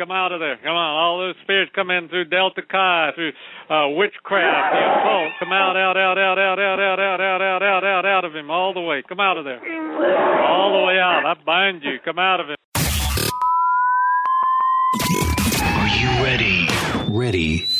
come out of there. Come on, all those spirits come in through Delta Chi, through uh, witchcraft, the occult. Come out, out, out, out, out, out, out, out, out, out, out, out, out of him, all the way. Come out of there, all the way out. I bind you. Come out of him. Are you ready? Ready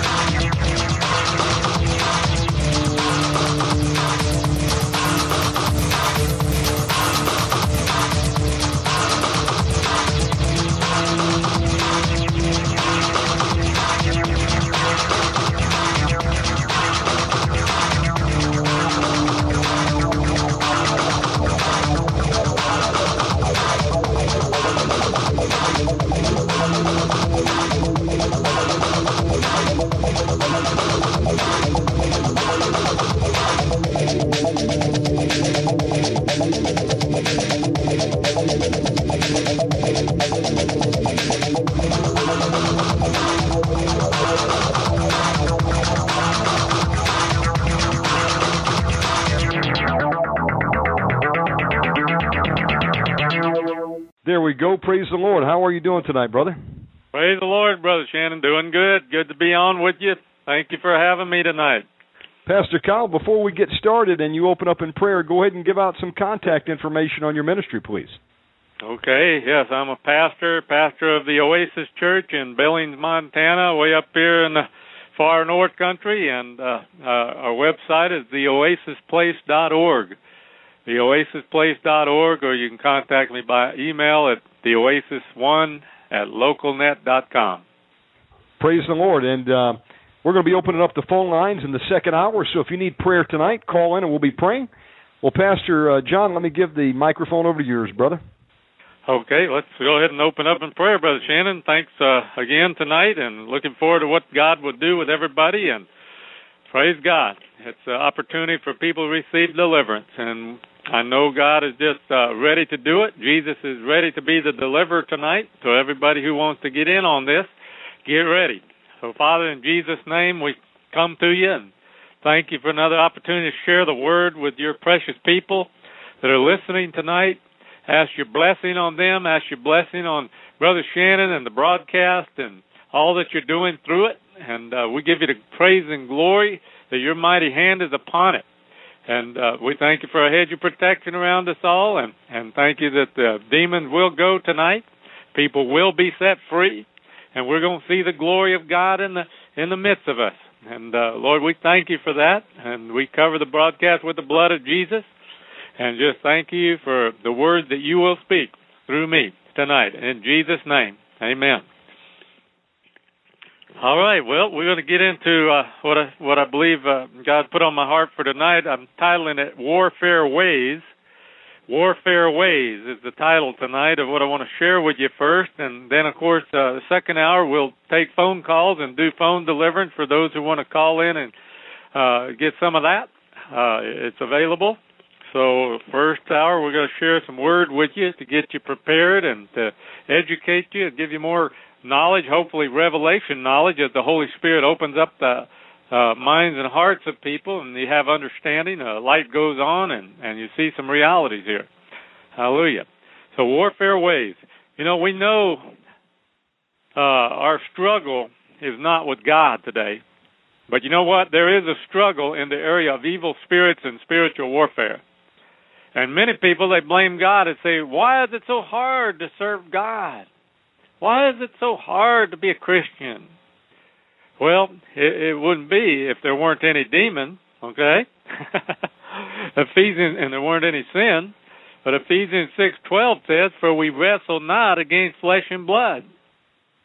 Praise the Lord. How are you doing tonight, brother? Praise the Lord, Brother Shannon. Doing good. Good to be on with you. Thank you for having me tonight. Pastor Kyle, before we get started and you open up in prayer, go ahead and give out some contact information on your ministry, please. Okay, yes, I'm a pastor, pastor of the Oasis Church in Billings, Montana, way up here in the far north country, and uh, uh, our website is theoasisplace.org. Theoasisplace.org, or you can contact me by email at theoasis1 at localnet.com. Praise the Lord. And uh, we're going to be opening up the phone lines in the second hour. So if you need prayer tonight, call in and we'll be praying. Well, Pastor uh, John, let me give the microphone over to yours, brother. Okay, let's go ahead and open up in prayer, Brother Shannon. Thanks uh, again tonight, and looking forward to what God will do with everybody. And praise God, it's an opportunity for people to receive deliverance, and I know God is just uh, ready to do it. Jesus is ready to be the deliverer tonight. So everybody who wants to get in on this, get ready. So Father, in Jesus' name, we come to you and thank you for another opportunity to share the word with your precious people that are listening tonight. Ask your blessing on them. Ask your blessing on Brother Shannon and the broadcast and all that you're doing through it. And uh, we give you the praise and glory that your mighty hand is upon it. And uh, we thank you for a hedge of protection around us all, and, and thank you that the demons will go tonight. People will be set free, and we're going to see the glory of God in the in the midst of us. And uh, Lord, we thank you for that, and we cover the broadcast with the blood of Jesus, and just thank you for the words that you will speak through me tonight. In Jesus' name, Amen. All right. Well, we're going to get into uh, what I what I believe uh, God put on my heart for tonight. I'm titling it "Warfare Ways." Warfare Ways is the title tonight of what I want to share with you first, and then of course uh, the second hour we'll take phone calls and do phone deliverance for those who want to call in and uh, get some of that. Uh, it's available. So first hour we're going to share some word with you to get you prepared and to educate you and give you more knowledge, hopefully revelation knowledge, as the Holy Spirit opens up the uh, minds and hearts of people, and you have understanding. Uh, light goes on, and and you see some realities here. Hallelujah. So warfare ways. You know, we know uh, our struggle is not with God today, but you know what? There is a struggle in the area of evil spirits and spiritual warfare. And many people they blame God and say, "Why is it so hard to serve God?" Why is it so hard to be a Christian? Well, it, it wouldn't be if there weren't any demons, okay? Ephesians and there weren't any sin. But Ephesians six twelve says, For we wrestle not against flesh and blood.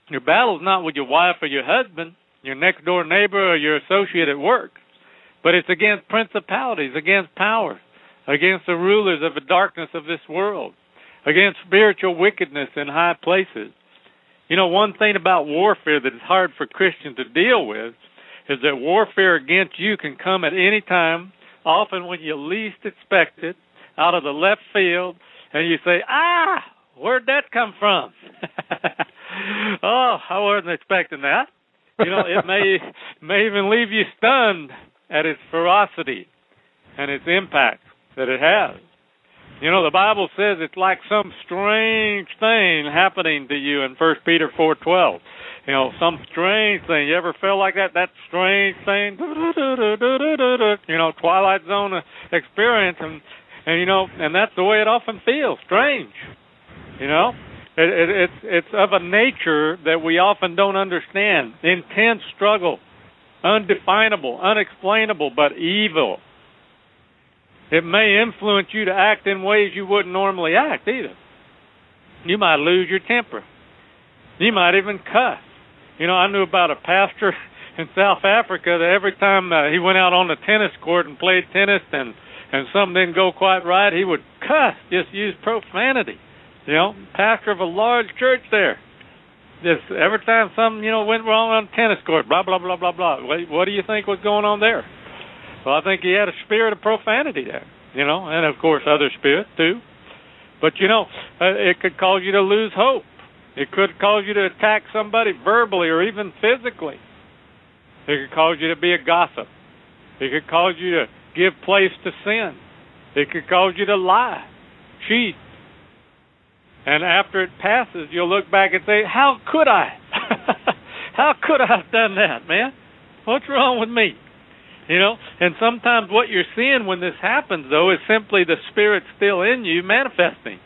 Your battle's not with your wife or your husband, your next door neighbor or your associate at work. But it's against principalities, against powers, against the rulers of the darkness of this world, against spiritual wickedness in high places. You know, one thing about warfare that is hard for Christians to deal with is that warfare against you can come at any time, often when you least expect it, out of the left field, and you say, ah, where'd that come from? oh, I wasn't expecting that. You know, it may may even leave you stunned at its ferocity and its impact that it has. You know, the Bible says it's like some strange thing happening to you in First Peter four twelve. You know, some strange thing. You ever feel like that? That strange thing. You know, Twilight Zone experience, and and you know, and that's the way it often feels. Strange. You know, it, it, it's it's of a nature that we often don't understand. Intense struggle, undefinable, unexplainable, but evil. It may influence you to act in ways you wouldn't normally act either. You might lose your temper. You might even cuss. You know, I knew about a pastor in South Africa that every time uh, he went out on the tennis court and played tennis and and something didn't go quite right, he would cuss, just use profanity. You know, pastor of a large church there. Just every time something you know went wrong on the tennis court, blah blah blah blah blah. What, what do you think was going on there? Well, I think he had a spirit of profanity there, you know, and of course other spirits too. But you know, uh, it could cause you to lose hope. It could cause you to attack somebody verbally or even physically. It could cause you to be a gossip. It could cause you to give place to sin. It could cause you to lie, cheat. And after it passes, you'll look back and say, How could I? How could I have done that, man? What's wrong with me? You know, and sometimes what you're seeing when this happens, though, is simply the spirit still in you manifesting.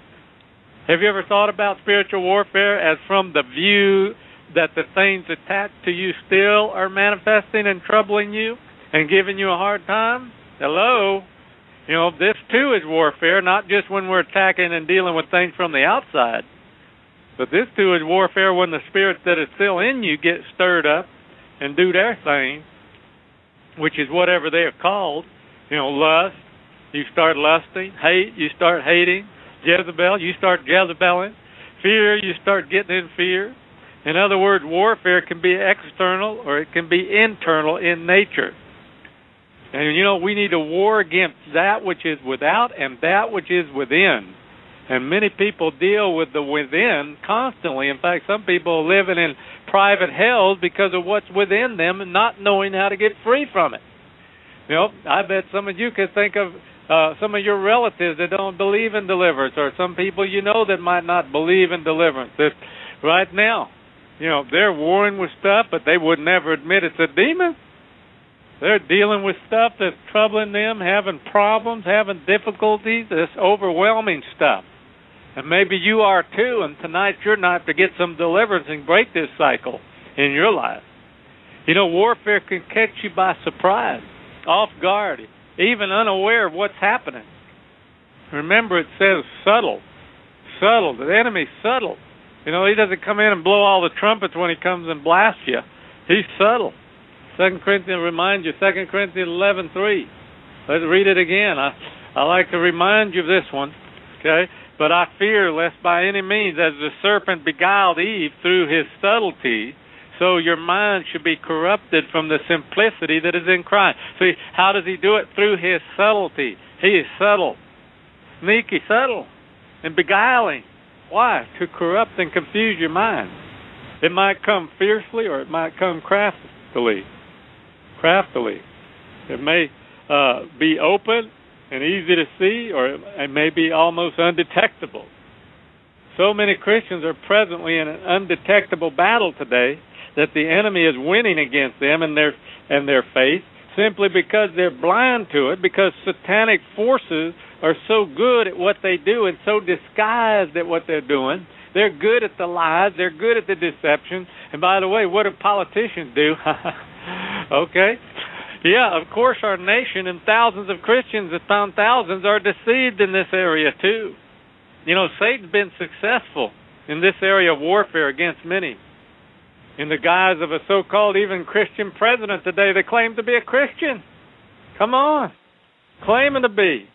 Have you ever thought about spiritual warfare as from the view that the things attached to you still are manifesting and troubling you and giving you a hard time? Hello? You know, this too is warfare, not just when we're attacking and dealing with things from the outside. But this too is warfare when the spirits that are still in you get stirred up and do their thing which is whatever they are called. You know, lust, you start lusting. Hate, you start hating. Jezebel, you start Jezebeling. Fear, you start getting in fear. In other words, warfare can be external or it can be internal in nature. And you know, we need to war against that which is without and that which is within. And many people deal with the within constantly. In fact, some people are living in private hells because of what's within them and not knowing how to get free from it. You know, I bet some of you could think of uh, some of your relatives that don't believe in deliverance, or some people you know that might not believe in deliverance. That right now, you know, they're warring with stuff, but they would never admit it's a demon. They're dealing with stuff that's troubling them, having problems, having difficulties, this overwhelming stuff. And maybe you are too, and tonight's your night to get some deliverance and break this cycle in your life. You know, warfare can catch you by surprise, off guard, even unaware of what's happening. Remember, it says subtle. Subtle. The enemy's subtle. You know, he doesn't come in and blow all the trumpets when he comes and blasts you. He's subtle. Second Corinthians reminds you, Second Corinthians eleven three. Let's read it again. I I like to remind you of this one. Okay? But I fear lest by any means, as the serpent beguiled Eve through his subtlety, so your mind should be corrupted from the simplicity that is in Christ. See, how does he do it? Through his subtlety. He is subtle, sneaky, subtle, and beguiling. Why? To corrupt and confuse your mind. It might come fiercely or it might come craftily. Craftily. It may uh, be open and easy to see, or it may be almost undetectable. So many Christians are presently in an undetectable battle today that the enemy is winning against them and their and their faith simply because they're blind to it because satanic forces are so good at what they do and so disguised at what they're doing. They're good at the lies, they're good at the deception. And by the way, what do politicians do? okay? Yeah, of course, our nation and thousands of Christians, upon thousands, are deceived in this area too. You know, Satan's been successful in this area of warfare against many. In the guise of a so called even Christian president today that claims to be a Christian. Come on. Claiming to be.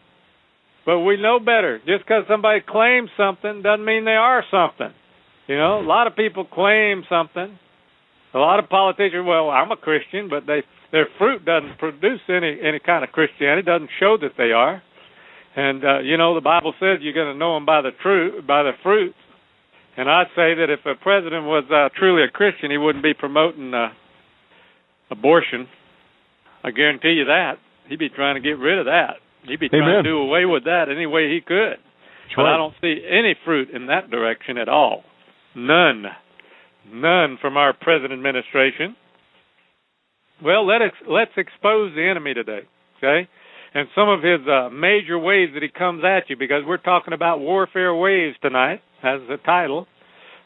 But we know better. Just because somebody claims something doesn't mean they are something. You know, a lot of people claim something. A lot of politicians, well, I'm a Christian, but they their fruit doesn't produce any any kind of Christianity. It doesn't show that they are. And uh, you know, the Bible says you're going to know them by the truth, by the fruits. And I'd say that if a president was uh, truly a Christian, he wouldn't be promoting uh, abortion. I guarantee you that. He'd be trying to get rid of that. He'd be trying Amen. to do away with that any way he could. but right. I don't see any fruit in that direction at all. None. None from our present administration. Well, let us let's expose the enemy today, okay? And some of his uh, major ways that he comes at you, because we're talking about warfare waves tonight, as the title.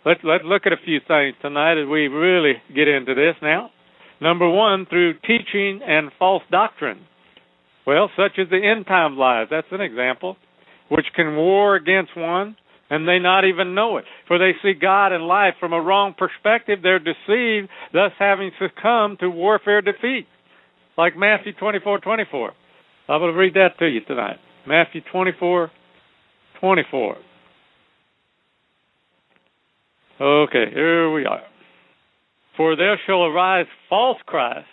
Let's let's look at a few things tonight as we really get into this now. Number one, through teaching and false doctrine. Well, such as the end time lies. That's an example, which can war against one, and they not even know it. For they see God and life from a wrong perspective. They're deceived, thus having succumbed to warfare defeat. Like Matthew twenty-four twenty-four. I will read that to you tonight. Matthew twenty-four twenty-four. Okay, here we are. For there shall arise false Christ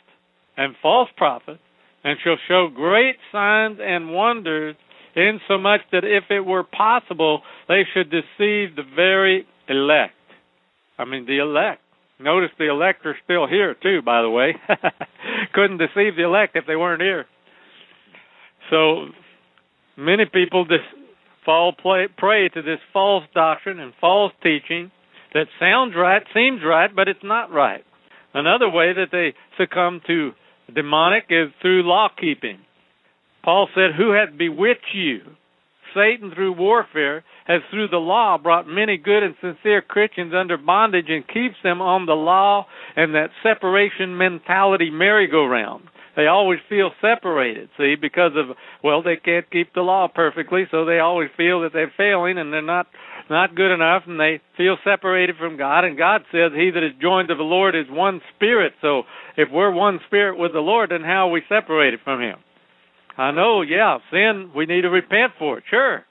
and false prophets, and shall show great signs and wonders, insomuch that if it were possible, they should deceive the very elect. I mean, the elect. Notice the elect are still here, too, by the way. Couldn't deceive the elect if they weren't here. So, many people dis- fall play, prey to this false doctrine and false teaching that sounds right, seems right, but it's not right. Another way that they succumb to demonic is through law keeping. Paul said, Who hath bewitched you? Satan, through warfare, has through the law brought many good and sincere Christians under bondage and keeps them on the law and that separation mentality merry-go-round. They always feel separated, see, because of well, they can't keep the law perfectly, so they always feel that they're failing and they're not not good enough, and they feel separated from God. And God says, "He that is joined to the Lord is one spirit." So, if we're one spirit with the Lord, then how are we separated from Him? I know, yeah, sin we need to repent for it, sure,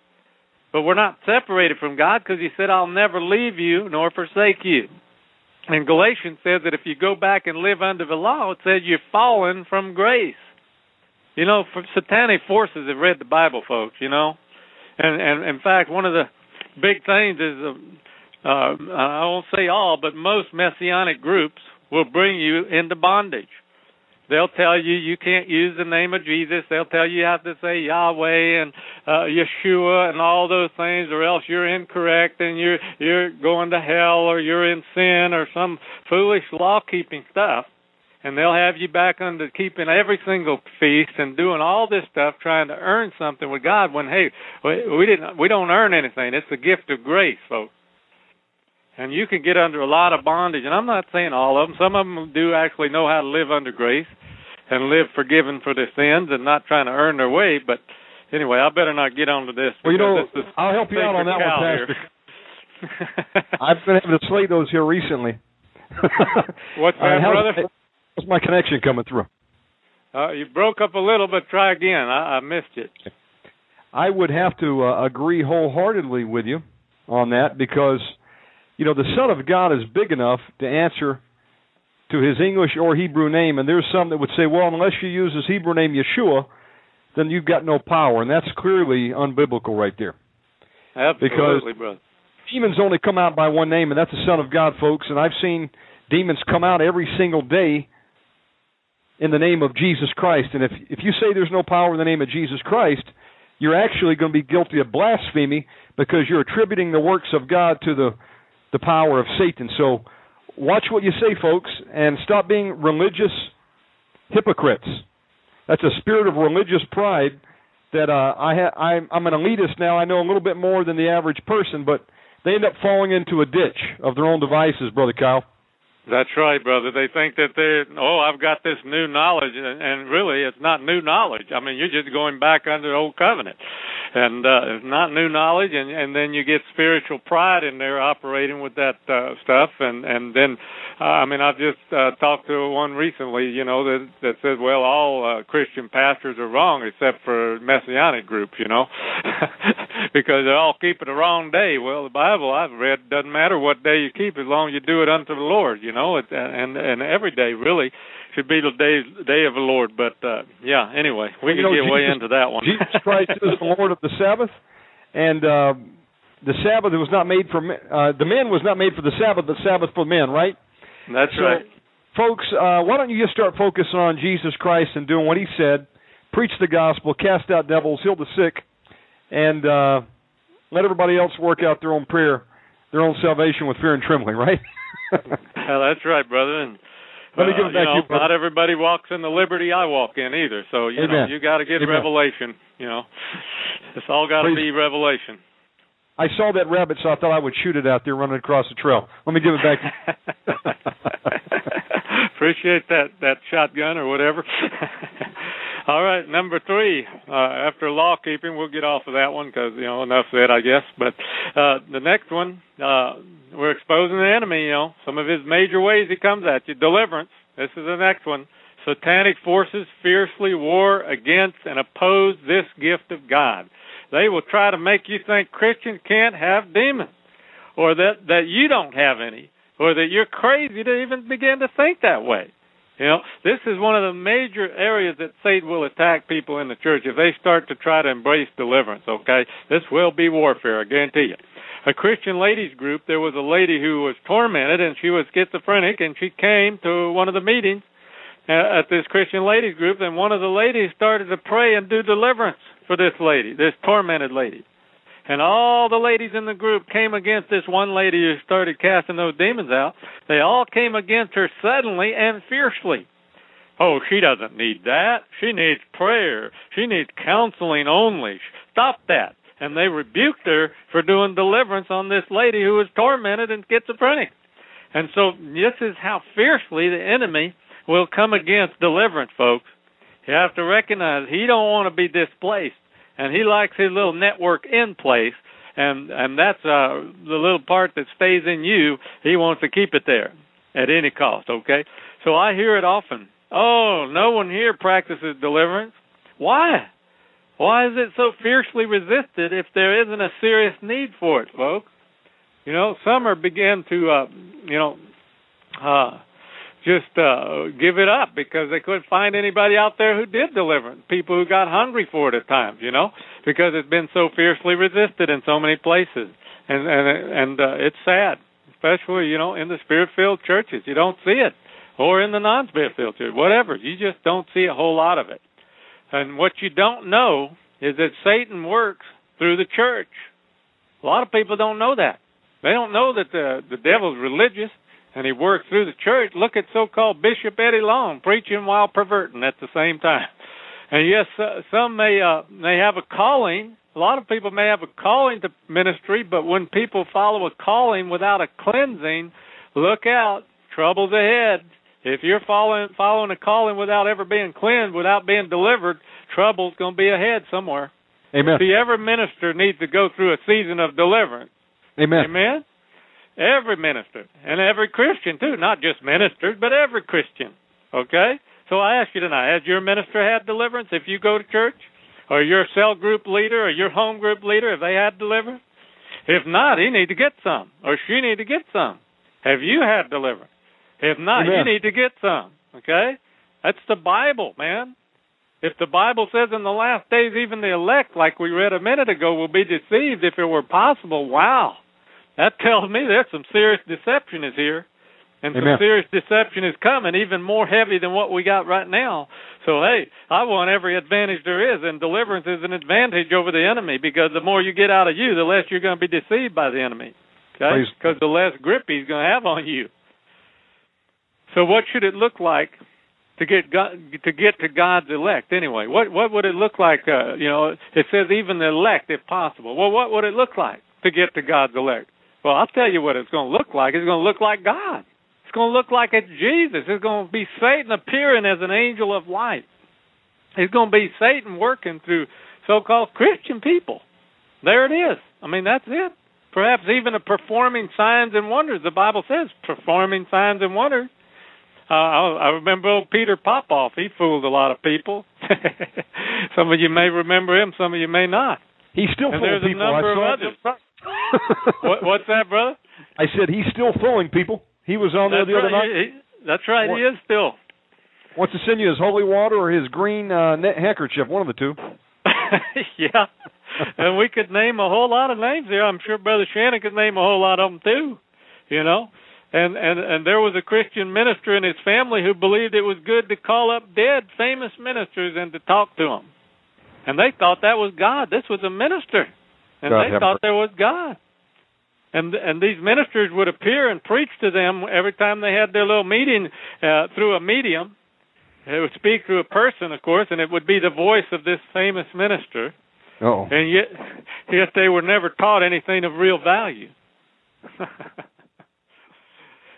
but we're not separated from God because He said, "I'll never leave you nor forsake you." And Galatians says that if you go back and live under the law, it says you're fallen from grace. You know, for satanic forces have read the Bible, folks. You know, and and in fact, one of the big things is, uh, uh, I won't say all, but most messianic groups will bring you into bondage. They'll tell you you can't use the name of Jesus. They'll tell you you have to say Yahweh and uh, Yeshua and all those things, or else you're incorrect and you're you're going to hell or you're in sin or some foolish law keeping stuff. And they'll have you back under keeping every single feast and doing all this stuff, trying to earn something with God. When hey, we, didn't, we don't earn anything. It's a gift of grace, folks and you can get under a lot of bondage. And I'm not saying all of them. Some of them do actually know how to live under grace and live forgiven for their sins and not trying to earn their way. But anyway, I better not get onto this. Well, you know, this is I'll help you out on that one, Pastor. I've been able to slay those here recently. What's Uh, that, how's- brother? How's my connection coming through? Uh, you broke up a little, but try again. I, I missed it. I would have to uh, agree wholeheartedly with you on that because, you know, the Son of God is big enough to answer to his English or Hebrew name, and there's some that would say, well, unless you use his Hebrew name Yeshua, then you've got no power, and that's clearly unbiblical right there. Absolutely, brother. Demons only come out by one name, and that's the Son of God, folks. And I've seen demons come out every single day in the name of Jesus Christ. And if if you say there's no power in the name of Jesus Christ, you're actually going to be guilty of blasphemy because you're attributing the works of God to the the power of Satan. So watch what you say, folks, and stop being religious hypocrites. That's a spirit of religious pride that uh, I ha- I'm, I'm an elitist now. I know a little bit more than the average person, but they end up falling into a ditch of their own devices, brother Kyle. That's right, brother. They think that they're oh, I've got this new knowledge, and, and really, it's not new knowledge. I mean, you're just going back under the old covenant, and uh, it's not new knowledge. And and then you get spiritual pride in there operating with that uh, stuff, and and then, uh, I mean, I've just uh, talked to one recently, you know, that that says, well, all uh, Christian pastors are wrong except for messianic groups, you know, because they're all keeping the wrong day. Well, the Bible I've read doesn't matter what day you keep as long as you do it unto the Lord, you know, it, and and every day really should be the day day of the Lord. But uh yeah, anyway, we can know, get way into that one. Jesus Christ is the Lord of the Sabbath, and uh, the Sabbath was not made for men, uh, the men was not made for the Sabbath, but Sabbath for men, right? That's so, right. Folks, uh, why don't you just start focusing on Jesus Christ and doing what He said, preach the gospel, cast out devils, heal the sick, and uh, let everybody else work out their own prayer, their own salvation with fear and trembling, right? yeah, that's right, brother. And let me give it back uh, you know, to you. Not everybody walks in the liberty I walk in either. So you Amen. know, you got to get Amen. revelation. You know, it's all got to be revelation. I saw that rabbit, so I thought I would shoot it out there running across the trail. Let me give it back. Appreciate that that shotgun or whatever. All right, number three. Uh, after law keeping, we'll get off of that one because you know enough said, I guess. But uh, the next one, uh, we're exposing the enemy. You know some of his major ways he comes at you. Deliverance. This is the next one. Satanic forces fiercely war against and oppose this gift of God. They will try to make you think Christians can't have demons, or that that you don't have any, or that you're crazy to even begin to think that way. You know, this is one of the major areas that Satan will attack people in the church if they start to try to embrace deliverance, okay? This will be warfare, I guarantee you. A Christian ladies group, there was a lady who was tormented and she was schizophrenic and she came to one of the meetings uh, at this Christian ladies group and one of the ladies started to pray and do deliverance for this lady, this tormented lady. And all the ladies in the group came against this one lady who started casting those demons out. They all came against her suddenly and fiercely. Oh, she doesn't need that. She needs prayer. She needs counseling only. Stop that. And they rebuked her for doing deliverance on this lady who was tormented and schizophrenic. And so this is how fiercely the enemy will come against deliverance, folks. You have to recognize he don't want to be displaced and he likes his little network in place and and that's uh the little part that stays in you. He wants to keep it there at any cost okay? So i hear it often. Oh no one here practices deliverance. Why? Why is it so fiercely resisted if there isn't a serious need for it folks? You know some are begin to uh you know uh just uh give it up because they couldn't find anybody out there who did deliverance people who got hungry for it at times you know because it's been so fiercely resisted in so many places. And and and uh, it's sad especially you know in the spirit filled churches. You don't see it. Or in the non spirit filled church whatever. You just don't see a whole lot of it. And what you don't know is that satan works through the church. A lot of people don't know that. They don't know that the the devil's religious and he worked through the church. Look at so-called Bishop Eddie Long preaching while perverting at the same time. And yes, uh, some may uh, may have a calling. A lot of people may have a calling to ministry, but when people follow a calling without a cleansing, look out, trouble's ahead. If you're following following a calling without ever being cleansed, without being delivered, trouble's going to be ahead somewhere. Amen. See, every minister needs to go through a season of deliverance. Amen. Amen. Every minister and every Christian too, not just ministers, but every Christian. Okay? So I ask you tonight, has your minister had deliverance if you go to church? Or your cell group leader or your home group leader, have they had deliverance? If not, he need to get some. Or she need to get some. Have you had deliverance? If not, Amen. you need to get some. Okay? That's the Bible, man. If the Bible says in the last days even the elect, like we read a minute ago, will be deceived if it were possible, wow. That tells me there's some serious deception is here. And some serious deception is coming, even more heavy than what we got right now. So hey, I want every advantage there is, and deliverance is an advantage over the enemy because the more you get out of you, the less you're going to be deceived by the enemy. Okay? Because the less grip he's going to have on you. So what should it look like to get God, to get to God's elect anyway? What what would it look like? Uh, you know, it says even the elect, if possible. Well, what would it look like to get to God's elect? Well, I'll tell you what it's going to look like. It's going to look like God. It's going to look like it's Jesus. It's going to be Satan appearing as an angel of light. It's going to be Satan working through so-called Christian people. There it is. I mean, that's it. Perhaps even a performing signs and wonders. The Bible says performing signs and wonders. Uh, I, I remember old Peter Popoff. He fooled a lot of people. some of you may remember him. Some of you may not. He still And fooling there's a people. number I of saw others. what, what's that, brother? I said he's still fooling people. He was on there That's the other night. He- that's right. He is still. Wants to send you his holy water or his green uh, net handkerchief, one of the two. yeah. and we could name a whole lot of names there. I'm sure Brother Shannon could name a whole lot of them too. You know, and and and there was a Christian minister and his family who believed it was good to call up dead famous ministers and to talk to them, and they thought that was God. This was a minister, and God they thought mercy. there was God. And and these ministers would appear and preach to them every time they had their little meeting uh, through a medium. It would speak through a person, of course, and it would be the voice of this famous minister. Oh, And yet, yet they were never taught anything of real value.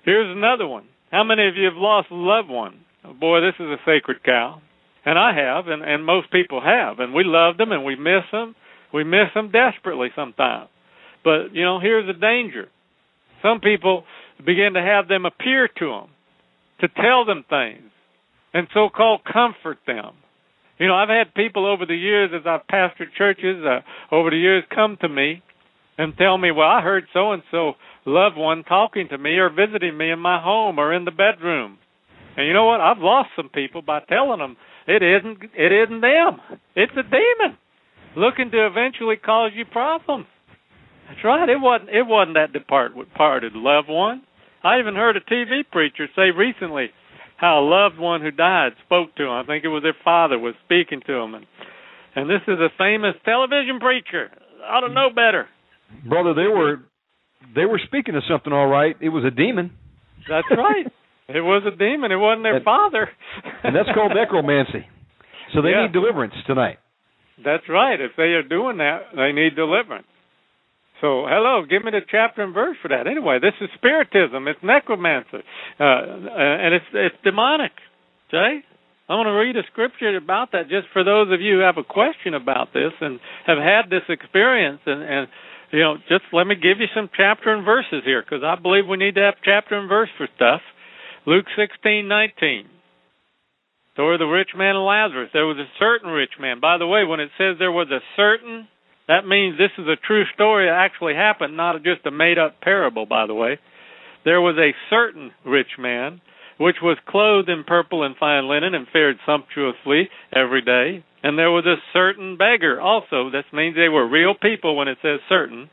Here's another one. How many of you have lost a loved one? Oh, boy, this is a sacred cow. And I have, and, and most people have. And we love them and we miss them. We miss them desperately sometimes. But, you know, here's the danger. Some people begin to have them appear to them, to tell them things, and so called comfort them. You know, I've had people over the years as I've pastored churches uh, over the years come to me and tell me, "Well, I heard so and so loved one talking to me or visiting me in my home or in the bedroom." And you know what? I've lost some people by telling them it isn't it isn't them. It's a demon looking to eventually cause you problems. That's right. It wasn't it wasn't that depart departed loved one. I even heard a TV preacher say recently how a loved one who died spoke to him. I think it was their father was speaking to him, and and this is a famous television preacher. I don't know better. brother, they were they were speaking of something all right. It was a demon, That's right. it was a demon. It wasn't their father. and that's called necromancy. So they Yeah. need deliverance tonight. That's right. If they are doing that, they need deliverance. So, hello, give me the chapter and verse for that. Anyway, this is spiritism. It's necromancy, uh, and it's it's demonic. Jay, I want to read a scripture about that, just for those of you who have a question about this and have had this experience, and and you know, just let me give you some chapter and verses here, because I believe we need to have chapter and verse for stuff. Luke sixteen nineteen. Story the rich man and Lazarus. There was a certain rich man. By the way, when it says there was a certain, that means this is a true story that actually happened, not just a made up parable, by the way. There was a certain rich man which was clothed in purple and fine linen and fared sumptuously every day. And there was a certain beggar also. This means they were real people when it says certain,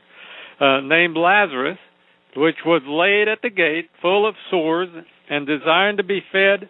uh, named Lazarus, which was laid at the gate full of sores and desiring to be fed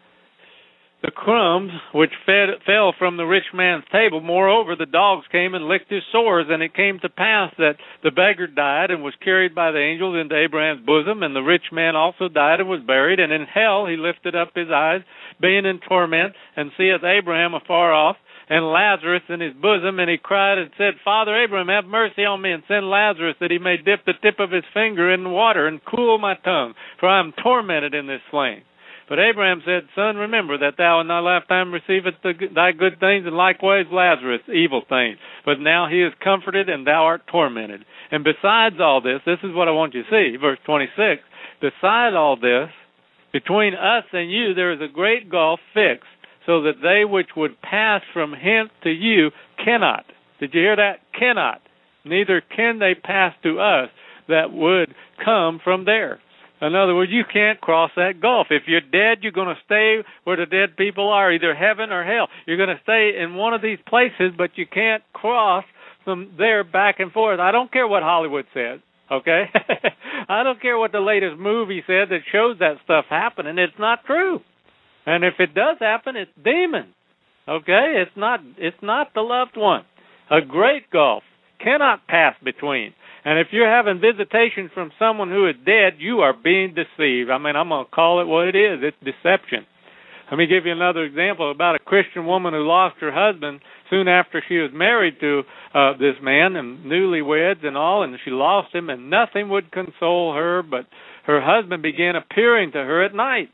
the crumbs which fed, fell from the rich man's table. Moreover, the dogs came and licked his sores, and it came to pass that the beggar died and was carried by the angels into Abraham's bosom, and the rich man also died and was buried. And in hell he lifted up his eyes, being in torment, and seeth Abraham afar off, and Lazarus in his bosom, and he cried and said, Father Abraham, have mercy on me, and send Lazarus that he may dip the tip of his finger in water and cool my tongue, for I am tormented in this flame. But Abraham said, Son, remember that thou in thy lifetime receivest thy good things, and likewise Lazarus evil things. But now he is comforted, and thou art tormented. And besides all this, this is what I want you to see, verse 26. Besides all this, between us and you there is a great gulf fixed, so that they which would pass from hence to you cannot. Did you hear that? Cannot. Neither can they pass to us that would come from there. In other words, you can't cross that gulf. If you're dead, you're going to stay where the dead people are, either heaven or hell. You're going to stay in one of these places, but you can't cross from there back and forth. I don't care what Hollywood says, okay? I don't care what the latest movie said that shows that stuff happening. It's not true. And if it does happen, it's demons. Okay? It's not it's not the loved one. A great gulf cannot pass between. And if you're having visitation from someone who is dead, you are being deceived. I mean, I'm going to call it what it is. It's deception. Let me give you another example about a Christian woman who lost her husband soon after she was married to uh, this man and newlyweds and all, and she lost him, and nothing would console her, but her husband began appearing to her at night.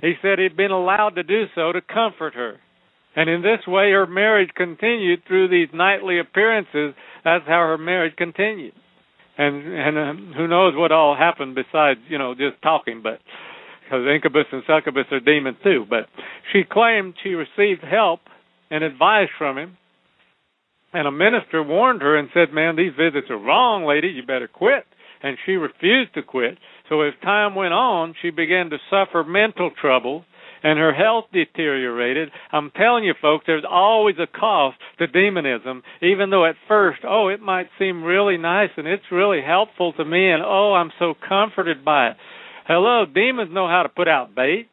He said he'd been allowed to do so to comfort her. And in this way, her marriage continued through these nightly appearances. That's how her marriage continued. And and uh, who knows what all happened besides you know just talking, but because incubus and succubus are demons too. But she claimed she received help and advice from him. And a minister warned her and said, "Man, these visits are wrong, lady. You better quit." And she refused to quit. So as time went on, she began to suffer mental trouble and her health deteriorated. I'm telling you, folks, there's always a cost to demonism, even though at first, oh, it might seem really nice and it's really helpful to me, and oh, I'm so comforted by it. Hello, demons know how to put out bait.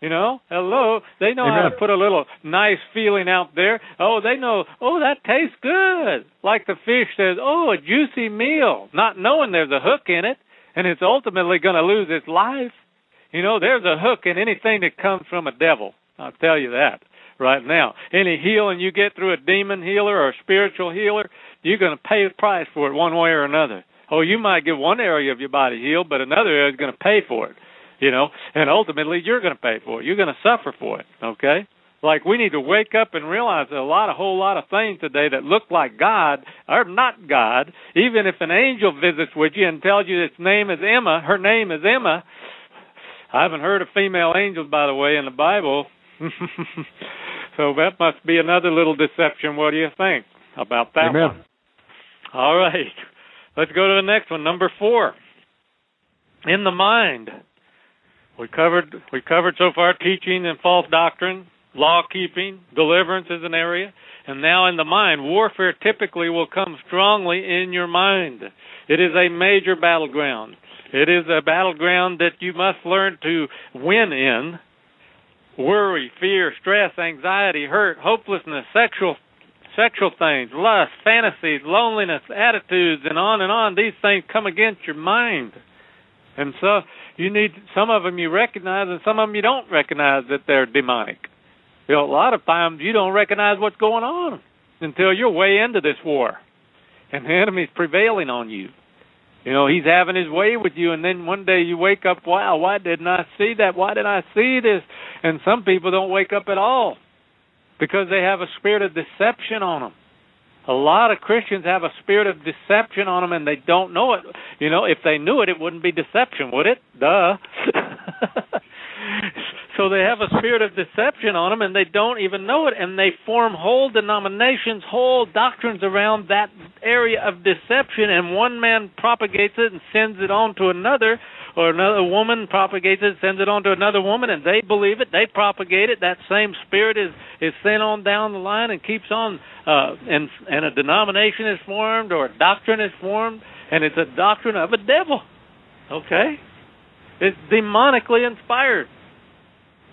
You know, hello, they know Amen. how to put a little nice feeling out there. Oh, they know, oh, that tastes good. Like the fish says, oh, a juicy meal, not knowing there's a hook in it and it's ultimately going to lose its life. You know, there's a hook in anything that comes from a devil. I'll tell you that right now. Any healing you get through a demon healer or a spiritual healer, you're going to pay the price for it one way or another. Oh, you might get one area of your body healed, but another area is going to pay for it you know, and ultimately you're going to pay for it. You're going to suffer for it, okay? Like we need to wake up and realize that a lot, a whole lot of things today that look like God are not God. Even if an angel visits with you and tells you its name is Emma, her name is Emma. I haven't heard of female angels, by the way, in the Bible. so that must be another little deception. What do you think about that Amen. one? All right. Let's go to the next one, number four. In the mind. We covered we covered so far teaching and false doctrine, law keeping, deliverance is an area, and now in the mind, warfare typically will come strongly in your mind. It is a major battleground. It is a battleground that you must learn to win in. Worry, fear, stress, anxiety, hurt, hopelessness, sexual sexual things, lust, fantasies, loneliness, attitudes, and on and on. These things come against your mind. And so you need some of them you recognize and some of them you don't recognize that they're demonic. You know, a lot of times you don't recognize what's going on until you're way into this war. And the enemy's prevailing on you. You know, he's having his way with you and then one day you wake up, wow, why didn't I see that? Why did I see this? And some people don't wake up at all because they have a spirit of deception on them a lot of Christians have a spirit of deception on them and they don't know it. You know, if they knew it, it wouldn't be deception, would it? Duh. so they have a spirit of deception on them and they don't even know it and they form whole denominations, whole doctrines around that area of deception and one man propagates it and sends it on to another or another woman propagates it, sends it on to another woman, and they believe it, they propagate it. That same spirit is is sent on down the line and keeps on, uh, and and a denomination is formed or a doctrine is formed, and it's a doctrine of a devil. Okay, it's demonically inspired,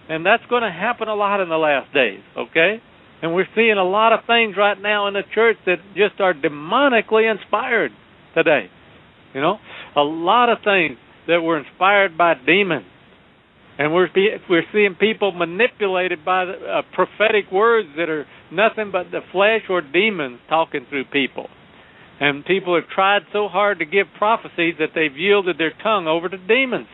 and that's going to happen a lot in the last days. Okay. And we're seeing a lot of things right now in the church that just are demonically inspired today. You know, a lot of things that were inspired by demons. And we're we're seeing people manipulated by the, uh, prophetic words that are nothing but the flesh or demons talking through people. And people have tried so hard to give prophecies that they've yielded their tongue over to demons.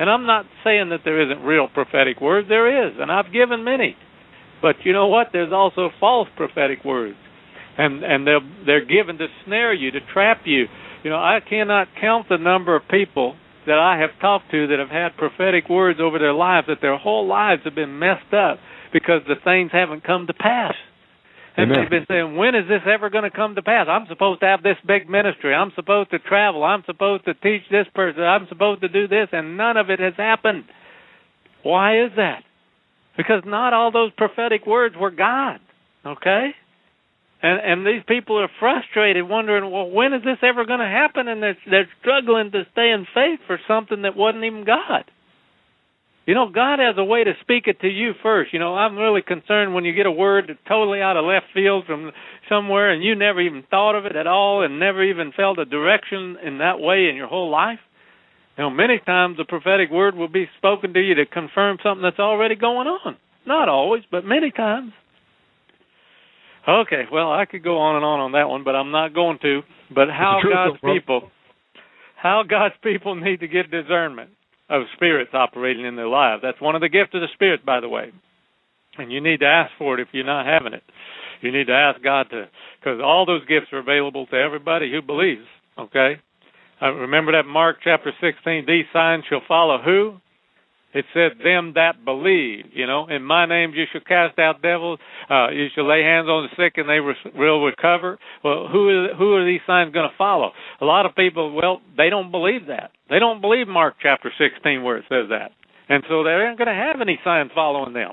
And I'm not saying that there isn't real prophetic words. There is, and I've given many. But you know what? There's also false prophetic words, and and they're they're given to snare you, to trap you. You know, I cannot count the number of people that I have talked to that have had prophetic words over their lives that their whole lives have been messed up because the things haven't come to pass. And Amen. they've been saying, when is this ever going to come to pass? I'm supposed to have this big ministry. I'm supposed to travel. I'm supposed to teach this person. I'm supposed to do this, and none of it has happened. Why is that? Because not all those prophetic words were God. Okay? and and these people are frustrated, wondering, well, when is this ever going to happen? And they're they're struggling to stay in faith for something that wasn't even God. You know, God has a way to speak it to you first. You know, I'm really concerned when you get a word that's totally out of left field from somewhere and you never even thought of it at all and never even felt a direction in that way in your whole life. You know, many times the prophetic word will be spoken to you to confirm something that's already going on. Not always, but many times. Okay, well, I could go on and on on that one, but I'm not going to. But how God's people, how God's people need to get discernment of spirits operating in their lives. That's one of the gifts of the Spirit, by the way. And you need to ask for it if you're not having it. You need to ask God to, because all those gifts are available to everybody who believes. Okay. Uh, remember that Mark chapter 16. These signs shall follow who? It said, "Them that believe." You know, in my name you shall cast out devils. Uh, you shall lay hands on the sick, and they will recover. Well, who is, who are these signs going to follow? A lot of people, well, they don't believe that. They don't believe Mark chapter 16 where it says that. And so they aren't going to have any signs following them.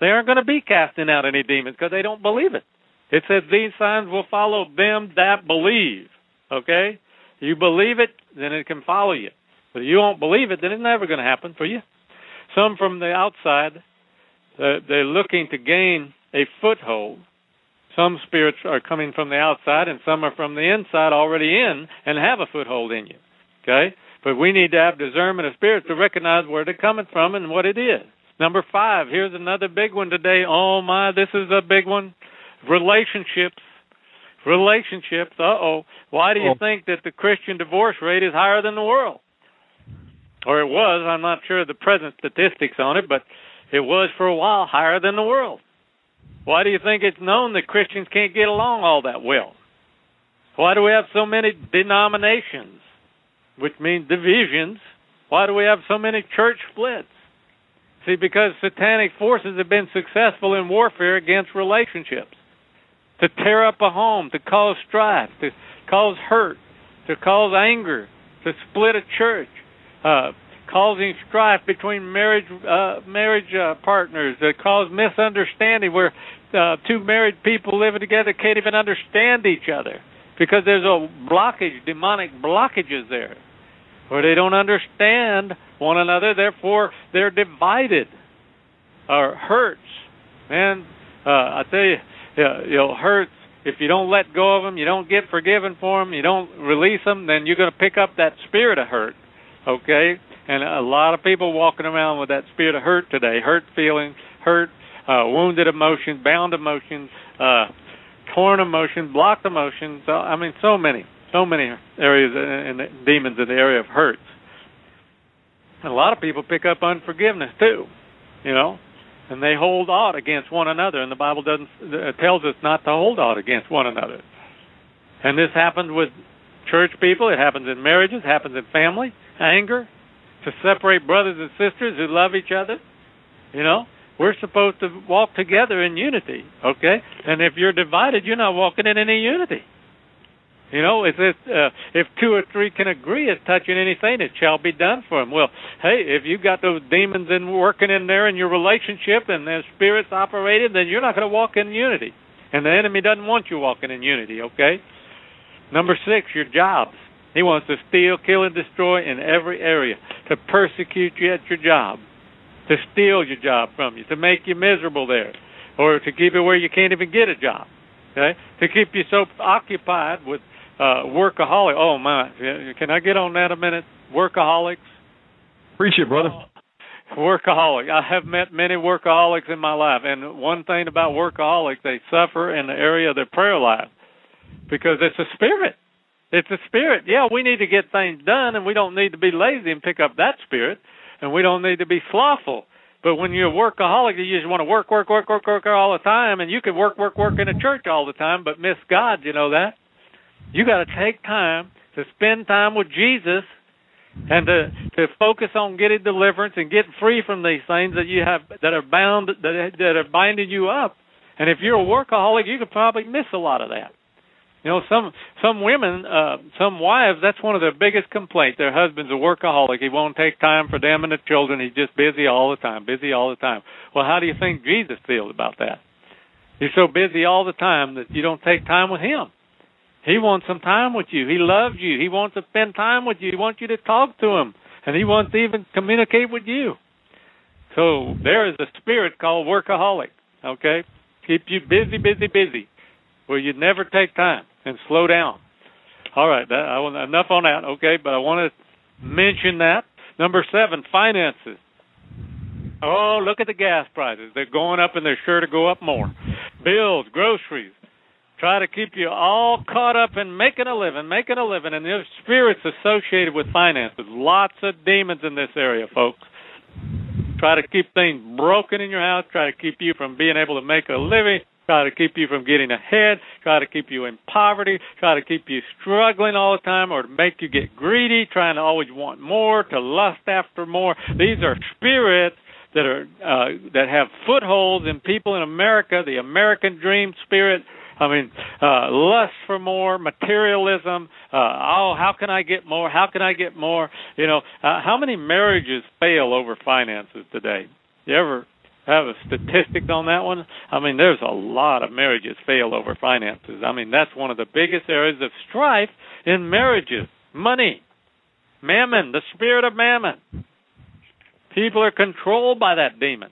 They aren't going to be casting out any demons because they don't believe it. It says these signs will follow them that believe. Okay? You believe it, then it can follow you. But if you won't believe it, then it's never going to happen for you. Some from the outside, uh, they're looking to gain a foothold. Some spirits are coming from the outside, and some are from the inside already in and have a foothold in you. Okay? But we need to have discernment of spirits to recognize where they're coming from and what it is. Number five, here's another big one today. Oh my, this is a big one. Relationships. Relationships. Uh oh. Why do you think that the Christian divorce rate is higher than the world? Or it was. I'm not sure of the present statistics on it, but it was for a while higher than the world. Why do you think it's known that Christians can't get along all that well? Why do we have so many denominations, which means divisions? Why do we have so many church splits? See, because satanic forces have been successful in warfare against relationships. To tear up a home, to cause strife, to cause hurt, to cause anger, to split a church, uh, causing strife between marriage uh, marriage uh, partners, that cause misunderstanding where uh, two married people living together can't even understand each other because there's a blockage, demonic blockages there, where they don't understand one another. Therefore, they're divided or hurts. Man, uh, I tell you, you know, hurts. If you don't let go of them, you don't get forgiven for them, you don't release them, then you're going to pick up that spirit of hurt. Okay, and a lot of people walking around with that spirit of hurt today, hurt feelings, hurt, uh, wounded emotions, bound emotions, uh, torn emotions, blocked emotions. Uh, I mean, so many, so many areas and demons in the area of hurts. And a lot of people pick up unforgiveness too, you know, and they hold out against one another. And the Bible doesn't uh, tells us not to hold out against one another. And this happens with church people. It happens in marriages. It happens in family. Anger to separate brothers and sisters who love each other. You know, we're supposed to walk together in unity. Okay, and if you're divided, you're not walking in any unity. You know, if it, uh, if two or three can agree as touching anything, it shall be done for them. Well, hey, if you've got those demons in working in there in your relationship and their spirits operating, then you're not going to walk in unity, and the enemy doesn't want you walking in unity. Okay. Number six, your jobs. He wants to steal, kill, and destroy in every area, to persecute you at your job, to steal your job from you, to make you miserable there, or to keep you where you can't even get a job. Okay, to keep you so occupied with uh, workaholic. Oh my! Can I get on that a minute? Workaholics. Preach it, brother. Workaholic. I have met many workaholics in my life, and one thing about workaholics, they suffer in the area of their prayer life because it's a spirit. It's a spirit. Yeah, we need to get things done, and we don't need to be lazy and pick up that spirit, and we don't need to be slothful. But when you're a workaholic, you just want to work, work, work, work, work all the time, and you can work, work, work in a church all the time, but miss God. You know that? You got to take time to spend time with Jesus and to to focus on getting deliverance and getting free from these things that you have that are bound that that are binding you up. And if you're a workaholic, you could probably miss a lot of that. You know, some some women, uh, some wives, that's one of their biggest complaints. Their husband's a workaholic. He won't take time for them and the children. He's just busy all the time, busy all the time. Well, how do you think Jesus feels about that? You're so busy all the time that you don't take time with him. He wants some time with you. He loves you. He wants to spend time with you. He wants you to talk to him. And he wants to even communicate with you. So there is a spirit called workaholic, okay? Keep you busy, busy, busy, where you never take time and slow down. All right, that, I enough on that, okay? But I want to mention that. Number seven, finances. Oh, look at the gas prices. They're going up and they're sure to go up more. Bills, groceries, try to keep you all caught up in making a living, making a living, and there's spirits associated with finances. Lots of demons in this area, folks. Try to keep things broken in your house, try to keep you from being able to make a living, try to keep you from getting ahead, try to keep you in poverty, try to keep you struggling all the time, or to make you get greedy, trying to always want more, to lust after more. These are spirits that are uh, that have footholds in people in America, the American dream spirit, I mean, uh, lust for more, materialism. Uh, oh, how can I get more? How can I get more? You know, uh, how many marriages fail over finances today? You ever have a statistic on that one? I mean, there's a lot of marriages fail over finances. I mean, that's one of the biggest areas of strife in marriages. Money, mammon, the spirit of mammon. People are controlled by that demon.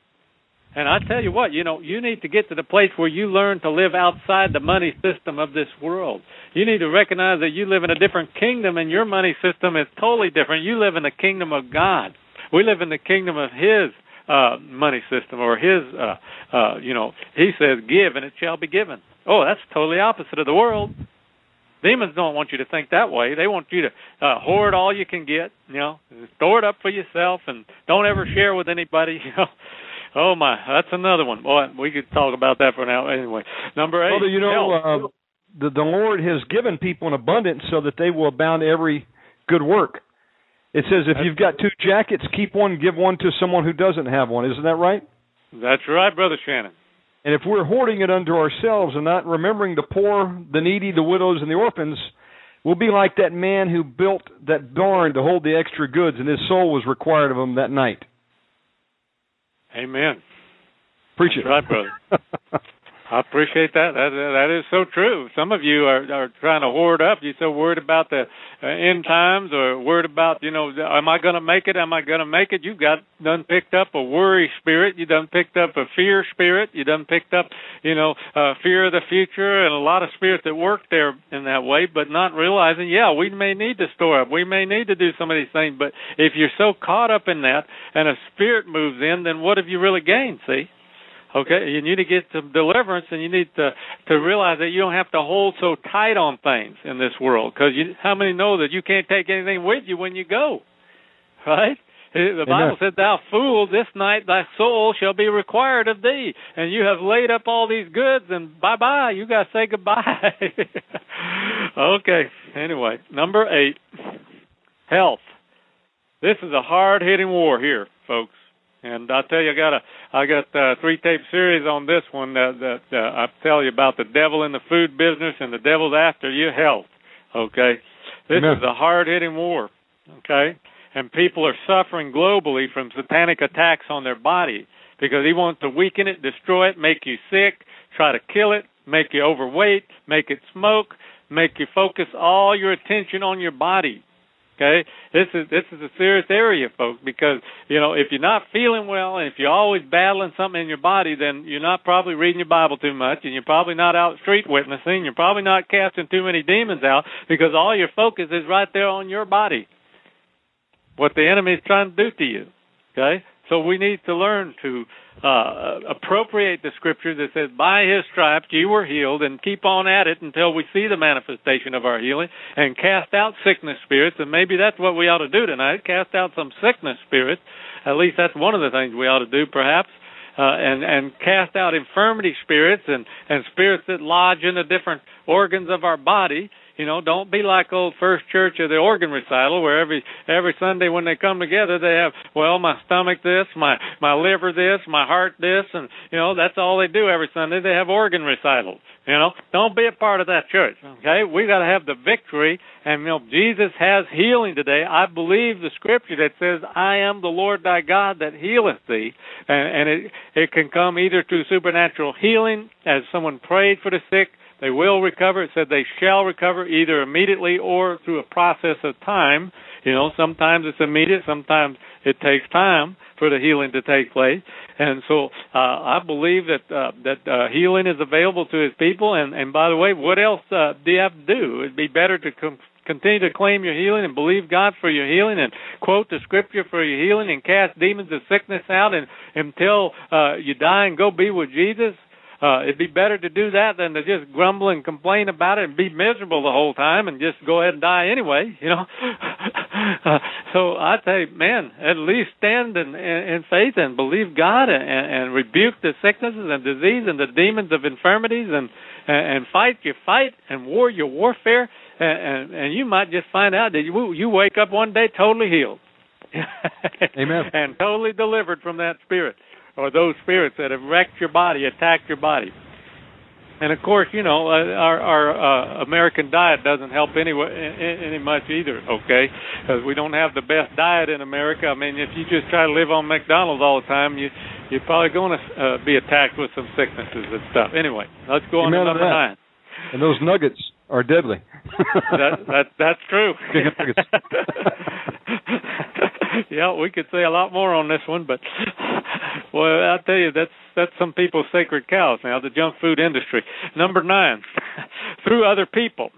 And I tell you what, you know, you need to get to the place where you learn to live outside the money system of this world. You need to recognize that you live in a different kingdom and your money system is totally different. You live in the kingdom of God. We live in the kingdom of his uh money system or his uh uh you know, he says give and it shall be given. Oh, that's totally opposite of the world. Demons don't want you to think that way. They want you to uh, hoard all you can get, you know, store it up for yourself, and don't ever share with anybody. You know, oh my, that's another one. Boy, we could talk about that for now. Anyway, number eight. Brother, you know, uh, the the Lord has given people an abundance so that they will abound every good work. It says if you've got two jackets, keep one, give one to someone who doesn't have one. Isn't that right? That's right, brother Shannon. And if we're hoarding it unto ourselves and not remembering the poor, the needy, the widows, and the orphans, we'll be like that man who built that barn to hold the extra goods, and his soul was required of him that night. Amen. Preach That's it. right, brother. I appreciate that. That that is so true. Some of you are are trying to hoard up. You're so worried about the uh, end times, or worried about you know, am I going to make it? Am I going to make it? You've got done picked up a worry spirit. You done picked up a fear spirit. You done picked up you know, uh, fear of the future, and a lot of spirits that work there in that way, but not realizing, yeah, we may need to store up. We may need to do some of these things, but if you're so caught up in that, and a spirit moves in, then what have you really gained? See. Okay, you need to get some deliverance, and you need to to realize that you don't have to hold so tight on things in this world. Because you, how many know that you can't take anything with you when you go? Right? The Bible Amen. said, "Thou fool, this night thy soul shall be required of thee, and you have laid up all these goods, and bye bye. You got to say goodbye." okay. Anyway, number eight, health. This is a hard hitting war here, folks. And I tell you, I got a I got a three tape series on this one that, that uh, I tell you about the devil in the food business and the devil's after your health. Okay, this Amen. is a hard hitting war. Okay, and people are suffering globally from satanic attacks on their body because he wants to weaken it, destroy it, make you sick, try to kill it, make you overweight, make it smoke, make you focus all your attention on your body. Okay, this is this is a serious area, folks, because you know if you're not feeling well and if you're always battling something in your body, then you're not probably reading your Bible too much, and you're probably not out street witnessing. You're probably not casting too many demons out because all your focus is right there on your body. What the enemy is trying to do to you. Okay, so we need to learn to uh, appropriate the scripture that says, "By His stripes you were healed," and keep on at it until we see the manifestation of our healing, and cast out sickness spirits. And maybe that's what we ought to do tonight: cast out some sickness spirits. At least that's one of the things we ought to do, perhaps. Uh, and and cast out infirmity spirits and and spirits that lodge in the different organs of our body you know, don't be like old First Church of the organ recital, where every every Sunday when they come together, they have well, my stomach this, my my liver this, my heart this, and you know that's all they do every Sunday. They have organ recitals. You know, don't be a part of that church. Okay, we got to have the victory, and you know Jesus has healing today. I believe the scripture that says, "I am the Lord thy God that healeth thee," and, and it it can come either through supernatural healing, as someone prayed for the sick they will recover. It said they shall recover either immediately or through a process of time. You know, sometimes it's immediate, sometimes it takes time for the healing to take place. And so uh, I believe that uh, that uh, healing is available to His people. And and by the way, what else uh, do you have to do? It'd be better to com- continue to claim your healing and believe God for your healing and quote the scripture for your healing and cast demons of sickness out and until uh, you die and go be with Jesus uh, it'd be better to do that than to just grumble and complain about it and be miserable the whole time and just go ahead and die anyway, you know. uh, so I say, man, at least stand in, in, in faith and believe God and, and rebuke the sicknesses and disease and the demons of infirmities and and, fight your fight and war your warfare and, and and you might just find out that you you wake up one day totally healed. Amen. and totally delivered from that spirit or those spirits that have wrecked your body, attacked your body. and of course, you know, uh, our our uh, American diet doesn't help any any much either. Okay, because we don't have the best diet in America. I mean, if you just try to live on McDonald's all the time, you you're probably going to uh, be attacked with some sicknesses and stuff. Anyway, let's go on Amen to number nine. And those nuggets are deadly. that that that's true. Yeah, we could say a lot more on this one, but well, I tell you, that's that's some people's sacred cows now. The junk food industry. Number nine, through other people,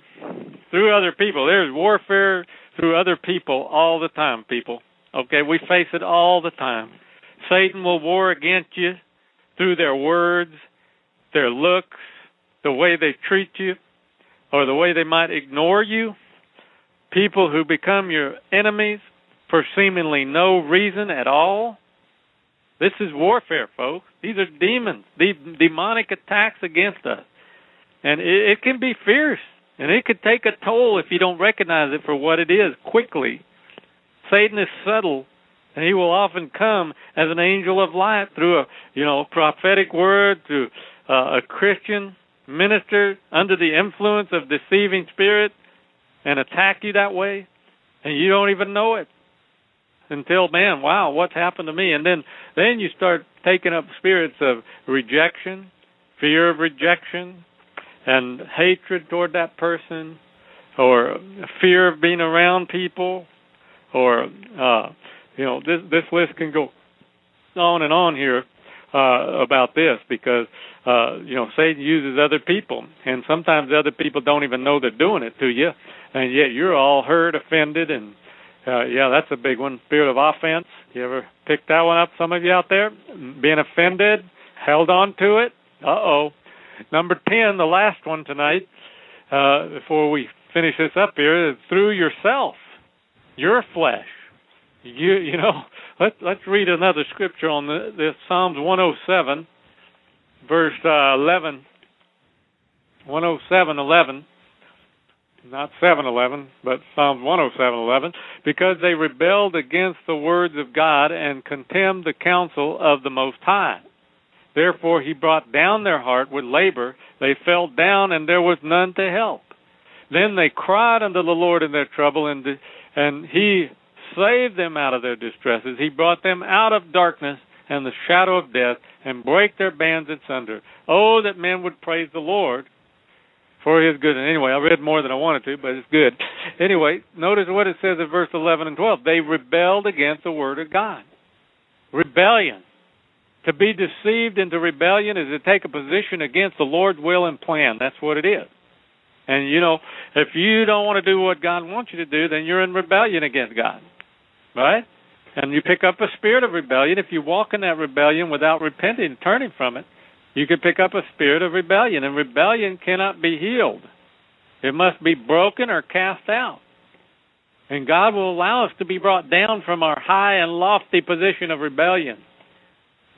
through other people. There's warfare through other people all the time. People, okay, we face it all the time. Satan will war against you through their words, their looks, the way they treat you, or the way they might ignore you. People who become your enemies for seemingly no reason at all. This is warfare, folks. These are demons, de- demonic attacks against us. And it, it can be fierce, and it could take a toll if you don't recognize it for what it is quickly. Satan is subtle, and he will often come as an angel of light through a you know prophetic word, through uh, a Christian minister under the influence of deceiving spirit, and attack you that way, and you don't even know it until man, wow, what's happened to me? And then then you start taking up spirits of rejection, fear of rejection, and hatred toward that person, or fear of being around people, or uh, you know this this list can go on and on here uh, about this because uh, you know Satan uses other people, and sometimes other people don't even know they're doing it to you, and yet you're all hurt, offended, and uh, yeah, that's a big one. Spirit of offense. You ever pick that one up? Some of you out there being offended, held on to it. Uh oh. Number ten, the last one tonight. Uh, before we finish this up here, is through yourself, your flesh. You you know. Let's let's read another scripture on the, this Psalms 107, verse uh, 11. 107, 11 not 711, but Psalms 107:11, because they rebelled against the words of God and contemned the counsel of the Most High. Therefore he brought down their heart with labor; they fell down, and there was none to help. Then they cried unto the Lord in their trouble, and and He saved them out of their distresses. He brought them out of darkness and the shadow of death, and break their bands asunder. Oh, that men would praise the Lord for his good. And anyway, I read more than I wanted to, but it's good. Anyway, notice what it says in verse 11 and 12. They rebelled against the word of God. Rebellion. To be deceived into rebellion is to take a position against the Lord's will and plan. That's what it is. And you know, if you don't want to do what God wants you to do, then you're in rebellion against God. Right? And you pick up a spirit of rebellion. If you walk in that rebellion without repenting, turning from it, you could pick up a spirit of rebellion, and rebellion cannot be healed. It must be broken or cast out. And God will allow us to be brought down from our high and lofty position of rebellion.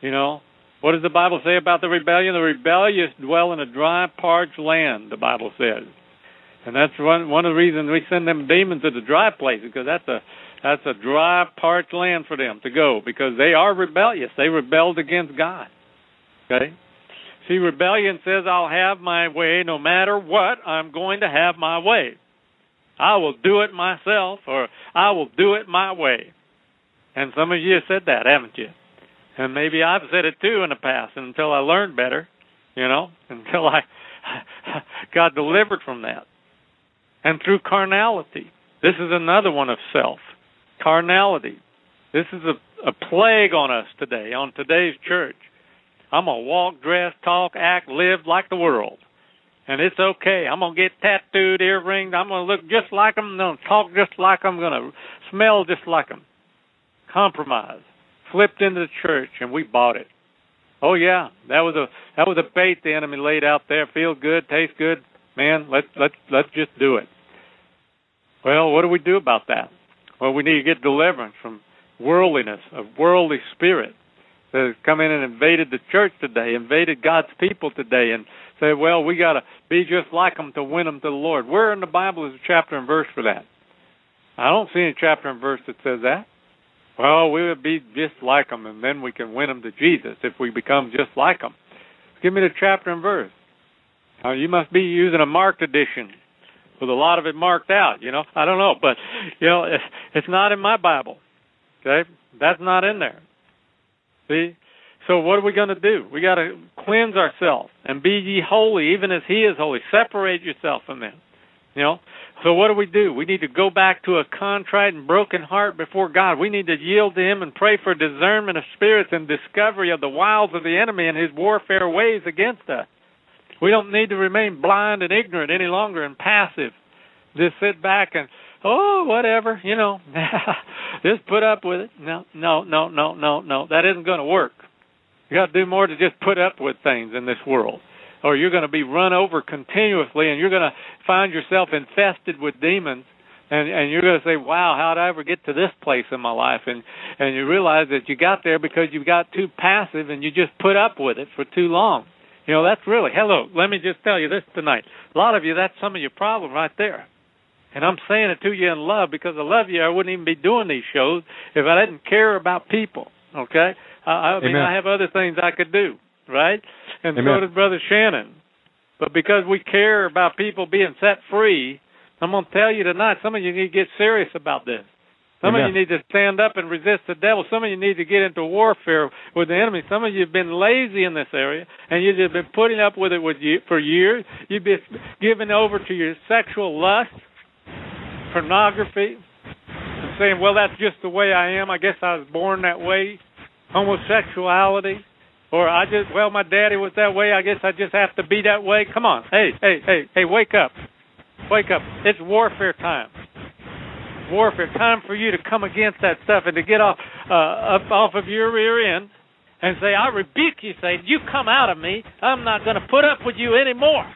You know, what does the Bible say about the rebellion? The rebellious dwell in a dry, parched land, the Bible says. And that's one one of the reasons we send them demons to the dry places, because that's a that's a dry, parched land for them to go, because they are rebellious. They rebelled against God. Okay? See, rebellion says, I'll have my way no matter what, I'm going to have my way. I will do it myself, or I will do it my way. And some of you have said that, haven't you? And maybe I've said it too in the past until I learned better, you know, until I got delivered from that. And through carnality. This is another one of self. Carnality. This is a, a plague on us today, on today's church. I'm gonna walk, dress, talk, act, live like the world, and it's okay. I'm gonna get tattooed, earrings. I'm gonna look just like them. I'm gonna talk just like them. I'm gonna smell just like them. Compromise. Flipped into the church, and we bought it. Oh yeah, that was a that was a bait the enemy laid out there. Feel good, taste good, man. Let's let's let's just do it. Well, what do we do about that? Well, we need to get deliverance from worldliness, of worldly spirit has come in and invaded the church today, invaded God's people today, and say, well, we got to be just like them to win them to the Lord. Where in the Bible is a chapter and verse for that? I don't see any chapter and verse that says that. Well, we would be just like them, and then we can win them to Jesus if we become just like them. Give me the chapter and verse. Uh, you must be using a marked edition with a lot of it marked out. You know, I don't know, but you know, it's, it's not in my Bible. Okay, that's not in there. See, so what are we going to do? We got to cleanse ourselves and be ye holy, even as He is holy. Separate yourself from them. You know. So what do we do? We need to go back to a contrite and broken heart before God. We need to yield to Him and pray for discernment of spirits and discovery of the wiles of the enemy and his warfare ways against us. We don't need to remain blind and ignorant any longer and passive. Just sit back and oh whatever, you know, just put up with it. No, no, no, no, no, no. That isn't going to work. You got to do more to just put up with things in this world, or you're going to be run over continuously, and you're going to find yourself infested with demons. And and you're going to say, "Wow, how did I ever get to this place in my life?" And and you realize that you got there because you got too passive and you just put up with it for too long. You know, that's really hello. Let me just tell you this tonight. A lot of you, that's some of your problem right there. And I'm saying it to you in love because I love you. I wouldn't even be doing these shows if I didn't care about people. Okay, I, I mean I have other things I could do, right? And Amen. so does Brother Shannon. But because we care about people being set free, I'm going to tell you tonight. Some of you need to get serious about this. Some Amen. of you need to stand up and resist the devil. Some of you need to get into warfare with the enemy. Some of you have been lazy in this area, and you've just been putting up with it with you for years. You've been giving over to your sexual lust, pornography, and saying, "Well, that's just the way I am. I guess I was born that way." Homosexuality, or I just, well, my daddy was that way. I guess I just have to be that way. Come on, hey, hey, hey, hey, wake up, wake up! It's warfare time warfare. Time for you to come against that stuff and to get off uh, up off of your rear end and say, "I rebuke you, Satan. You come out of me. I'm not going to put up with you anymore."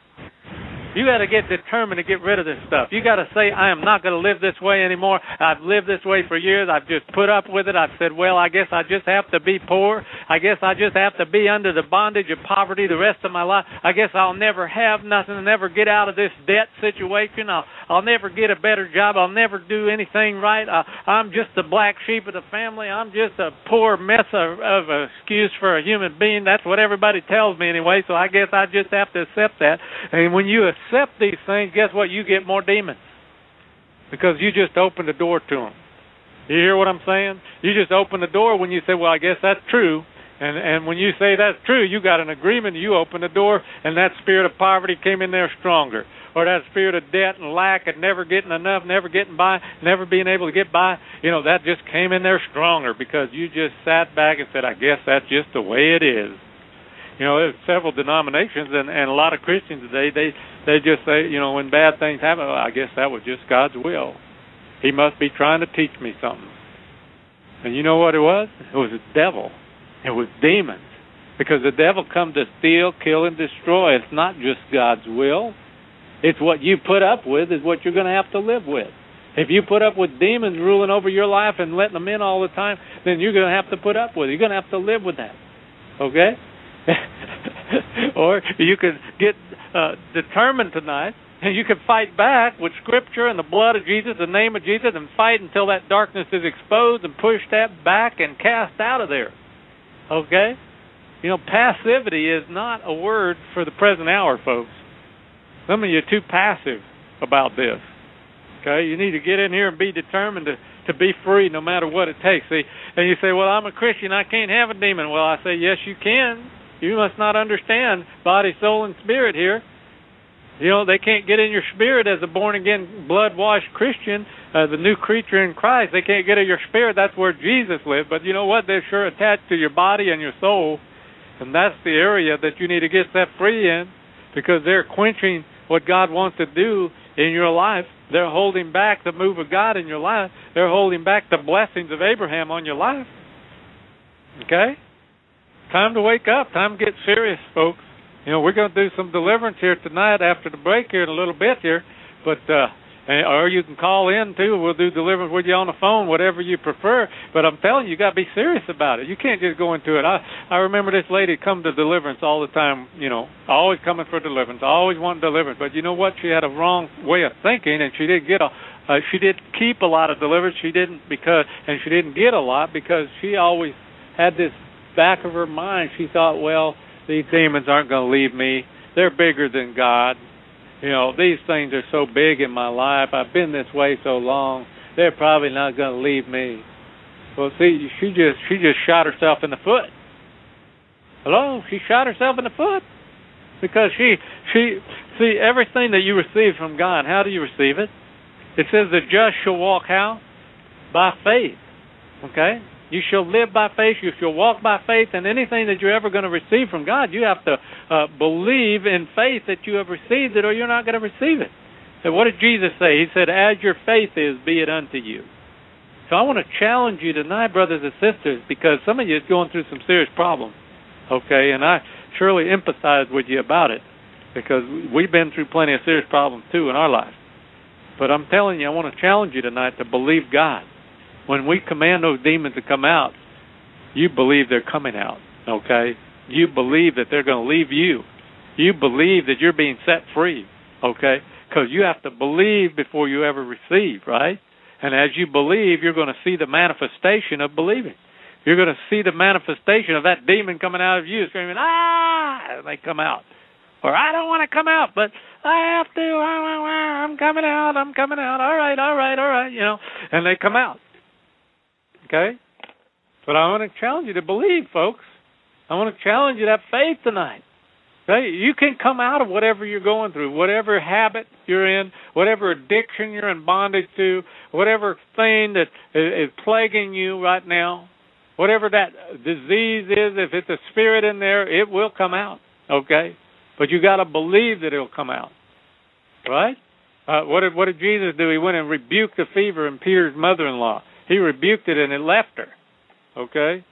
You got to get determined to get rid of this stuff. You got to say, I am not going to live this way anymore. I've lived this way for years. I've just put up with it. I've said, well, I guess I just have to be poor. I guess I just have to be under the bondage of poverty the rest of my life. I guess I'll never have nothing and never get out of this debt situation. I'll I'll never get a better job. I'll never do anything right. I, I'm just the black sheep of the family. I'm just a poor mess of, of excuse for a human being. That's what everybody tells me anyway. So I guess I just have to accept that. And when you accept these things, guess what? You get more demons because you just open the door to them. You hear what I'm saying? You just open the door when you say, "Well, I guess that's true." And and when you say that's true, you got an agreement. You open the door, and that spirit of poverty came in there stronger, or that spirit of debt and lack and never getting enough, never getting by, never being able to get by. You know that just came in there stronger because you just sat back and said, "I guess that's just the way it is." You know, there's several denominations and and a lot of Christians today they they just say, you know, when bad things happen, well, I guess that was just God's will. He must be trying to teach me something. And you know what it was? It was the devil. It was demons. Because the devil come to steal, kill, and destroy. It's not just God's will. It's what you put up with is what you're going to have to live with. If you put up with demons ruling over your life and letting them in all the time, then you're going to have to put up with it. You're going to have to live with that. Okay? or you could get uh, determined tonight and you can fight back with Scripture and the blood of Jesus, the name of Jesus, and fight until that darkness is exposed and push that back and cast out of there. Okay? You know, passivity is not a word for the present hour, folks. Some of you are too passive about this. Okay? You need to get in here and be determined to, to be free no matter what it takes. See, and you say, Well, I'm a Christian, I can't have a demon. Well, I say, Yes, you can. You must not understand body, soul, and spirit here. You know, they can't get in your spirit as a born again, blood washed Christian, uh, the new creature in Christ. They can't get in your spirit. That's where Jesus lived. But you know what? They're sure attached to your body and your soul. And that's the area that you need to get set free in because they're quenching what God wants to do in your life. They're holding back the move of God in your life. They're holding back the blessings of Abraham on your life. Okay? Time to wake up. Time to get serious, folks. You know, we're going to do some deliverance here tonight after the break here in a little bit here, but uh or you can call in too. We'll do deliverance with you on the phone, whatever you prefer. But I'm telling you, you got to be serious about it. You can't just go into it. I I remember this lady come to deliverance all the time. You know, always coming for deliverance, always wanting deliverance. But you know what? She had a wrong way of thinking, and she didn't get a. Uh, she didn't keep a lot of deliverance. She didn't because, and she didn't get a lot because she always had this back of her mind. She thought, well, these demons aren't going to leave me they're bigger than God. You know, these things are so big in my life. I've been this way so long. They're probably not going to leave me. Well, see, she just she just shot herself in the foot. Hello, she shot herself in the foot because she she see everything that you receive from God. How do you receive it? It says the just shall walk how by faith. Okay, you shall live by faith. You shall walk by faith. And anything that you're ever going to receive from God, you have to uh, believe in faith that you have received it, or you're not going to receive it. And what did Jesus say? He said, "As your faith is, be it unto you." So I want to challenge you tonight, brothers and sisters, because some of you is going through some serious problems. Okay, and I surely empathize with you about it because we've been through plenty of serious problems too in our life. But I'm telling you, I want to challenge you tonight to believe God when we command those demons to come out, you believe they're coming out, okay? You believe that they're going to leave you. You believe that you're being set free, okay? Because you have to believe before you ever receive, right? And as you believe, you're going to see the manifestation of believing. You're going to see the manifestation of that demon coming out of you, screaming, ah! And they come out. Or I don't want to come out, but I have to. I'm coming out. I'm coming out. All right, all right, all right. You know, and they come out. Okay? But I want to challenge you to believe, folks. I want to challenge you to have faith tonight. Okay? You can come out of whatever you're going through, whatever habit you're in, whatever addiction you're in bondage to, whatever thing that is plaguing you right now, whatever that disease is, if it's a spirit in there, it will come out. Okay? But you got to believe that it'll come out. Right? Uh, what did what did Jesus do? He went and rebuked the fever in Peter's mother-in-law. He rebuked it and it left her. Okay?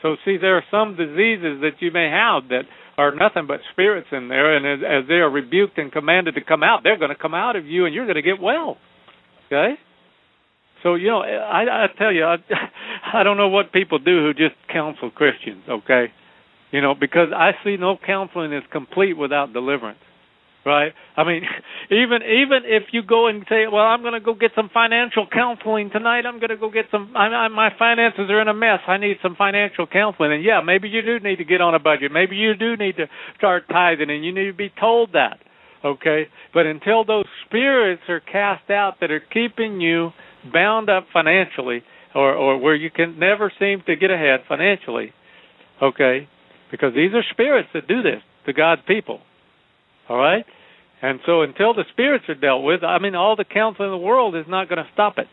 So see, there are some diseases that you may have that are nothing but spirits in there, and as, as they are rebuked and commanded to come out, they're going to come out of you, and you're going to get well. Okay? So you know, I, I tell you, I, I don't know what people do who just counsel Christians. Okay? You know, because I see no counseling is complete without deliverance right? I mean, even even if you go and say, "Well, I'm going to go get some financial counseling tonight. I'm going to go get some. I, I, my finances are in a mess. I need some financial counseling." And yeah, maybe you do need to get on a budget. Maybe you do need to start tithing, and you need to be told that. Okay, but until those spirits are cast out that are keeping you bound up financially, or or where you can never seem to get ahead financially, okay, because these are spirits that do this to God's people. All right? And so until the spirits are dealt with, I mean, all the counseling in the world is not going to stop it.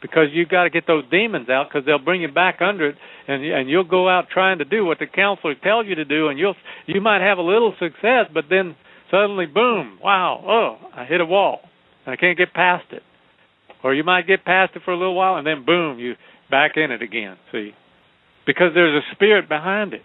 Because you've got to get those demons out because they'll bring you back under it, and and you'll go out trying to do what the counselor tells you to do, and you'll you might have a little success, but then suddenly, boom, wow, oh, I hit a wall, and I can't get past it. Or you might get past it for a little while, and then boom, you back in it again. See, because there's a spirit behind it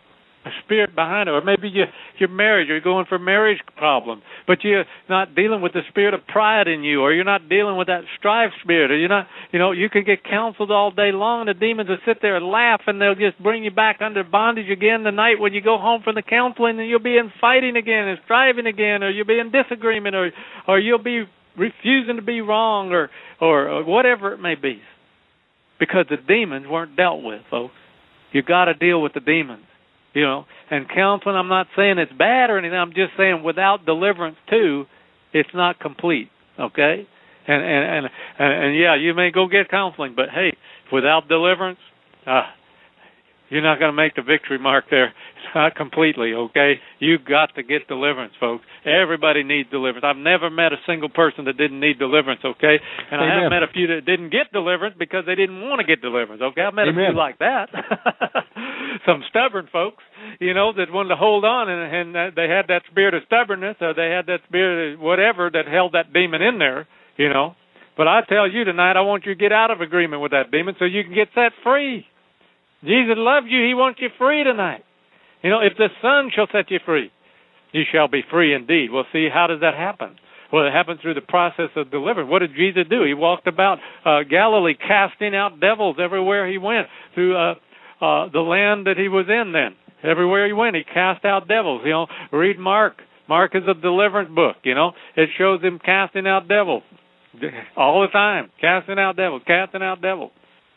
spirit behind it, or maybe you you're married, you're going for marriage problem, but you're not dealing with the spirit of pride in you, or you're not dealing with that strife spirit, or you're not, you know, you can get counseled all day long, and the demons will sit there and laugh, and they'll just bring you back under bondage again the night when you go home from the counseling, and you'll be in fighting again, and striving again, or you'll be in disagreement, or or you'll be refusing to be wrong, or or, or whatever it may be, because the demons weren't dealt with, folks. You got to deal with the demons you know and counseling i'm not saying it's bad or anything. I'm just saying without deliverance too it's not complete okay? And and and and, and yeah you may go get counseling but hey without deliverance uh you're not going to make the victory mark there not completely, okay? You've got to get deliverance, folks. Everybody needs deliverance. I've never met a single person that didn't need deliverance, okay? And Amen. I have met a few that didn't get deliverance because they didn't want to get deliverance, okay? I've met Amen. a few like that. Some stubborn folks, you know, that wanted to hold on and, and they had that spirit of stubbornness or they had that spirit of whatever that held that demon in there, you know. But I tell you tonight, I want you to get out of agreement with that demon so you can get set free. Jesus loves you. He wants you free tonight. You know, if the Son shall set you free, you shall be free indeed. Well, see, how does that happen? Well, it happened through the process of deliverance. What did Jesus do? He walked about uh, Galilee casting out devils everywhere he went through uh, uh, the land that he was in then. Everywhere he went, he cast out devils. You know, read Mark. Mark is a deliverance book, you know. It shows him casting out devils all the time. Casting out devils, casting out devils,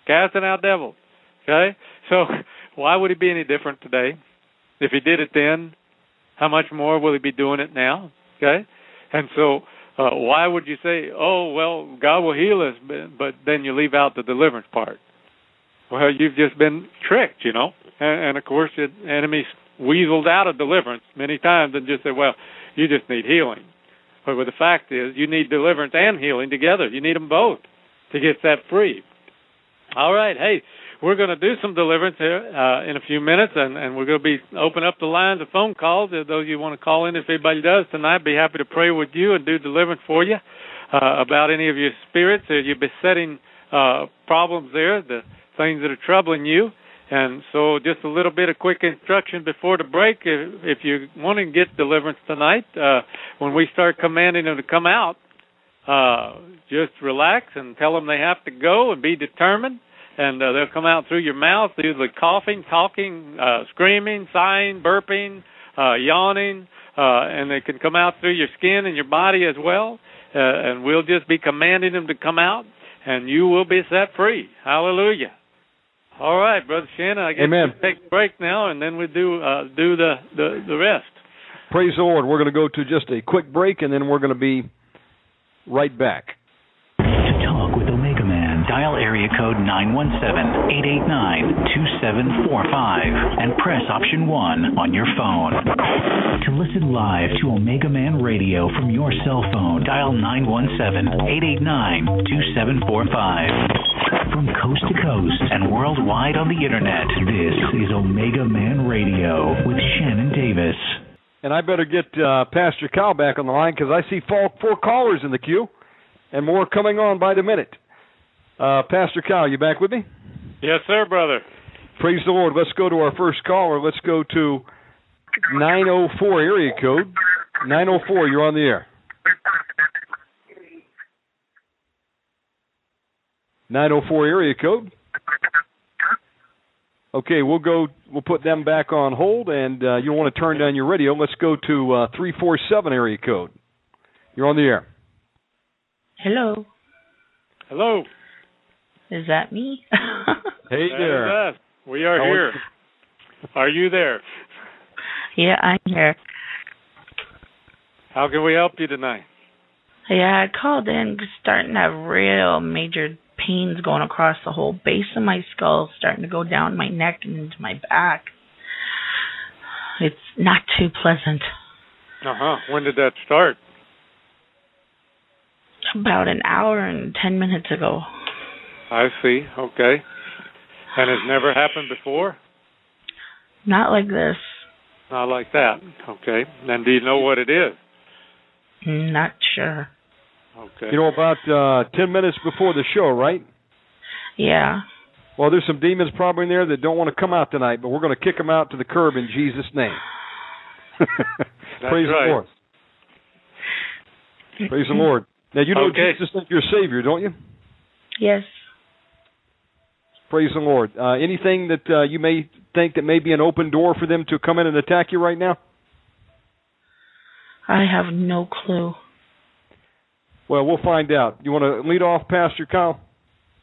casting out devils. Okay? So why would he be any different today? If he did it then, how much more will He be doing it now? Okay, and so uh, why would you say, "Oh, well, God will heal us," but, then you leave out the deliverance part? Well, you've just been tricked, you know. And, and of course, the enemy's weaseled out of deliverance many times and just say, "Well, you just need healing." But the fact is, you need deliverance and healing together. You need them both to get set free. All right, hey, we're going to do some deliverance here uh, in a few minutes, and, and we're going to be open up the lines of phone calls. If those you want to call in, if anybody does tonight, be happy to pray with you and do deliverance for you uh, about any of your spirits. If you're besetting uh, problems there, the things that are troubling you. And so, just a little bit of quick instruction before the break. If, if you want to get deliverance tonight, uh, when we start commanding them to come out, uh, just relax and tell them they have to go and be determined and uh, they'll come out through your mouth, usually coughing, talking, uh, screaming, sighing, burping, uh, yawning, uh, and they can come out through your skin and your body as well. Uh, and we'll just be commanding them to come out, and you will be set free. Hallelujah. All right, brother Shannon. I guess Amen. we'll take a break now, and then we do uh, do the, the the rest. Praise the Lord. We're going to go to just a quick break, and then we're going to be right back. Dial area code 917-889-2745 and press option 1 on your phone. To listen live to Omega Man Radio from your cell phone, dial 917-889-2745. From coast to coast and worldwide on the internet, this is Omega Man Radio with Shannon Davis. And I better get uh, Pastor Kyle back on the line because I see four, four callers in the queue, and more coming on by the minute. Uh, Pastor Kyle, you back with me? Yes, sir, brother. Praise the Lord. Let's go to our first caller. Let's go to 904 area code. 904, you're on the air. 904 area code. Okay, we'll go. We'll put them back on hold, and uh, you'll want to turn down your radio. Let's go to uh, 347 area code. You're on the air. Hello, Hello. Is that me? Hey That there. is us. We are How here. are Are you there? yeah, I'm here. How can we help you tonight? Yeah, I called in starting to have real major pains going across the whole base of my skull, starting to go down my neck and into my back. It's not too pleasant. Uh huh. When did that start? About an hour and ten minutes ago. I see. Okay. And it's never happened before? Not like this. Not like that. Okay. And do you know what it is? Not sure. Okay. You know, about uh, 10 minutes before the show, right? Yeah. Well, there's some demons probably in there that don't want to come out tonight, but we're going to kick them out to the curb in Jesus' name. Praise right. the Lord. Praise the Lord. Now you know Okay. Jesus is your Savior, don't you? Yes. Praise the Lord. Uh, anything that uh, you may think that may be an open door for them to come in and attack you right now? I have no clue. Well, we'll find out. You want to lead off, Pastor Kyle?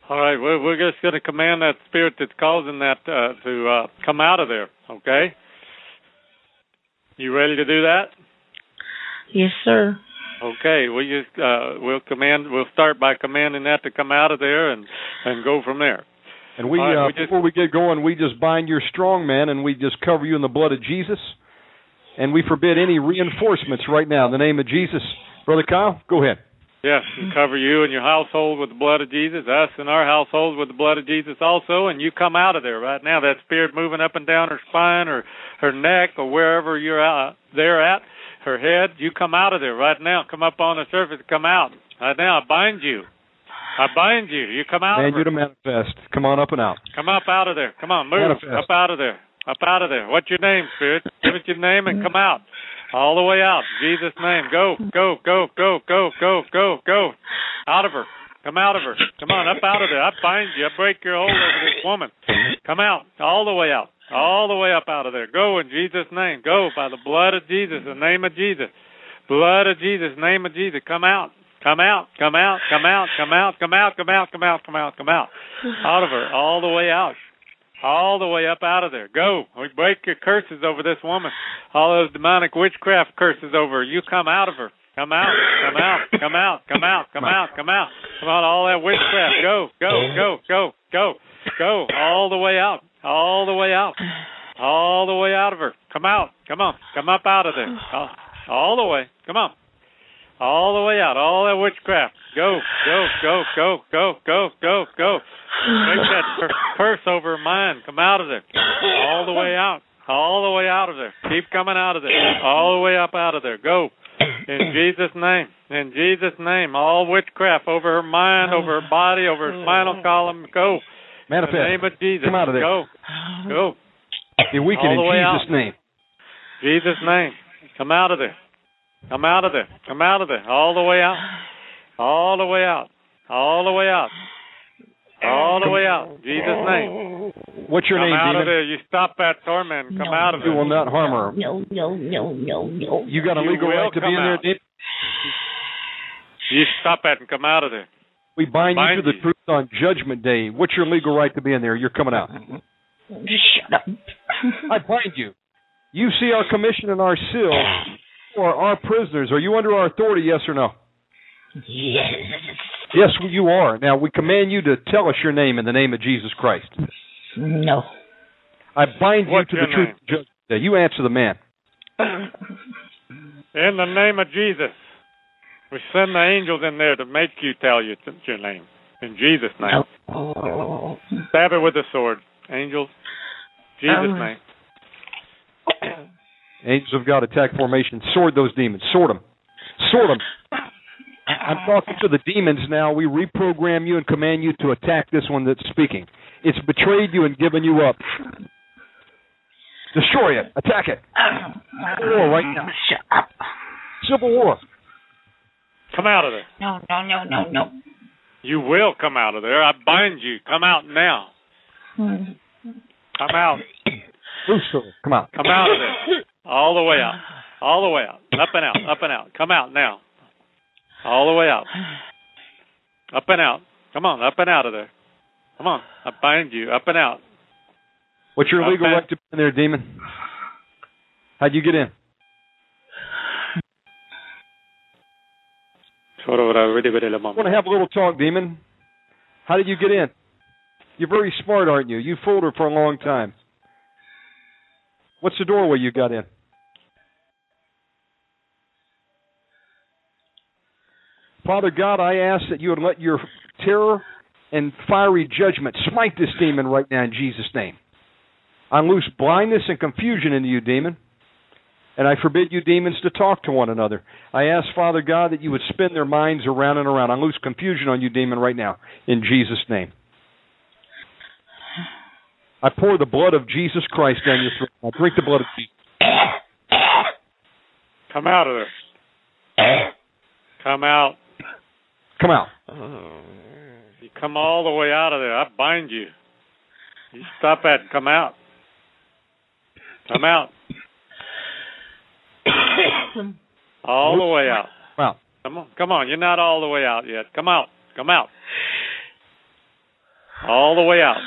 All right. We're, we're just going to command that spirit that's causing that uh, to uh, come out of there. Okay. You ready to do that? Yes, sir. Okay. We just uh, we'll command. We'll start by commanding that to come out of there and and go from there. And we, right, uh, we just- before we get going, we just bind your strong man and we just cover you in the blood of Jesus. And we forbid any reinforcements right now in the name of Jesus. Brother Kyle, go ahead. Yes, and cover you and your household with the blood of Jesus, us and our household with the blood of Jesus also, and you come out of there right now. That spirit moving up and down her spine or her neck or wherever you're out there at, her head, you come out of there right now. Come up on the surface, come out. Right now, I bind you. I bind you. You come out. Of you to manifest. Come on up and out. Come up out of there. Come on, move Manifest. up out of there. Up out of there. What's your name, spirit? Give us your name and come out. All the way out. In Jesus' name. Go, go, go, go, go, go, go, go. Out of her. Come out of her. Come on, up out of there. I bind you. I break your hold over this woman. Come out. All the way out. All the way up out of there. Go in Jesus' name. Go by the blood of Jesus, the name of Jesus. Blood of Jesus, name of Jesus. Come out. Come out. Come out. Come out. Come out. Come out. Come out. Come out. Come out. Come out. Out of her. All the way out. all the way up out of there. Go. We break your curses over this woman. All those demonic witchcraft curses over her. You come out of her. Come out, come out, come out, come out, come out, come out. Come on, all that witchcraft. Go, go, go, go, go, go. All the way out. All the way out. All the way out of her. Come out. Come on. Come up out of there. All, all the way. Come on. All the way out. All that witchcraft. Go, go, go, go, go, go, go, go. Break that curse over her mind. Come out of there. All the way out. All the way out of there. Keep coming out of there. All the way up out of there. Go. In Jesus' name. In Jesus' name. All witchcraft over her mind, over her body, over her spinal column. Go. Manifest. In the name of Jesus. Come out of there. Go. Go. Be weakened in Jesus' out. name. Jesus' name. Come out of there. Come out of there. Come out of there. All the way out. All the way out. All the way out. All the way out. Jesus' name. What's your Come name, out demon? of there. You stop that torment. Come No, out of there. You will not harm her. No, no, no, no, no. You got a legal right to be come in there, out. demon. You stop that and come out of there. We bind, Bind you to the you. truth on Judgment Day. What's your legal right to be in there? You're coming out. Shut up. I bind you. You see our commission and our seal for our prisoners. Are you under our authority, yes or no? yes. Yes, you are. Now, we command you to tell us your name in the name of Jesus Christ. No. I bind What's you to the your truth of You answer the man. In the name of Jesus. We send the angels in there to make you tell you t- your name. In Jesus' name. Stab it with the sword. Angels. Jesus' Um. name. Angels of God attack formation. Sword those demons. Sword them. Sword them. I'm talking to the demons now. We reprogram you and command you to attack this one that's speaking. It's betrayed you and given you up. Destroy it. Attack it. War right now. Shut up. Civil war. Come out of there. No, no, no, no, no. You will come out of there. I bind you. Come out now. Hmm. Come out. Loose. Come out. Come out of there. All the way out. All the way out. Up and out. Up and out. Come out now. All the way out. Up and out. Come on. Up and out of there. Come on. I bind you. Up and out. What's your legal Okay. right to be in there, demon? How'd you get in? I want to have a little talk, demon. How did you get in? You're very smart, aren't you? You fooled her for a long time. What's the doorway you got in? Father God, I ask that you would let your terror and fiery judgment smite this demon right now in Jesus' name. I loose blindness and confusion into you, demon. And I forbid you demons to talk to one another. I ask, Father God, that you would spin their minds around and around. I loose confusion on you, demon, right now, in Jesus' name. I pour the blood of Jesus Christ down your throat. I drink the blood of Jesus. Come out of there. Come out. Come out. You come all the way out of there. I bind you. You stop that and come out. Come out. All the way out. Come out. Come on, come on. You're not all the way out yet. Come out. Come out. All the way out.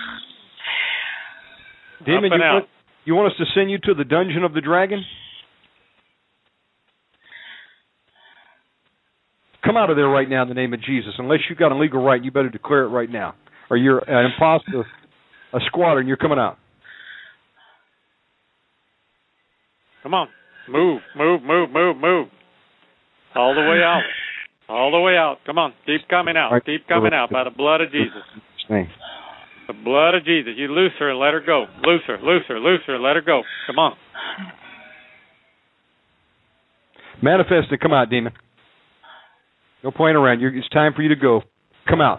Demon, you out. want, you want us to send you to the dungeon of the dragon? Come out of there right now in the name of Jesus. Unless you've got a legal right, you better declare it right now. Or you're an imposter, a squatter, and you're coming out. Come on. Move, move, move, move, move. All the way out. All the way out. Come on. Keep coming out. Right. Keep coming out by the blood of Jesus. The blood of Jesus. You loose her and let her go. Loose her, loose her, loose her, let her go. Come on. Manifest it. Come out, demon. No playing around. You're, it's time for you to go. Come out.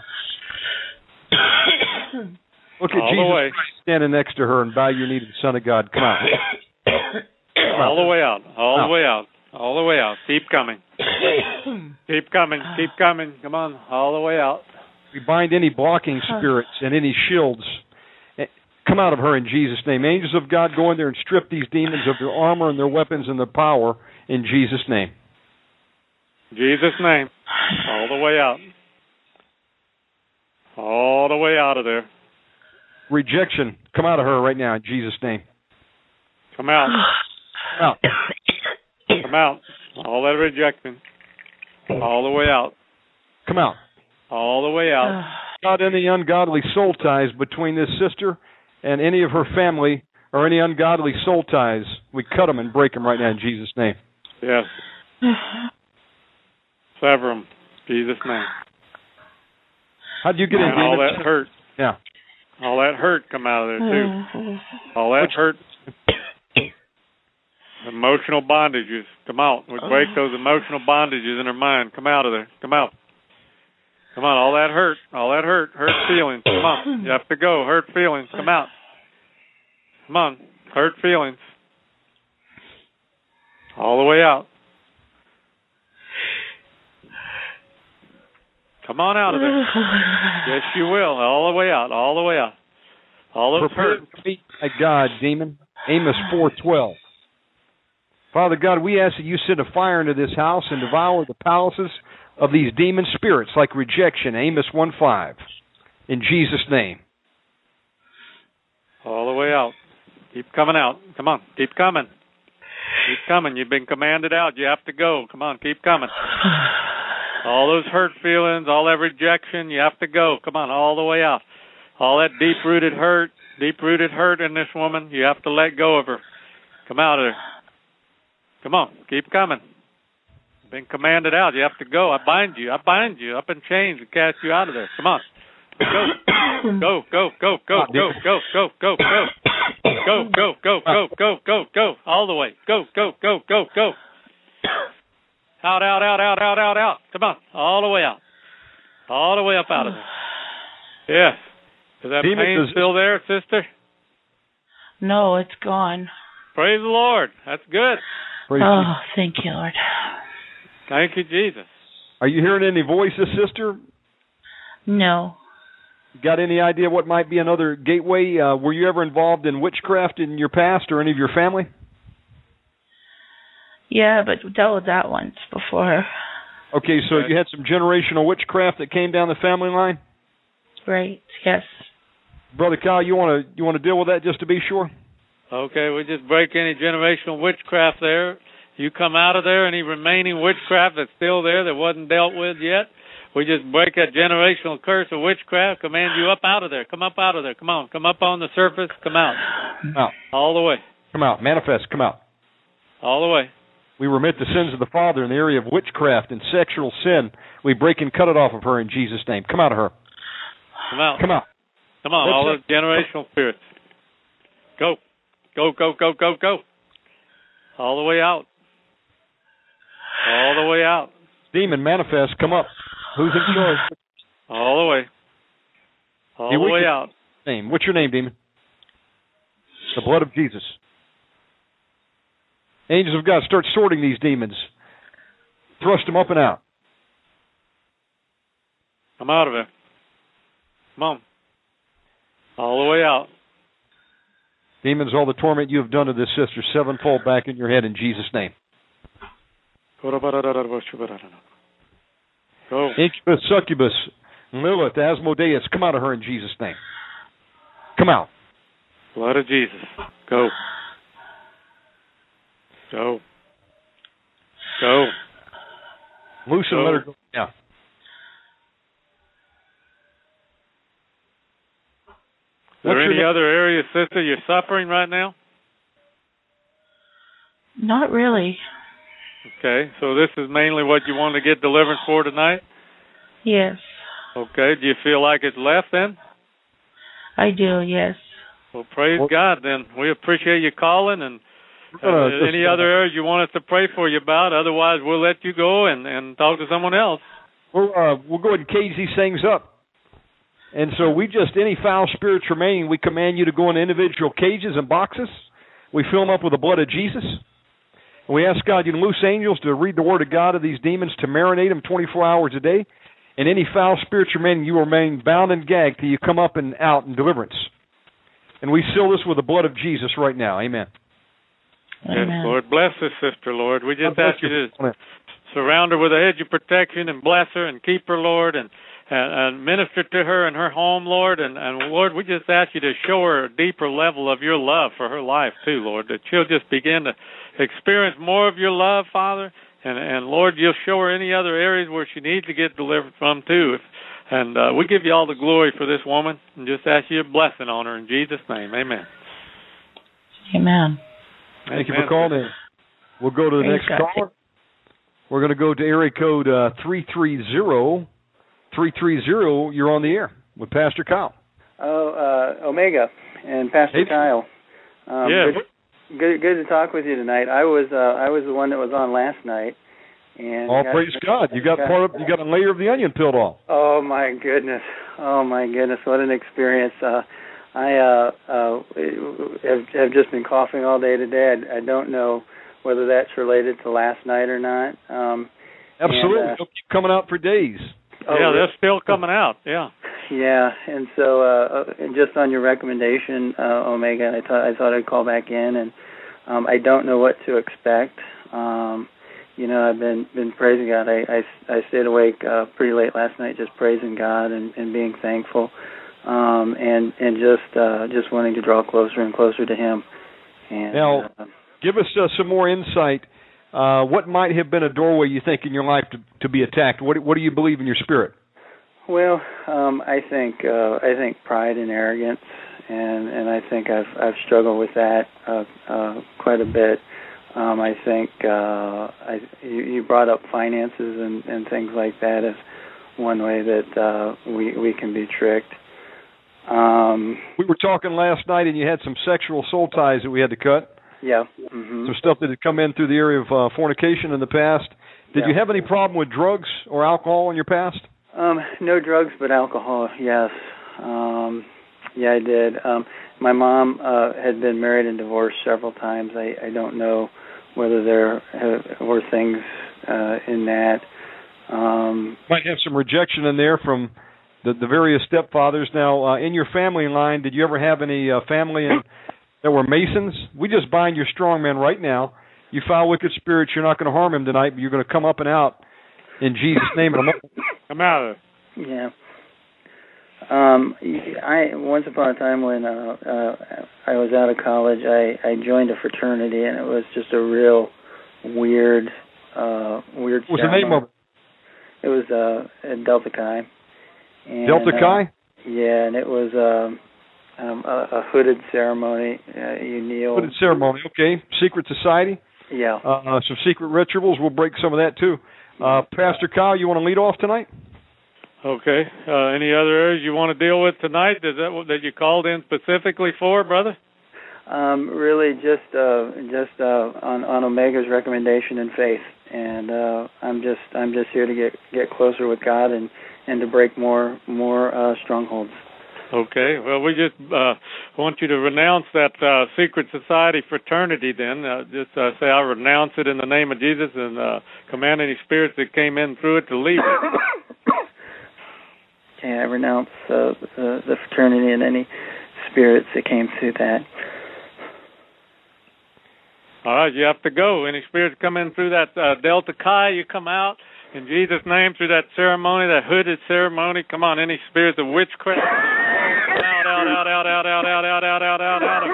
Look at All Jesus way. Standing next to her and bow your knee to the Son of God. Come out. All the way out. All Out. the way out. All the way out. Keep coming. Keep coming. Keep coming. Come on. All the way out. We bind any blocking spirits and any shields. Eh, Come out of her in Jesus' name. Angels of God, go in there and strip these demons of their armor and their weapons and their power in Jesus' name. Jesus' name. All the way out. All the way out of there. rejection come out of her right now in Jesus' name. Come out. Come out. Come out. All that rejection. All the way out. Come out. All the way out. Not any ungodly soul ties between this sister and any of her family or any ungodly soul ties. We cut them and break them right now in Jesus' name. Yes. Sever them. Jesus' name. How do you get in, And all demon? that hurt. Yeah. All that hurt come out of there too. Uh-huh. All that hurt. Emotional bondages come out. We oh. break those emotional bondages in her mind. Come out of there. Come out. Come on. All that hurt. All that hurt. Hurt feelings. Come on. You have to go. Hurt feelings. Come out. Come on. Hurt feelings. All the way out. Come on out of there. Yes, you will. All the way out. All the way out. All those Prepare hurt. to meet my God, demon. Amos 4:12. Father God, we ask that you send a fire into this house and devour the palaces of these demon spirits like rejection. Amos 1:5. In Jesus' name. All the way out. Keep coming out. Come on. Keep coming. Keep coming. You've been commanded out. You have to go. Come on. Keep coming. All those hurt feelings, all that rejection, you have to go. Come on. All the way out. All that deep rooted hurt, deep rooted hurt in this woman, you have to let go of her. Come out of there. Come on. Keep coming. You've been commanded out. You have to go. I bind you. I bind you up in chains and cast you out of there. Come on. Go. Go, go, go, go, go, go, go, go, go. Go, go, go, go, go, go, go. All the way. Go, go, go, go, go. Out, out, out, out, out, out, out. Come on. All the way out. All the way up out of there. Yes. Is that Demon, pain does- still there, sister? No, it's gone. Praise the Lord. That's good. Praise Oh, you. thank you, Lord. Thank you, Jesus. Are you hearing any voices, sister? No. Got any idea what might be another gateway? Uh, were you ever involved in witchcraft in your past or any of your family? Yeah, but we dealt with that once before. Okay, so you had some generational witchcraft that came down the family line. Right. Yes. Brother Kyle, you want to you want to deal with that just to be sure? Okay, we just break any generational witchcraft there. You come out of there, any remaining witchcraft that's still there that wasn't dealt with yet. We just break that generational curse of witchcraft, command you up out of there. Come up out of there. Come on. Come up on the surface. Come out. Come out. All the way. Come out. Manifest. Come out. All the way. We remit the sins of the father in the area of witchcraft and sexual sin. We break and cut it off of her in Jesus' name. Come out of her. Come out. Come out. Come on, Let's all check- those generational spirits. Go. Go, go, go, go, go. All the way out. All the way out. Demon, manifest. Come up. Who's in charge? All the way. All Hey, the way can- out. Name. What's your name, demon? The blood of Jesus. Angels of God, start sorting these demons. Thrust them up and out. I'm out of. Come on. All the way out. Demons, all the torment you have done to this sister, sevenfold back in your head in Jesus' name. Go. Incubus, succubus, Lilith, Asmodeus, come out of her in Jesus' name. Come out. Blood of Jesus. Go. Go. Go. Loose and let her go. Yeah. Is there What's any other area, sister, you're suffering right now? Not really. Okay, so this is mainly what you want to get deliverance for tonight? Yes. Okay, do you feel like it's left then? I do, yes. Well, praise Well- God then. We appreciate you calling and We're gonna uh, just, any uh, other areas you want us to pray for you about. Otherwise, we'll let you go and, and talk to someone else. We'll, uh, we'll go ahead and cage these things up. And so we just, any foul spirits remaining, we command you to go in individual cages and boxes. We fill them up with the blood of Jesus. And we ask God, you to loose angels to read the word of God of these demons, to marinate them 24 hours a day. And any foul spirits remaining, you remain bound and gagged till you come up and out in deliverance. And we seal this with the blood of Jesus right now. Amen. Yes, Lord, bless this sister, Lord. We just ask you to surround her with a hedge of protection and bless her and keep her, Lord, and and, and minister to her in her home, Lord. And, and Lord, we just ask you to show her a deeper level of your love for her life too, Lord. That she'll just begin to experience more of your love, Father. And and Lord, you'll show her any other areas where she needs to get delivered from too. If, and uh, we give you all the glory for this woman, and just ask you a blessing on her in Jesus' name. Amen. Amen. Thank you for calling in. We'll go to the Praise next caller. We're going to go to area code uh, 330. 330, you're on the air with Pastor Kyle. Oh, uh, Omega and Pastor Hey. Kyle. Um, Yeah. Good, good, good to talk with you tonight. I was, uh, I was the one that was on last night, and All got- praise God. You got part of, you got a layer of the onion peeled off. Oh my goodness! Oh my goodness! What an experience! Uh, I uh, uh, have, have just been coughing all day today. I, I don't know whether that's related to last night or not. Um, Absolutely. And, uh, They'll keep coming out for days. oh, yeah, they're still coming out. Yeah. Yeah, and so uh, uh, and just on your recommendation, uh, Omega, I thought I thought I'd call back in, and um, I don't know what to expect. Um, you know, I've been been praising God. I I, I stayed awake uh, pretty late last night, just praising God and, and being thankful, um, and and just uh, just wanting to draw closer and closer to Him. And Now- uh, Give us uh, some more insight. Uh, what might have been a doorway you think in your life to, to be attacked? What, what do you believe in your spirit? Well, um, I think uh, I think pride and arrogance, and and I think I've I've struggled with that uh, uh, quite a bit. Um, I think uh, I you, you brought up finances and and things like that as one way that uh, we we can be tricked. Um, We were talking last night, and you had some sexual soul ties that we had to cut. yeah. hmm Some stuff that had come in through the area of uh, fornication in the past. Did Yeah. you have any problem with drugs or alcohol in your past? Um, no drugs, but alcohol. Yes. Um, yeah, I did. Um, my mom uh, had been married and divorced several times. I, I don't know whether there uh, were things uh, in that. Um, Might have some rejection in there from the, the various stepfathers. Now, uh, in your family line, did you ever have any uh, family in, that were Masons? We just bind your strong man right now. You foul wicked spirits, you're not going to harm him tonight, but you're going to come up and out in Jesus' name. And I'm- Come out of it. yeah. Um, I once upon a time when uh, uh, I was out of college, I, I joined a fraternity, and it was just a real weird, uh, weird. What's the name of it? It was uh, at Delta Chi. And, Delta uh, Chi? Yeah, and it was um, um, a, a hooded ceremony. Uh, you kneel. Hooded ceremony, okay. Secret society, Yeah. uh, some secret rituals. We'll break some of that too. Uh, Pastor Kyle, you want to lead off tonight? Okay. Uh, any other areas you want to deal with tonight? Is that what that you called in specifically for, brother? Um, really, just uh, just uh, on on Omega's recommendation and faith, and uh, I'm just I'm just here to get get closer with God and and to break more more uh, strongholds. Okay. Well, we just uh, want you to renounce that uh, secret society fraternity. Then uh, just uh, say, "I renounce it in the name of Jesus," and uh, command any spirits that came in through it to leave. it. Okay, I renounce uh, the, the fraternity and any spirits that came through that. All right, you have to go. Any spirits come in through that uh, Delta Chi, you come out in Jesus' name through that ceremony, that hooded ceremony. Come on, any spirits of witchcraft, out, out, out, out, out, out, out, out, out, out, out, out of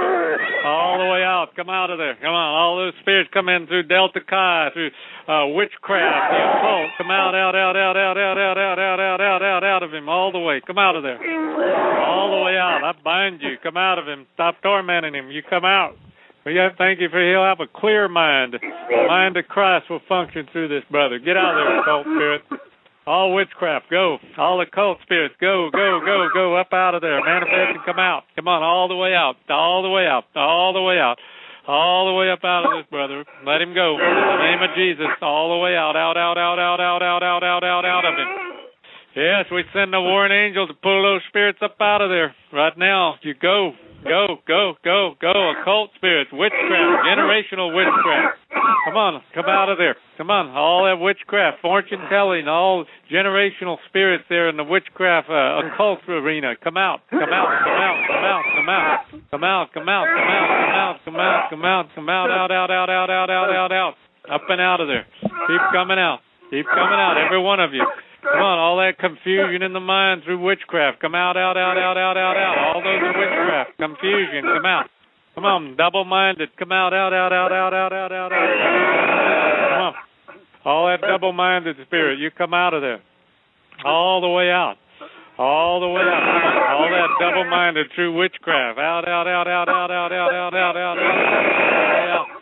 all the way out. Come out of there. Come on, all those spirits come in through Delta Chi, through uh, witchcraft, the occult. Come out, out, out, out, out, out, out, out, out, out, out, out, out of him, all the way. Come out of there, all the way out. I bind you. Come out of him. Stop tormenting him. You come out. Well, yeah, thank you for he'll have a clear mind. The mind of Christ will function through this brother. Get out of there, occult spirit. All witchcraft, go. All occult spirits, go, go, go, go up out of there. Manifest and come out. Come on, all the way out, all the way out, all the way out, all the way up out of this brother. Let him go. In the name of Jesus, all the way out, out, out, out, out, out, out, out, out, out, out of him. Yes, we send the warring angel to pull those spirits up out of there right now. You go, go, go, go, go. Occult spirits, witchcraft, generational witchcraft. Come on, come out of there. Come on, all that witchcraft, fortune telling, all generational spirits there in the witchcraft uh, occult arena. Come out, come out, come out, come out, come out, come out, come out, come out, come out, come out, come out, out, out, out, out, out, out, out, out, up and out of there. Keep coming out. Keep coming out, every one of you. Come on, all that confusion in the mind through witchcraft. Come out, out, out, out, out, out, out. All those witchcraft. Confusion, come out. Come on, double minded. Come out, out, out, out, out, out, out, out, out. Come on. All that double minded spirit, you come out of there. All the way out. All the way out. All that double minded through witchcraft. Out, out, out, out, out, out, out, out, out, out, out.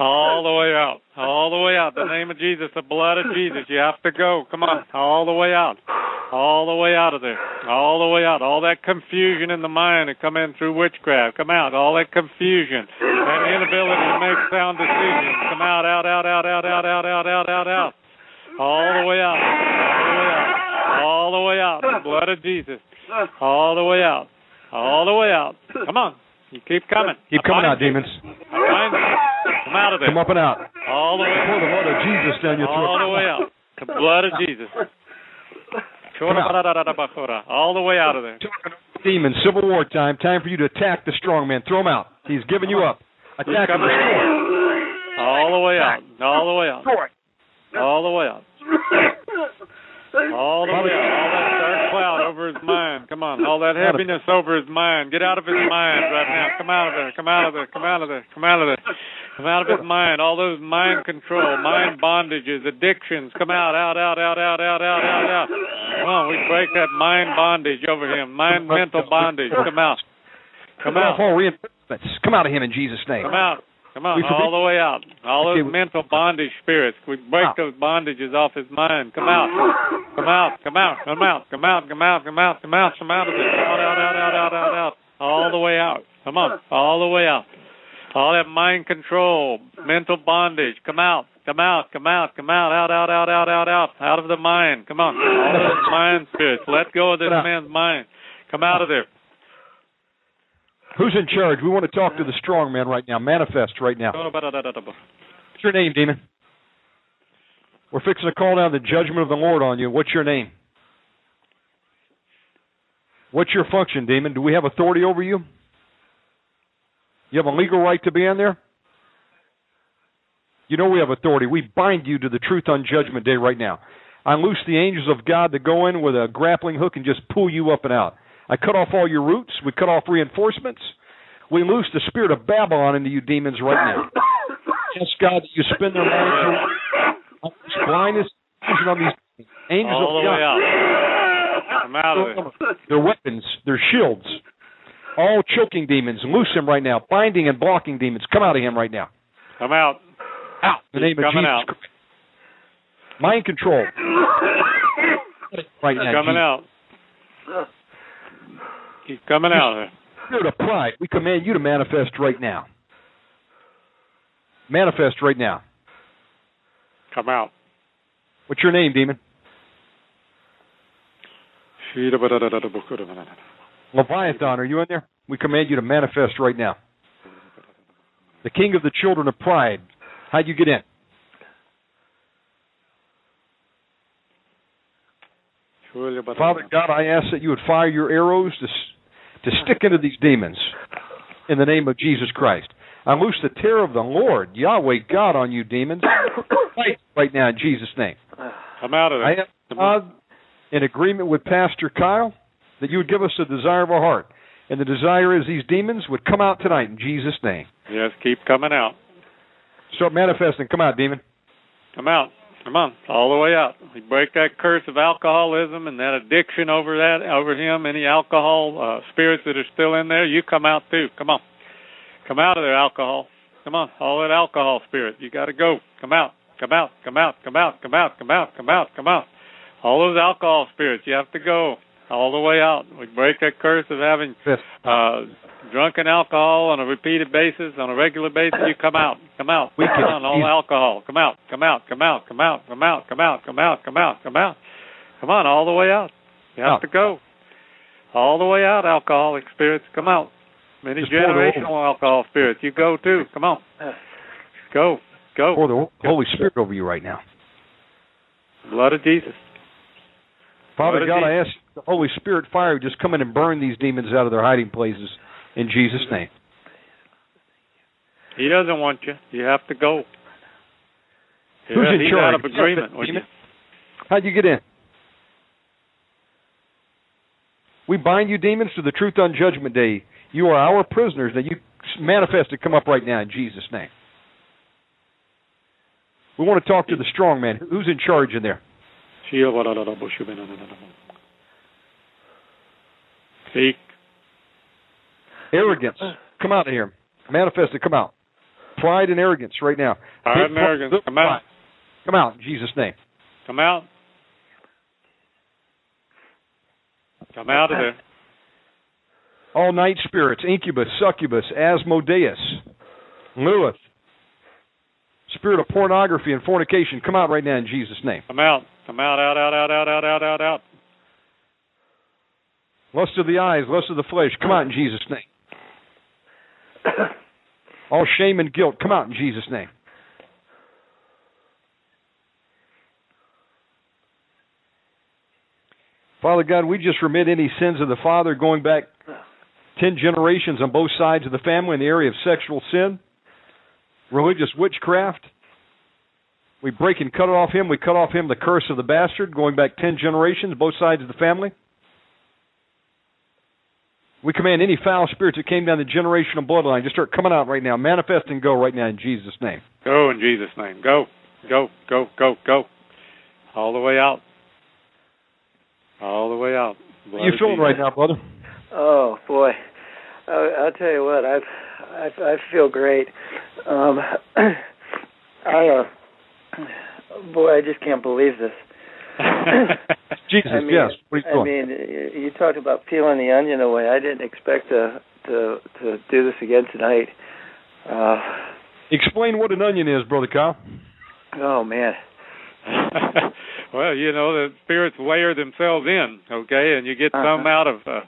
All the way out. All the way out. The name of Jesus, the blood of Jesus. You have to go. Come on. All the way out. All the way out of there. All the way out. All that confusion in the mind that come in through witchcraft. Come out. All that confusion. That inability to make sound decisions. Come out, out, out, out, out, out, out, out, out, out, out. All the way out. All the way out. All the way out. The blood of Jesus. All the way out. All the way out. Come on. You keep coming. Keep coming out, demons. I find you. Come out of there. Come up and out. All the way Pour the blood of Jesus down your throat. all the way out. The blood of Jesus. All the way out of there. Demons, Civil War time. Time for you to attack the strong man. Throw him out. He's giving you up. Attack him. All the way out. All the way out. All the way out. All the way. All that dark cloud over his mind. Come on. All that heaviness over his mind. Get out of his mind right now. Come out of there. Come out of there. Come out of there. Come out of there. Come out of his mind. All those mind control, mind bondages, addictions. Come out, out, out, out, out, out, out, out, out. Come on. We break that mind bondage over him. Mind mental bondage. Come out. Come out. All reinforcements. Come out of him in Jesus' name. Come out. Come on, all the way out. All those Okay, mental bondage spirits. We break Out. those bondages off his mind. Come out. Come out. Come out. Come out. Come out. Come out. Come out. Come out. Come out of there. Out, out, out, out, out, out, out. All the way out. Come on. All the way out. All that mind control, mental bondage. Come out. Come out. Come out. Come out. Out, out, out, out, out, out. Out of the mind. Come on. All those mind spirits. Let go of this man's mind. Come out of there. Who's in charge? We want to talk to the uh, strong man right now. Manifest right now. Oh, What's your name, demon? We're fixing to call down the judgment of the Lord on you. What's your name? What's your function, demon? Do we have authority over you? You have a legal right to be in there? You know we have authority. We bind you to the truth on Judgment Day right now. I loose the angels of God to go in with a grappling hook and just pull you up and out. I cut off all your roots. We cut off reinforcements. We loose the spirit of Babylon into you demons right now. Ask God that you spend their minds on this blindness on these angels All of the way out. Come out of there. Their weapons, their shields, all choking demons. Loose him right now. Binding and blocking demons. Come out of him right now. Come out. Out. In the name of Coming Jesus out. Christ. Mind control. Right now. coming Jesus. out. He's coming out. Spirit of pride, we command you to manifest right now. Manifest right now. Come out. What's your name, demon? Leviathan, are you in there? We command you to manifest right now. The king of the children of pride. How'd you get in? Father God, I ask that you would fire your arrows to, to stick into these demons in the name of Jesus Christ. I loose the terror of the Lord, Yahweh God, on you demons. Fight right now in Jesus' name. Come out of I there. ask in agreement with Pastor Kyle, that you would give us the desire of our heart. And the desire is these demons would come out tonight in Jesus' name. Yes, keep coming out. Start manifesting. Come out, demon. Come out. Come on, all the way out. We break that curse of alcoholism and that addiction over that over him. Any alcohol uh, spirits that are still in there, you come out too. Come on, come out of there, alcohol. Come on, all that alcohol spirit, you got to go. Come out, come out, come out, come out, come out, come out, come out, come out. All those alcohol spirits, you have to go all the way out. We break that curse of having uh, drunken alcohol on a repeated basis, on a regular basis, you come out, come out, We come on, all alcohol, come out, come out, come out, come out, come out, come out, come out, come out, come out, come on, all the way out. You have Out. to go, all the way out. Alcoholic spirits, come out. Many Just generational alcohol spirits, you go too. Come on, go, go. Pour the Holy Spirit over you right now. Blood of Jesus. Father Blood God, I ask the Holy Spirit fire just come in and burn these demons out of their hiding places in Jesus' name. He doesn't want you. You have to go. Who's in he's charge? out of agreement with you. How'd you get in? We bind you, demons, to the truth on Judgment Day. You are our prisoners. That you manifest to come up right now in Jesus' name. We want to talk to the strong man. Who's in charge in there? Speak. Arrogance. Come out of here. Manifest to come out. Pride and arrogance right now. Pride and arrogance. Come out. Come out in Jesus' name. Come out. Come out of there. All night spirits, incubus, succubus, Asmodeus, Lilith, spirit of pornography and fornication, come out right now in Jesus' name. Come out. Come out, out, out, out, out, out, out, out, out. Lust of the eyes, lust of the flesh, come out in Jesus' name. All shame and guilt, come out in Jesus' name. Father God, we just remit any sins of the father going back ten generations on both sides of the family in the area of sexual sin, religious witchcraft. We break and cut off him. We cut off him the curse of the bastard going back ten generations, both sides of the family. We command any foul spirits that came down the generational bloodline to start coming out right now, manifest and go right now in Jesus' name. Go in Jesus' name. Go, go, go, go, go. All the way out. All the way out. Blood How you feeling right now, brother? Oh boy, I, I'll tell you what. I've, I I feel great. Um, I uh, boy, I just can't believe this. Jesus, I mean, yes. What I mean, you talked about peeling the onion away. I didn't expect to to to do this again tonight. Uh, Explain what an onion is, brother Kyle. Oh man. well, you know the spirits layer themselves in, okay, and you get uh-huh. some out of. Uh,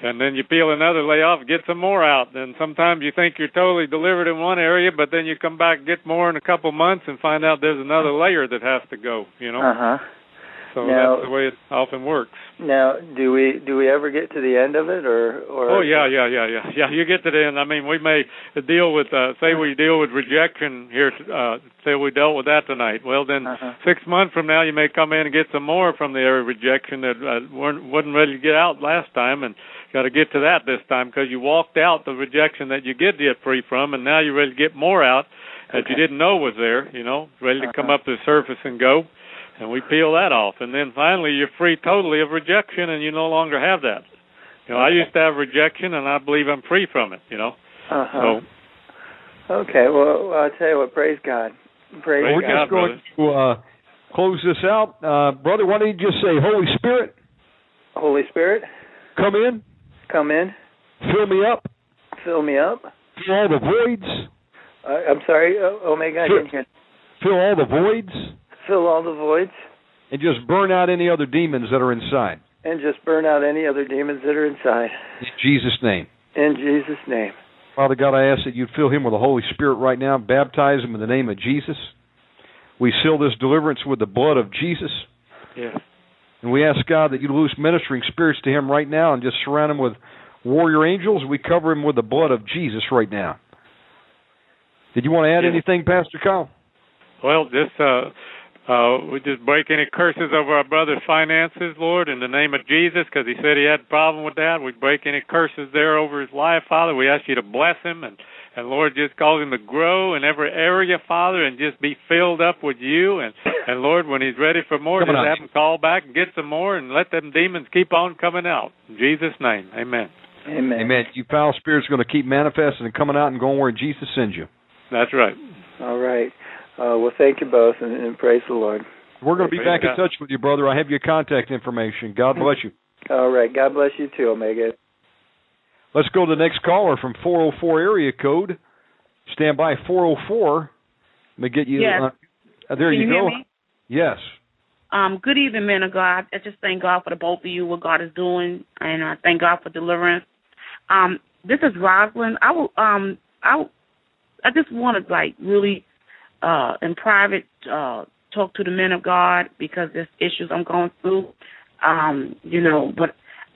and then you peel another layer off, get some more out. And sometimes you think you're totally delivered in one area, but then you come back, get more in a couple months, and find out there's another layer that has to go. You know. Uh huh. So now, that's the way it often works. Now, do we do we ever get to the end of it, or or? Oh yeah, yeah, yeah, yeah, yeah. You get to the end. I mean, we may deal with uh, say we deal with rejection here. Uh, say we dealt with that tonight. Well, then uh-huh. six months from now, you may come in and get some more from the area of rejection that uh, weren't wasn't ready to get out last time, and got to get to that this time because you walked out the rejection that you did get free from, and now you're ready to get more out that okay. you didn't know was there. You know, ready to uh-huh. come up to the surface and go and we peel that off. And then finally you're free totally of rejection and you no longer have that. You know okay. i used to have rejection and i believe i'm free from it you know? Uh-huh. so okay well i'll tell you what praise god. Praise, praise we're god, just going to uh, close this out. Uh, brother why don't you just say holy spirit. Holy spirit. Come in. Come in. Fill me up. Fill me up. Fill all the voids. Uh, i'm sorry uh, omega i didn't hear. fill all the voids fill all the voids and just burn out any other demons that are inside. And just burn out any other demons that are inside. In Jesus' name. In Jesus' name. Father God, I ask that you'd fill him with the Holy Spirit right now, baptize him in the name of Jesus. We seal this deliverance with the blood of Jesus. Yes. And we ask God that you loose ministering spirits to him right now and just surround him with warrior angels. We cover him with the blood of Jesus right now. Did you want to add yes. anything, Pastor Kyle? Well, just uh uh, we just break any curses over our brother's finances, Lord, in the name of Jesus, because he said he had a problem with that. We break any curses there over his life, Father. We ask you to bless him and and Lord, just cause him to grow in every area, Father, and just be filled up with you. And and Lord, when he's ready for more, Coming just out. have him call back and get some more, and let them demons keep on coming out. In Jesus' name, Amen. Amen. Amen. You foul spirits are going to keep manifesting and coming out and going where Jesus sends you. That's right. All right. Uh, well, thank you both, and, and praise the Lord. We're going to be Praise back in touch with you, brother. I have your contact information. God bless you. All right. God bless you too, Omega. Let's go to the next caller from 404 area code. Stand by 404. Let me get you. Yes. Uh, there Can you, you hear go. me? Yes. Um, good evening, men of God. I just thank God for the both of you, what God is doing, and I thank God for deliverance. Um, this is Rosalind. I will, um, I, will- I just want to like really, uh, in private, uh, talk to the men of God because there's issues I'm going through. Um, you know, but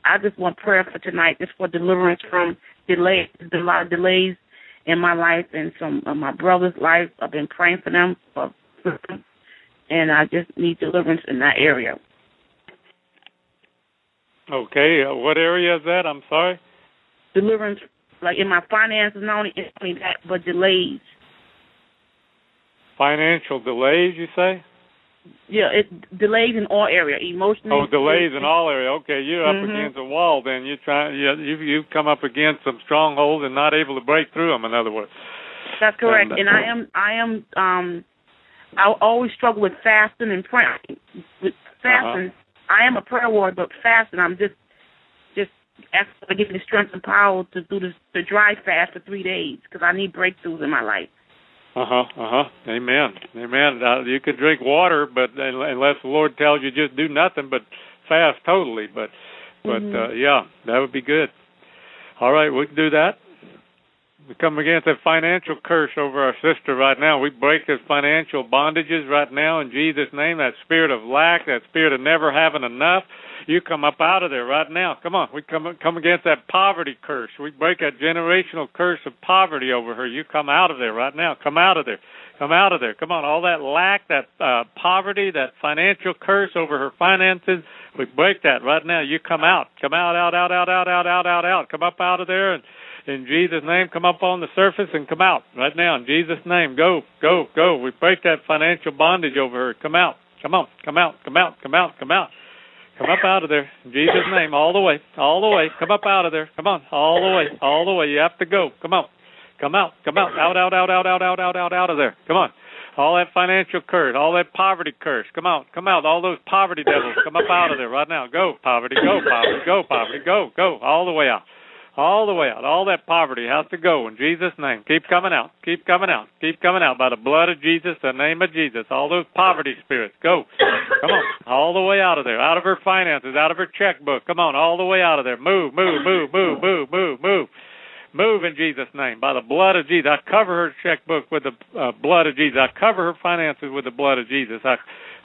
I just want prayer for tonight, just for deliverance from delay, a lot of delays in my life and some of my brother's life. I've been praying for them for and I just need deliverance in that area. Okay, uh, what area is that? I'm sorry. Deliverance, like in my finances, not only, not only that, but delays. Financial delays, you say? Yeah, it delays in all area, emotional. Oh, delays in all area. Okay, you're up Mhm. against a wall. Then you try. You you you've come up against some strongholds and not able to break through them. In other words. That's correct. And, And, I am, I am, um, I always struggle with fasting and praying. With fasting, I am a prayer warrior, but fasting, I'm just, just asking to give me the strength and power to do this, the dry fast for three days because I need breakthroughs in my life. Uh huh. Uh huh. Amen. Amen. Uh, you could drink water, but unless the Lord tells you just do nothing but fast totally. But but Mhm. uh, yeah, that would be good. All right, we can do that. We come against that financial curse over our sister right now. We break those financial bondages right now in Jesus' name. That spirit of lack, that spirit of never having enough. You come up out of there right now. Come on. We come come against that poverty curse. We break that generational curse of poverty over her. You come out of there right now. Come out of there. Come out of there. Come on. All that lack, that uh, poverty, that financial curse over her finances. We break that right now. You come out. Come out, out, out, out, out, out, out, out, out. Come up out of there and in Jesus' name, come up on the surface and come out right now. In Jesus' name, go, go, go. We break that financial bondage over her. Come out. Come on. Come out. Come out. Come out. Come out. Come up out of there. In Jesus' name, all the way. All the way. Come up out of there. Come on. All the way. All the way. You have to go. Come on. Come out. Come out. Out, out, out, out, out, out, out, out, out of there. Come on. All that financial curse, all that poverty curse. Come out. Come out. All those poverty devils. Come up out of there right now. Go, poverty. Go, poverty. Go, poverty. Go, go. All the way out all the way out. All that poverty has to go in Jesus' name. Keep coming out. Keep coming out. Keep coming out by the blood of Jesus, the name of Jesus. All those poverty spirits, go. Come on, all the way out of there. Out of her finances, out of her checkbook. Come on, all the way out of there. Move, move, move, move, move, move, move. Move in Jesus' name by the blood of Jesus. I cover her checkbook with the uh, blood of Jesus. I cover her finances with the blood of Jesus. I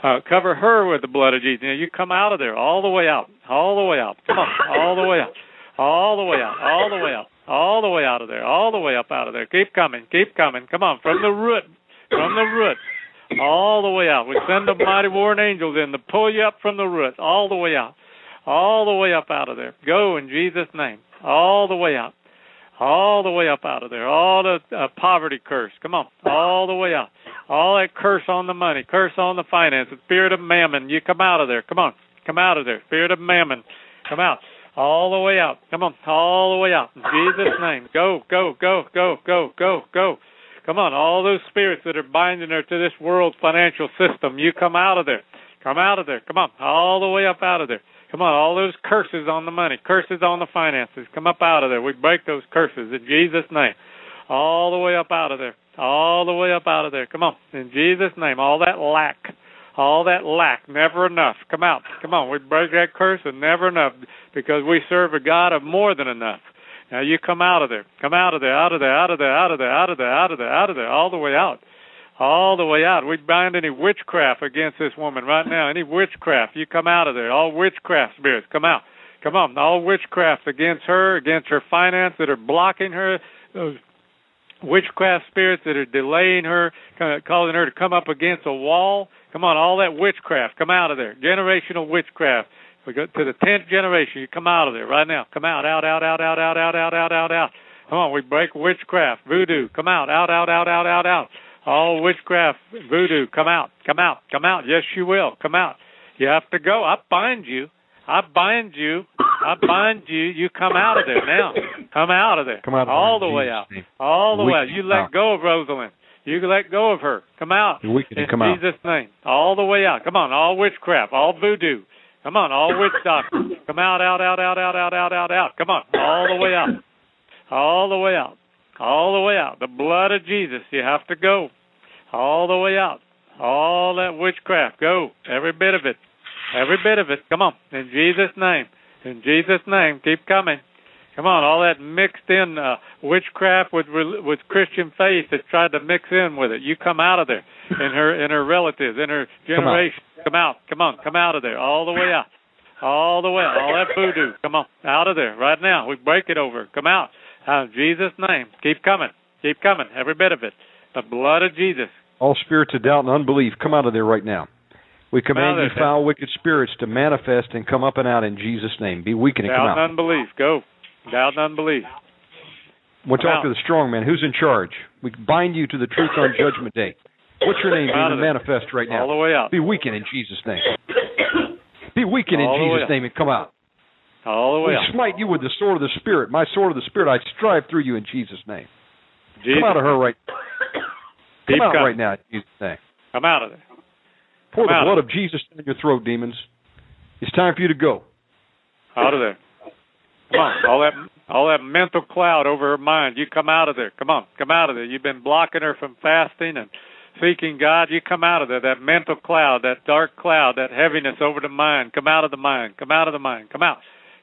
uh, cover her with the blood of Jesus. You, you come out of there, all the way out, all the way out. Come on, all the way out, all the way out, all the way out, all the way out of there, all the way up out of there. Keep coming, keep coming. Come on, from the root, from the root, all the way out. We send the mighty warring angels in to pull you up from the root, all the way out, all the way up out of there. Go in Jesus' name, all the way out all the way up out of there. All the uh, poverty curse. Come on, all the way out. All that curse on the money, curse on the finance, the spirit of mammon. You come out of there. Come on, come out of there. Spirit of mammon, come out. All the way out. Come on, all the way out. In Jesus' name. Go, go, go, go, go, go, go. Come on, all those spirits that are binding her to this world financial system, you come out of there. Come out of there. Come on, all the way up out of there. Come on, all those curses on the money, curses on the finances, come up out of there. We break those curses in Jesus' name. All the way up out of there. All the way up out of there. Come on, in Jesus' name. All that lack, all that lack, never enough. Come out. Come on, we break that curse and never enough because we serve a God of more than enough. Now you come out of there. Come out of there, out of there, out of there, out of there, out of there, out of there, out of there, all the way out all the way out. We bind any witchcraft against this woman right now. Any witchcraft, you come out of there. All witchcraft spirits, come out. Come on. All witchcraft against her, against her finance that are blocking her. Those witchcraft spirits that are delaying her, causing her to come up against a wall. Come on, all that witchcraft, come out of there. Generational witchcraft. We go to the tenth generation. You come out of there right now. Come out, out, out, out, out, out, out, out, out, out, out. Come on, we break witchcraft, voodoo. Come out, out, out, out, out, out, out. All witchcraft, voodoo, come out, come out, come out. Yes, you will. Come out. You have to go. I bind you. I bind you. I bind you. You come out of there now. Come out of there. Come out of all the way out. All the way You let go of Rosalind. You let go of her. Come out. The wicked In come out. Jesus' name. All the way out. Come on. All witchcraft. All voodoo. Come on. All witch doctors. Come out, out, out, out, out, out, out, out, out. Come on. All the way out. All the way out. All the way out. The blood of Jesus. You have to go. All the way out. All that witchcraft. Go. Every bit of it. Every bit of it. Come on. In Jesus' name. In Jesus' name. Keep coming. Come on, all that mixed in uh, witchcraft with with Christian faith that tried to mix in with it. You come out of there, in her in her relatives, in her Come generation. Come out, come on, come out of there, all the way out, all the way, out. all that voodoo. Come on, out of there right now. We break it over. Come out, uh, in Jesus' name. Keep coming, keep coming, every bit of it. The blood of Jesus. All spirits of doubt and unbelief, come out of there right now. We command you foul, wicked spirits to manifest and come up and out in Jesus' name. Be weakened and come Doubt out. and unbelief. Go. Doubt and unbelief. We'll talk to the strong man. Who's in charge? We bind you to the truth on Judgment Day. What's your name, Come out demon? of there. Manifest right now. All the way out. Be weakened in Jesus' name. Be weakened in All way Jesus' name and come out. All the way We out. smite you with the sword of the Spirit. My sword of the Spirit, I strive through you in Jesus' name. Jesus. Come out of her right Keep Come out coming. right now in Jesus' name. Come out of there. Pour Come the blood of Jesus in your throat, demons. It's time for you to go. Out of there. Come on. All that all that mental cloud over her mind. You come out of there. Come on. Come out of there. You've been blocking her from fasting and seeking God. You come out of there. That mental cloud, that dark cloud, that heaviness over the mind. Come out of the mind. Come out of the mind. Come out.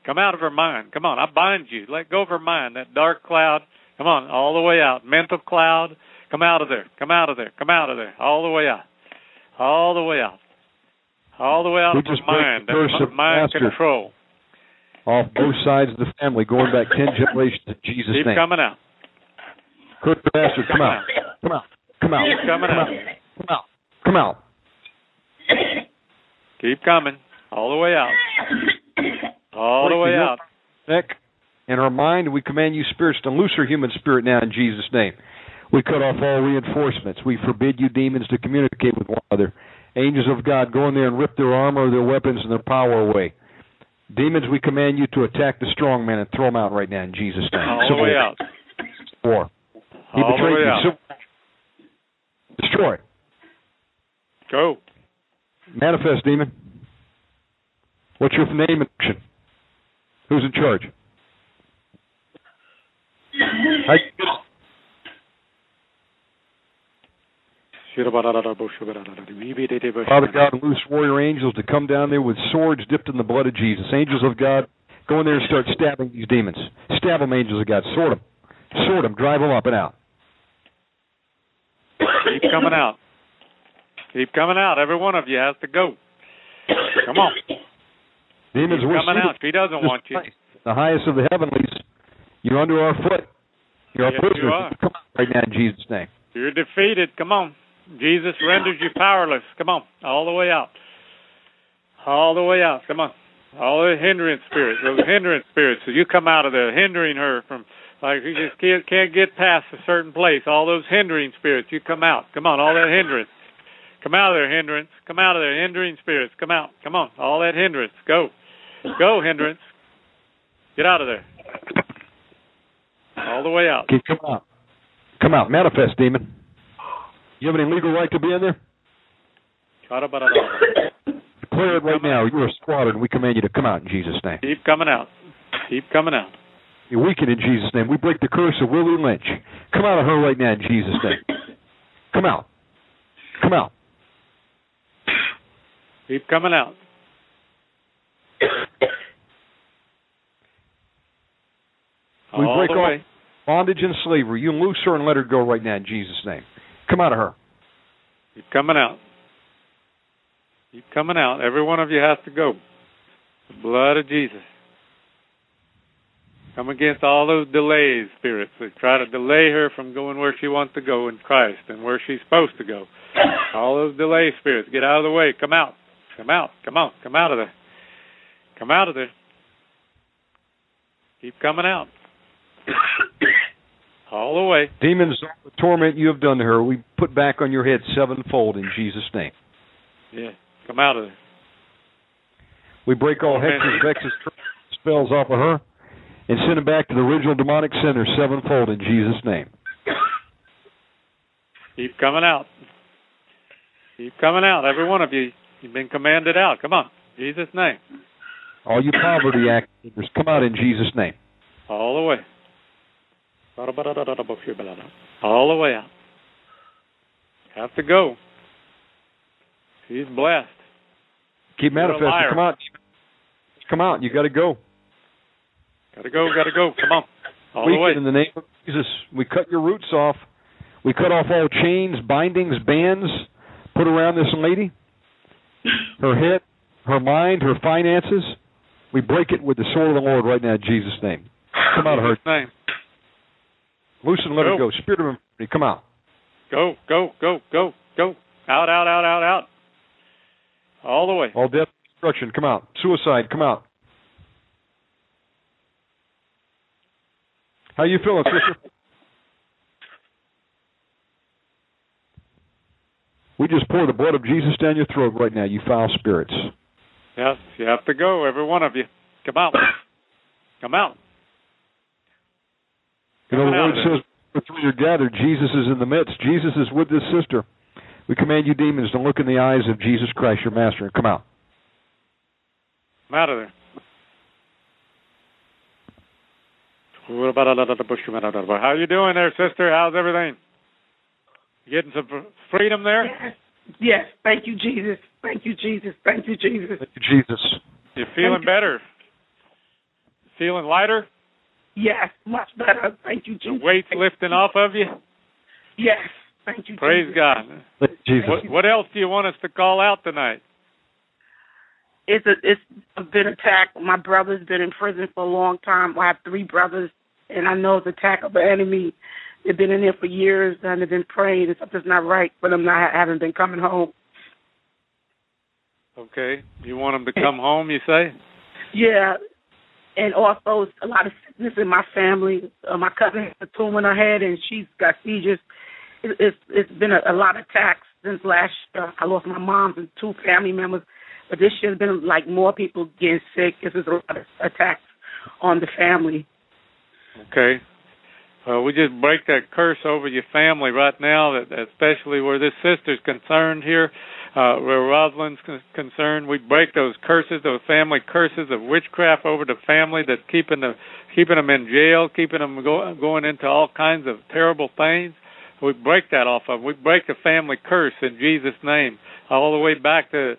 Come out of her mind. Come on. I bind you. Let go of her mind. That dark cloud. Come on. All the way out. Mental cloud. Come out of there. Come out of there. Come out of there. All the way out. All the way out. All the way out We of just mind. the curse of mind control. Off both sides of the family, going back ten generations in Jesus' name. Keep name. coming out. Kurt bastard, come out. Come out. Come out. Keep coming Come out. out. Come out. Come out. Keep coming. All the way out. All the way out. neck and her mind. We command you spirits to loose her human spirit now in Jesus' name. We cut off all reinforcements. We forbid you demons to communicate with one another. Angels of God, go in there and rip their armor, their weapons, and their power away. Demons, we command you to attack the strong man and throw them out right now in Jesus' name. All the way out. War. He All the betrayed way you. out. Civil- Destroy. Go. Manifest, demon. What's your name and action? Who's in charge? I, Father God, loose warrior angels to come down there with swords dipped in the blood of Jesus. Angels of God, go in there and start stabbing these demons. Stab them, angels of God. Sword them. Sword them. Drive them up and out. Keep coming out. Keep coming out. Every one of you has to go. Come on. Demons, Keep we're coming out. She doesn't want you. place, The highest of the heavenlies. You're under our foot. You're Yes, our you prisoners. Come out right now in Jesus' name. You're defeated. Come on. Jesus renders you powerless. Come on. All the way out. All the way out. Come on. All the hindrance spirits, those hindrance spirits. So you come out of there, hindering her from, like you just can't, can't get past a certain place. All those hindering spirits, you come out. Come on, all that hindrance. Come out of there, hindrance. Come out of there, hindering spirits. Come out. Come on, all that hindrance. Go. Go, hindrance. Get out of there. All the way out. Come out. Come out. Manifest, demon. You have any legal right to be in there? Declare it right now. You are a squatter, and we command you to come out in Jesus' name. Keep coming out. Keep coming out. You're weakened in Jesus' name. We break the curse of Willie Lynch. Come out of her right now in Jesus' name. Come out. Come out. Keep coming out. We All break off bondage and slavery. You loose her and let her go right now in Jesus' name. Come out of her. Keep coming out. Keep coming out. Every one of you has to go. The blood of Jesus. Come against all those delays, spirits that try to delay her from going where she wants to go in Christ and where she's supposed to go. All those delay spirits, get out of the way. Come out. Come out. Come on. Come out of there. Come out of there. Keep coming out. all the way. Demons, the torment you have done to her, we put back on your head sevenfold in Jesus' name. Yeah. Come out of there. We break all hexes, vexes, spells off of her, and send them back to the original demonic center sevenfold in Jesus' name. Keep coming out. Keep coming out. Every one of you, you've been commanded out. Come on. Jesus' name. All you poverty actors, come out in Jesus' name. All the way. All the way out. Have to go. He's blessed. Keep manifesting. Come out. Come out. You got to go. Gotta go, gotta go. Come on. All the way. in the name of Jesus. We cut your roots off. We cut off all chains, bindings, bands put around this lady, her head, her mind, her finances. We break it with the sword of the Lord right now in Jesus' name. Come out of her. Name. Loose and let Go. go. Spirit of infirmity, come out. Go, go, go, go, go. Out, out, out, out, out. all the way. All death, destruction, come out. Suicide, come out. How you feeling, sister? We just pour the blood of Jesus down your throat right now, you foul spirits. Yes, you have to go, every one of you. Come out. Come out. You know, the out word says, where three are gathered, Jesus is in the midst. Jesus is with this sister. We command you, demons, to look in the eyes of Jesus Christ, your master, and come out. Come out of there. How are you doing there, sister? How's everything? You getting some freedom there? Yes. Yes. Thank you, Jesus. Thank you, Jesus. Thank you, Jesus. Thank you, Jesus. You feeling you. better? Feeling lighter? Yes. Much better. Thank you, The Jesus. weight's lifting off of you? Yes. Thank you, Praise Jesus. God. Jesus. What, what else do you want us to call out tonight? It's a it's been attacked. My brother's been in prison for a long time. I have three brothers, and I know it's attack of the enemy. They've been in there for years, and they've been praying. And something's not right for them. Not haven't been coming home. Okay. You want them to come home, you say? Yeah, and also a lot of sickness in my family. Uh, my cousin has a tumor in her head, and she's got seizures. It, it's it's been a, a lot of attacks since last year. I lost my mom and two family members, but this year's been like more people getting sick. This is a lot of attacks on the family. Okay. Well, we just break that curse over your family right now, especially where this sister's concerned here, uh, where Rosalind's con- concerned. We break those curses, those family curses of witchcraft over the family that's keeping the keeping them in jail, keeping them go, going into all kinds of terrible things. We break that off of. 'em. We break the family curse in Jesus' name, all the way back to uh,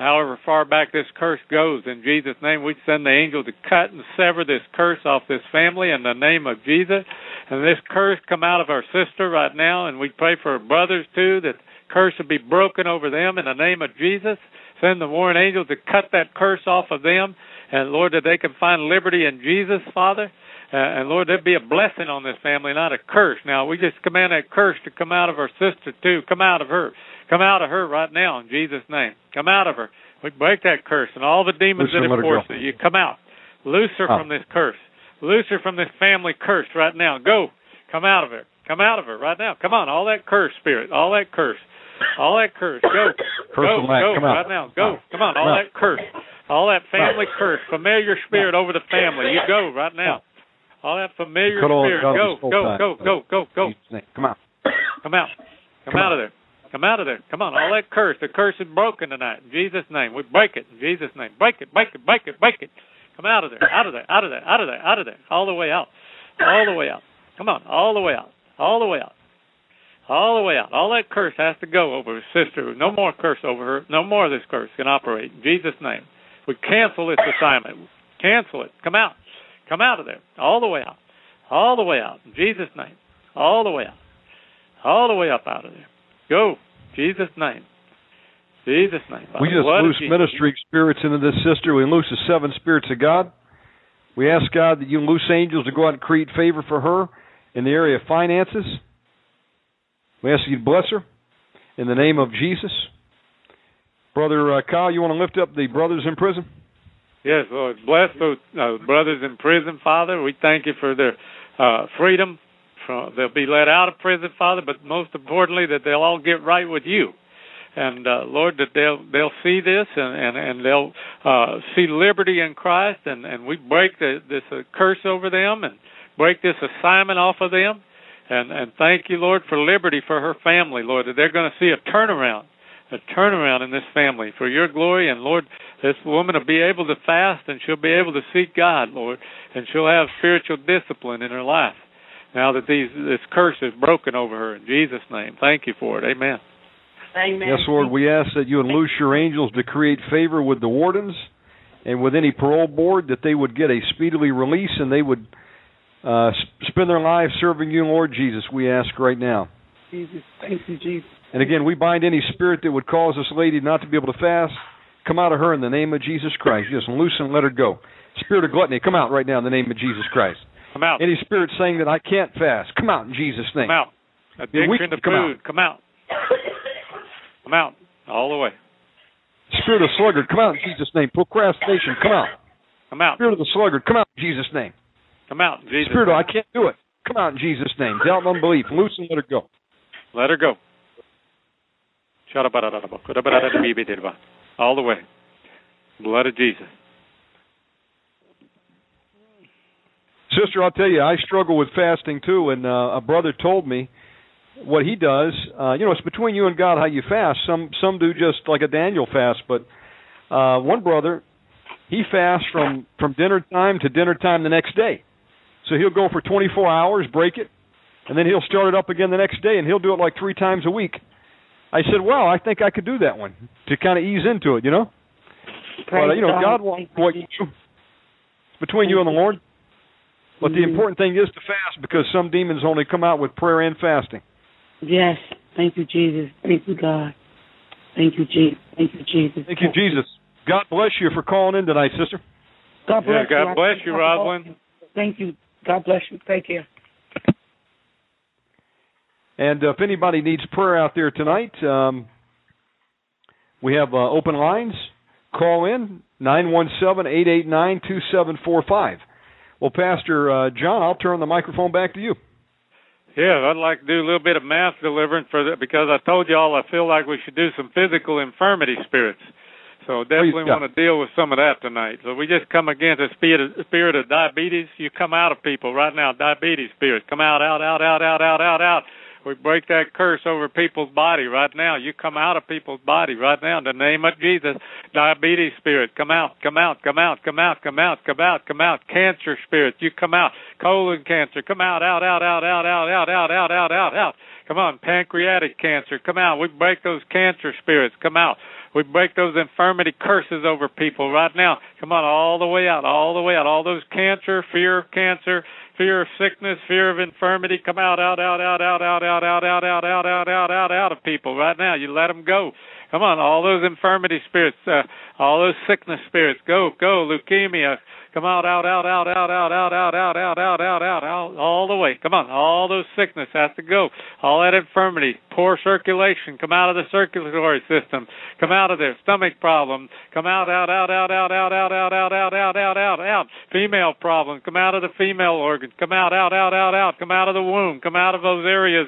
however far back this curse goes. In Jesus' name, we send the angel to cut and sever this curse off this family in the name of Jesus. And this curse come out of our sister right now, and we pray for her brothers too that curse will be broken over them in the name of Jesus. Send the warring angel to cut that curse off of them, and Lord, that they can find liberty in Jesus, Father. Uh, and Lord, there'd be a blessing on this family, not a curse. Now we just command that curse to come out of our sister too. Come out of her. Come out of her right now in Jesus' name. Come out of her. We break that curse and all the demons Loose that her enforce it. You come out. Loose her Out. from this curse. Loose her from this family curse right now. Go. Come out of her. Come out of her right now. Come on. All that curse spirit. All that curse. All that curse. Go. Curse go. Go Come out. right now. Go. Come on. All out. that curse. All that family curse. Familiar spirit over the family. You go right now. All that familiar spirit. Go. Go. Go. Go. Go. Go. Come out. Come out. Come, Come out of there. Come out of there. Come on. All that curse. The curse is broken tonight. In Jesus' name. We break it. In Jesus' name. Break it. Break it. Break it. Break it. Come out of there. Out of there. Out of there. Out of there. Out of there. All the way out. All the way out. Come on. All the way out. All the way out. All the way out. All that curse has to go over her sister. No more curse over her. No more of this curse can operate. In Jesus' name. We cancel this assignment. Cancel it. Come out. Come out of there. All the way out. All the way out. In Jesus' name. All the way out. All the way up out of there. Go. Jesus' name. Jesus' name. By We just of loose ministry spirits into this sister. We loose the seven spirits of God. We ask God that you loose angels to go out and create favor for her in the area of finances. We ask you to bless her in the name of Jesus. Brother uh, Kyle, you want to lift up the brothers in prison? Yes, Lord. Bless those uh, brothers in prison, Father. We thank you for their uh, freedom. They'll be let out of prison, Father, but most importantly, that they'll all get right with you. And uh, Lord, that they'll they'll see this and and, and they'll uh, see liberty in Christ, and and we break the, this uh, curse over them and break this assignment off of them, and and thank you, Lord, for liberty for her family, Lord, that they're going to see a turnaround, a turnaround in this family for your glory, and Lord, this woman will be able to fast and she'll be able to seek God, Lord, and she'll have spiritual discipline in her life. Now that these this curse is broken over her in Jesus' name, thank you for it. Amen. Amen. Yes, Lord, we ask that you unloose your angels to create favor with the wardens and with any parole board, that they would get a speedily release and they would uh, spend their lives serving you, Lord Jesus. We ask right now. Jesus. Thank you, Jesus. And again, we bind any spirit that would cause this lady not to be able to fast. Come out of her in the name of Jesus Christ. Just loosen, and let her go. Spirit of gluttony, come out right now in the name of Jesus Christ. Come out. Any spirit saying that I can't fast, come out in Jesus' name. Come out. You're weak, Addiction to come food. Come out. Come out. All the way. Spirit of sluggard, come out in Jesus' name. Procrastination, come out. Come out. Spirit of the sluggard, come out in Jesus' name. Come out. in Jesus. Name. I can't do it. Come out in Jesus' name. Doubt and unbelief. Loose and let her go. Let her go. All the way. Blood of Jesus. Sister, I'll tell you, I struggle with fasting too, and uh, a brother told me what he does. Uh, you know, it's between you and God how you fast. Some some do just like a Daniel fast, but uh, one brother he fasts from from dinner time to dinner time the next day. So he'll go for 24 hours, break it, and then he'll start it up again the next day, and he'll do it like three times a week. I said, "Well, I think I could do that one to kind of ease into it, you know." Praise but you know, God. God wants what you it's between you and the Lord. But the Mhm. important thing is to fast because some demons only come out with prayer and fasting. Yes. Thank you, Jesus. Thank you, God. Thank you, Jesus. Thank you, Jesus. Thank you, Jesus. God bless you for calling in tonight, sister. God Yeah, bless you. God I bless you, God. Rosalind. Thank you. God bless you. Thank you. And uh, if anybody needs prayer out there tonight, um, we have uh, open lines. Call in nine one seven eight eight nine two seven four five. Well, Pastor uh, John, I'll turn the microphone back to you. Yeah, I'd like to do a little bit of mass deliverance for that because I told y'all I feel like we should do some physical infirmity spirits. So definitely want to deal with some of that tonight. So we just come against the spirit of, spirit of diabetes. You come out of people right now, diabetes spirits. Come out, out, out, out, out, out, out, out. We break that curse over people's body right now. You come out of people's body right now in the name of Jesus. Diabetes spirit, come out, come out, come out, come out, come out, come out, come out. Cancer spirit, you come out. Colon cancer, come out, out, out, out, out, out, out, out, out, out, out, out. Come on, pancreatic cancer, come out. We break those cancer spirits, come out. We break those infirmity curses over people right now. Come on, all the way out, all the way out. All those cancer, fear of cancer, fear of sickness, fear of infirmity, come out, out, out, out, out, out, out, out, out, out, out, out, out, out, out of people right now. You let them go. Come on, all those infirmity spirits, uh, all those sickness spirits, go, go, leukemia, come out, out, out, out, out, out, out, out, out, out, out, out, out, out, all the way. Come on, all those sickness has to go. All that infirmity, poor circulation, come out of the circulatory system, come out of there. Stomach problem, come out, out, out, out, out, out, out, out, out, out, out, out, out, out. Female problem, come out of the female organs, come out, out, out, out, out, come out of the womb, come out of those areas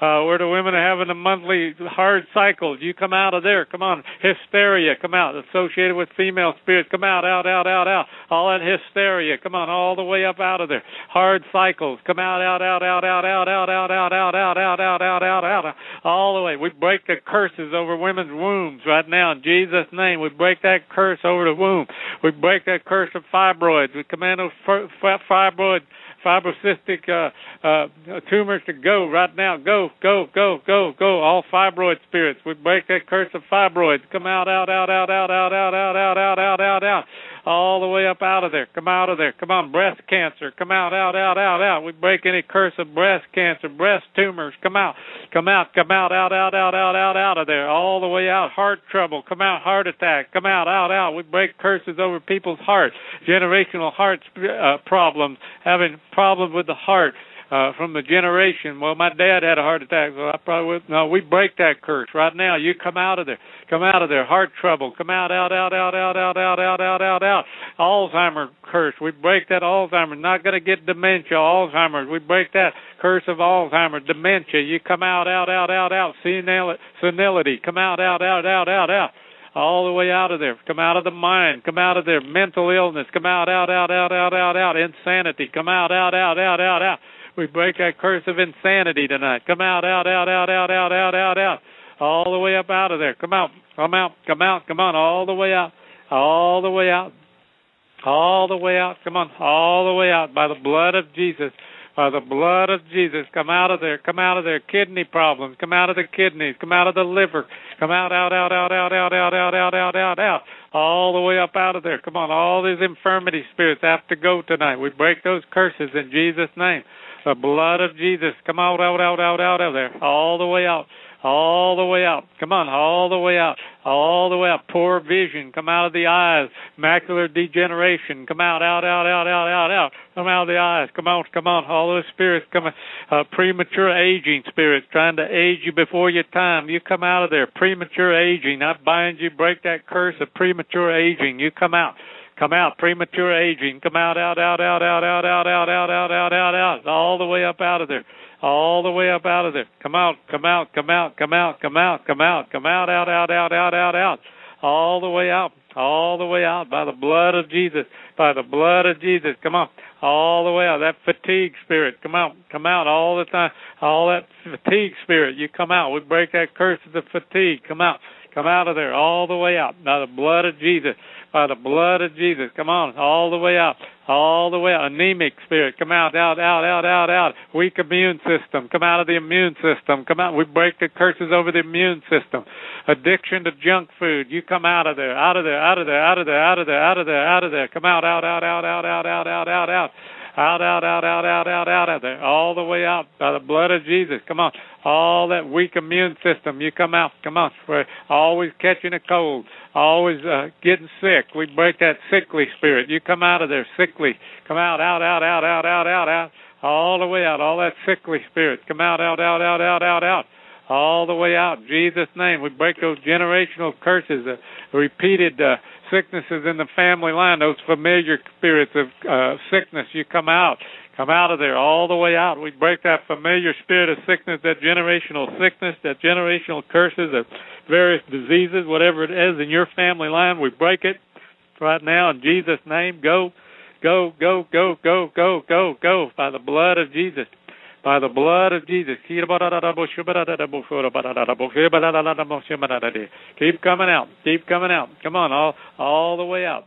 uh, where the women are having the monthly hard cycles. You come out of there. Come on, hysteria, come out. Associated with female spirits, come out, out, out, out, out. All that hysteria, come on, all the way up out of there. Hard cycles, come out, out, out, out, out, out, out, out, out, out, out, out, out, out, out, out, all the way. We break the curses over women's wombs right now in Jesus' name. We break that curse over the womb. We break that curse of fibroids. We command those fibroid fibrocystic uh, uh, tumors to go right now. Go, go, go, go, go. All fibroid spirits. We break that curse of fibroids. Come out, out, out, out, out, out, out, out, out, out, out, out, out. All the way up out of there. Come out of there. Come on, breast cancer. Come out, out, out, out, out. We break any curse of breast cancer, breast tumors. Come out, come out, come out, out, out, out, out, out, out of there. All the way out. Heart trouble. Come out, heart attack. Come out, out, out. We break curses over people's heart. Generational heart uh, problems. Having problems with the heart uh, from the generation. Well, my dad had a heart attack, so I probably would. No, we break that curse right now. You come out of there. Come out of there. Heart trouble. Come out, out, out, out, out, out, out, out, out, out, out. Alzheimer curse. We break that Alzheimer. Not going to get dementia. Alzheimer's. We break that curse of Alzheimer. Dementia. You come out, out, out, out, out. Senility. Come out, out, out, out, out, out all the way out of there. Come out of the mind. Come out of there. Mental illness. Come out, out, out, out, out, out, out. Insanity. Come out, out, out, out, out, out. We break that curse of insanity tonight. Come out, out, out, out, out, out, out, out, out. All the way up out of there. Come out. Come out. Come out. Come on. All the way out. All the way out. All the way out. Come on. All the way out by the blood of Jesus. By the blood of Jesus. Come out of there. Come out of there. Kidney problems. Come out of the kidneys. Come out of the liver. Come out, out, out, out, out, out, out, out, out, out, out, out. All the way up out of there. Come on. All these infirmity spirits have to go tonight. We break those curses in Jesus' name. The blood of Jesus. Come out, out, out, out, out of there. All the way out. all the way out. Come on, all the way out, all the way out. Poor vision, come out of the eyes. Macular degeneration, come out, out, out, out, out, out, out. Come out of the eyes. Come on, come on. All those spirits come uh, premature aging spirits trying to age you before your time. You come out of there. Premature aging. I bind you, break that curse of premature aging. You come out. Come out, premature aging. Come out, out, out, out, out, out, out, out, out, out, out, out, out, all the way up out of there all the way up out of there. Come out, come out, come out, come out, come out, come out, come out, out, out, out, out, out, out, all the way out, all the way out by the blood of Jesus, by the blood of Jesus. Come on, all the way out. That fatigue spirit, come out, come out all the time. All that fatigue spirit, you come out. We break that curse of the fatigue. Come out, come out of there, all the way out by the blood of Jesus by the blood of Jesus. Come on, all the way out, all the way out. Anemic spirit, come out, out, out, out, out, out. Weak immune system, come out of the immune system. Come out. We break the curses over the immune system. Addiction to junk food, you come out of there, out of there, out of there, out of there, out of there, out of there, out of there. Come out, out, out, out, out, out, out, out, out, out out, out, out, out, out, out, out of there, all the way out by the blood of Jesus. Come on, all that weak immune system, you come out. Come on, we're always catching a cold, always uh, getting sick. We break that sickly spirit. You come out of there sickly. Come out, out, out, out, out, out, out, out, all the way out. All that sickly spirit, come out, out, out, out, out, out, out all the way out. In Jesus' name, we break those generational curses, uh, repeated uh, sicknesses in the family line, those familiar spirits of uh, sickness. You come out, come out of there, all the way out. We break that familiar spirit of sickness, that generational sickness, that generational curses, of various diseases, whatever it is in your family line. We break it right now in Jesus' name. Go, go, go, go, go, go, go, go by the blood of Jesus by the blood of Jesus. Keep coming out. Keep coming out. Come on, all all the way out.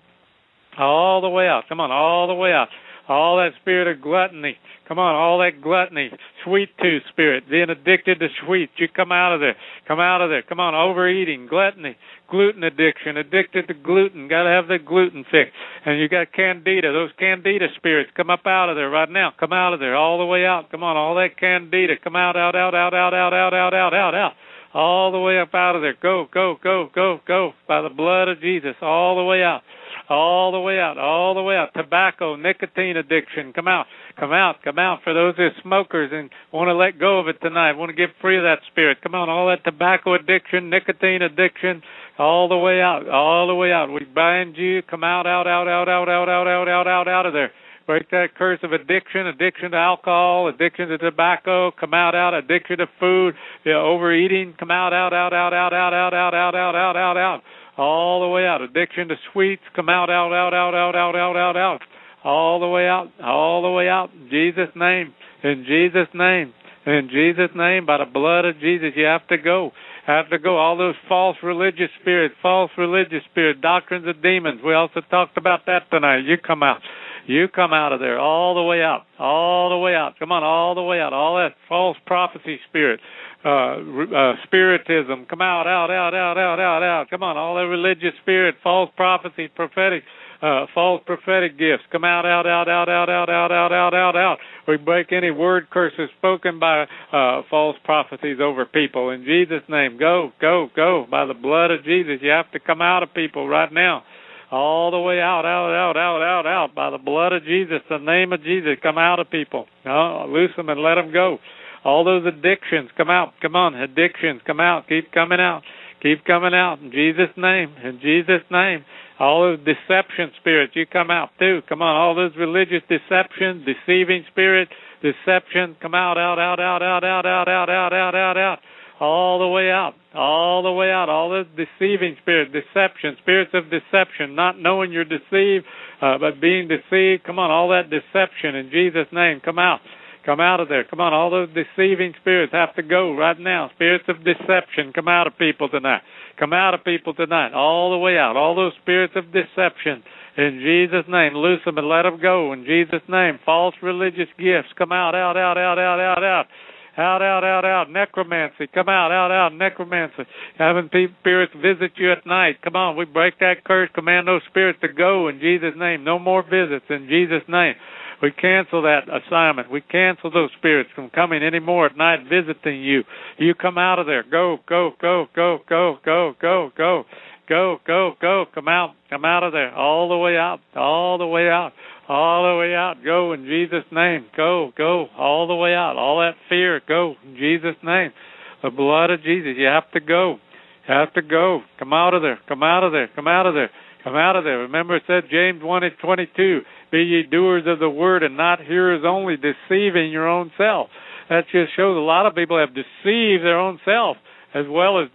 All the way out. Come on, all the way out. All that spirit of gluttony. Come on, all that gluttony, sweet tooth spirit, being addicted to sweets. You come out of there. Come out of there. Come on, overeating, gluttony, gluten addiction, addicted to gluten. Got to have the gluten fixed. And you got candida. Those candida spirits come up out of there right now. Come out of there, all the way out. Come on, all that candida. Come out, out, out, out, out, out, out, out, out, out, out. All the way up out of there. Go, go, go, go, go. By the blood of Jesus, all the way out all the way out, all the way out. Tobacco, nicotine addiction, come out, come out, come out. For those who are smokers and want to let go of it tonight, want to get free of that spirit, come on. All that tobacco addiction, nicotine addiction, all the way out, all the way out. We bind you, come out, out, out, out, out, out, out, out, out, out, out of there. Break that curse of addiction, addiction to alcohol, addiction to tobacco, come out, out, addiction to food, know, overeating, come out, out, out, out, out, out, out, out, out, out, out, out, out all the way out. Addiction to sweets, come out, out, out, out, out, out, out, out, out, all the way out, all the way out. In Jesus' name, in Jesus' name, in Jesus' name, by the blood of Jesus, you have to go. Have to go. All those false religious spirits, false religious spirits, doctrines of demons. We also talked about that tonight. You come out. You come out of there all the way out, all the way out. Come on, all the way out. All that false prophecy spirit, uh, uh, spiritism. Come out, out, out, out, out, out, out. Come on, all that religious spirit, false prophecy, prophetic, uh, false prophetic gifts. Come out, out, out, out, out, out, out, out, out, out, out. We break any word curses spoken by uh, false prophecies over people. In Jesus' name, go, go, go. By the blood of Jesus, you have to come out of people right now all the way out, out, out, out, out, out by the blood of Jesus, the name of Jesus. Come out of people. Oh, loose them and let them go. All those addictions, come out. Come on, addictions, come out. Keep coming out. Keep coming out in Jesus' name. In Jesus' name. All those deception spirits, you come out too. Come on, all those religious deception, deceiving spirit, deception, come out, out, out, out, out, out, out, out, out, out, out, out. All the way out. All the way out. All those deceiving spirits, deception, spirits of deception, not knowing you're deceived, uh, but being deceived. Come on, all that deception in Jesus' name, come out. Come out of there. Come on, all those deceiving spirits have to go right now. Spirits of deception, come out of people tonight. Come out of people tonight, all the way out. All those spirits of deception, in Jesus' name, loose them and let them go. In Jesus' name, false religious gifts, come out, out, out, out, out, out, out. Out, out, out, out. Necromancy. Come out, out, out. Necromancy. Having spirits visit you at night. Come on, we break that curse. Command those spirits to go in Jesus' name. No more visits in Jesus' name. We cancel that assignment. We cancel those spirits from coming anymore at night visiting you. You come out of there. Go, go, go, go, go, go, go, go. Go, go, go. Come out. Come out of there. All the way out. All the way out. All the way out. Go in Jesus' name. Go, go. All the way out. All that fear. Go in Jesus' name. The blood of Jesus. You have to go. You have to go. Come out of there. Come out of there. Come out of there. Come out of there. Remember it said James 1 and 22, Be ye doers of the word and not hearers only, deceiving your own self. That just shows a lot of people have deceived their own self as well as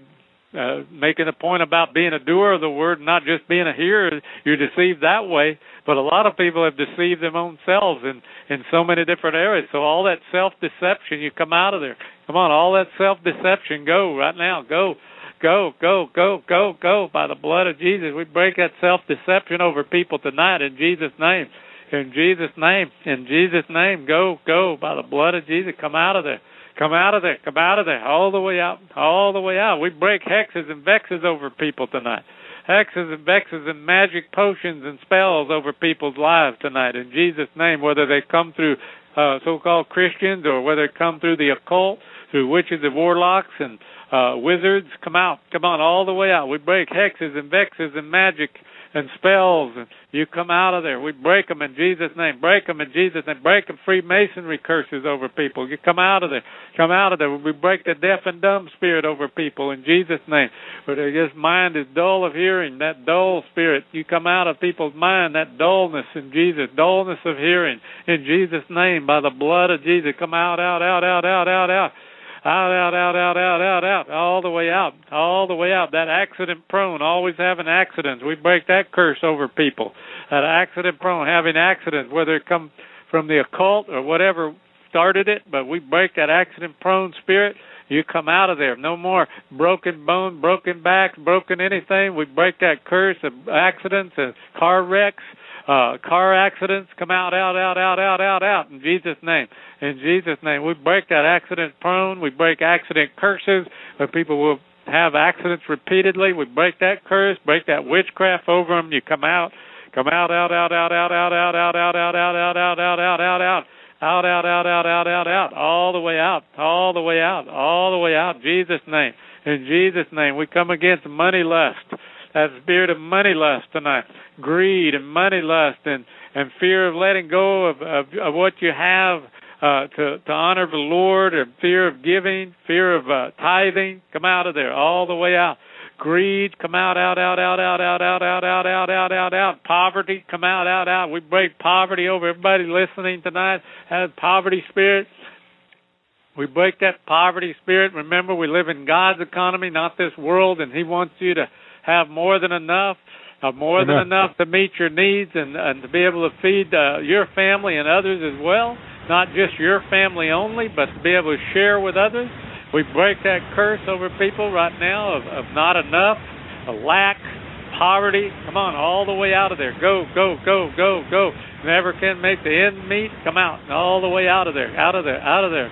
uh, making a point about being a doer of the word, not just being a hearer. You're deceived that way, but a lot of people have deceived their own selves in in so many different areas. So all that self deception, you come out of there. Come on, all that self deception, go right now, go Go, go, go, go, go by the blood of Jesus. We break that self deception over people tonight in Jesus' name. In Jesus' name. In Jesus' name. Go, go by the blood of Jesus. Come out of there. Come out of there. Come out of there. All the way out. All the way out. We break hexes and vexes over people tonight. Hexes and vexes and magic potions and spells over people's lives tonight in Jesus' name, whether they come through uh, so called Christians or whether they come through the occult, through witches and warlocks and uh, wizards, come out, come on, all the way out. We break hexes and vexes and magic and spells, and you come out of there. We break them in Jesus' name. Break them in Jesus' name. Break them Freemasonry curses over people. You come out of there. Come out of there. We break the deaf and dumb spirit over people in Jesus' name. But this mind is dull of hearing. That dull spirit, you come out of people's mind. That dullness in Jesus, dullness of hearing in Jesus' name by the blood of Jesus. Come out, out, out, out, out, out, out out, out, out, out, out, out, out, all the way out, all the way out. That accident prone, always having accidents. We break that curse over people. That accident prone, having accidents, whether it come from the occult or whatever started it, but we break that accident prone spirit. You come out of there. No more broken bone, broken backs, broken anything. We break that curse of accidents and car wrecks uh, car accidents come out, out, out, out, out, out, out in Jesus' name. In Jesus' name, we break that accident prone. We break accident curses where people will have accidents repeatedly. We break that curse, break that witchcraft over them. You come out, come out, out, out, out, out, out, out, out, out, out, out, out, out, out, out, out, out. Out, out, out, out, out, out, out, all the way out, all the way out, all the way out. Jesus' name. In Jesus' name, we come against money lust that spirit of money lust tonight, greed and money lust and and fear of letting go of of, of what you have uh, to to honor the Lord, and fear of giving, fear of uh, tithing. Come out of there, all the way out. Greed, come out, out, out, out, out, out, out, out, out, out, out, out, out. Poverty, come out, out, out. We break poverty over everybody listening tonight. Has poverty spirit. We break that poverty spirit. Remember, we live in God's economy, not this world, and He wants you to have more than enough, uh, more Amen. than enough to meet your needs and, and to be able to feed uh, your family and others as well. Not just your family only, but to be able to share with others. We break that curse over people right now of, of not enough, of lack, poverty. Come on, all the way out of there. Go, go, go, go, go. Never can make the end meet. Come out, all the way out of there, out of there, out of there.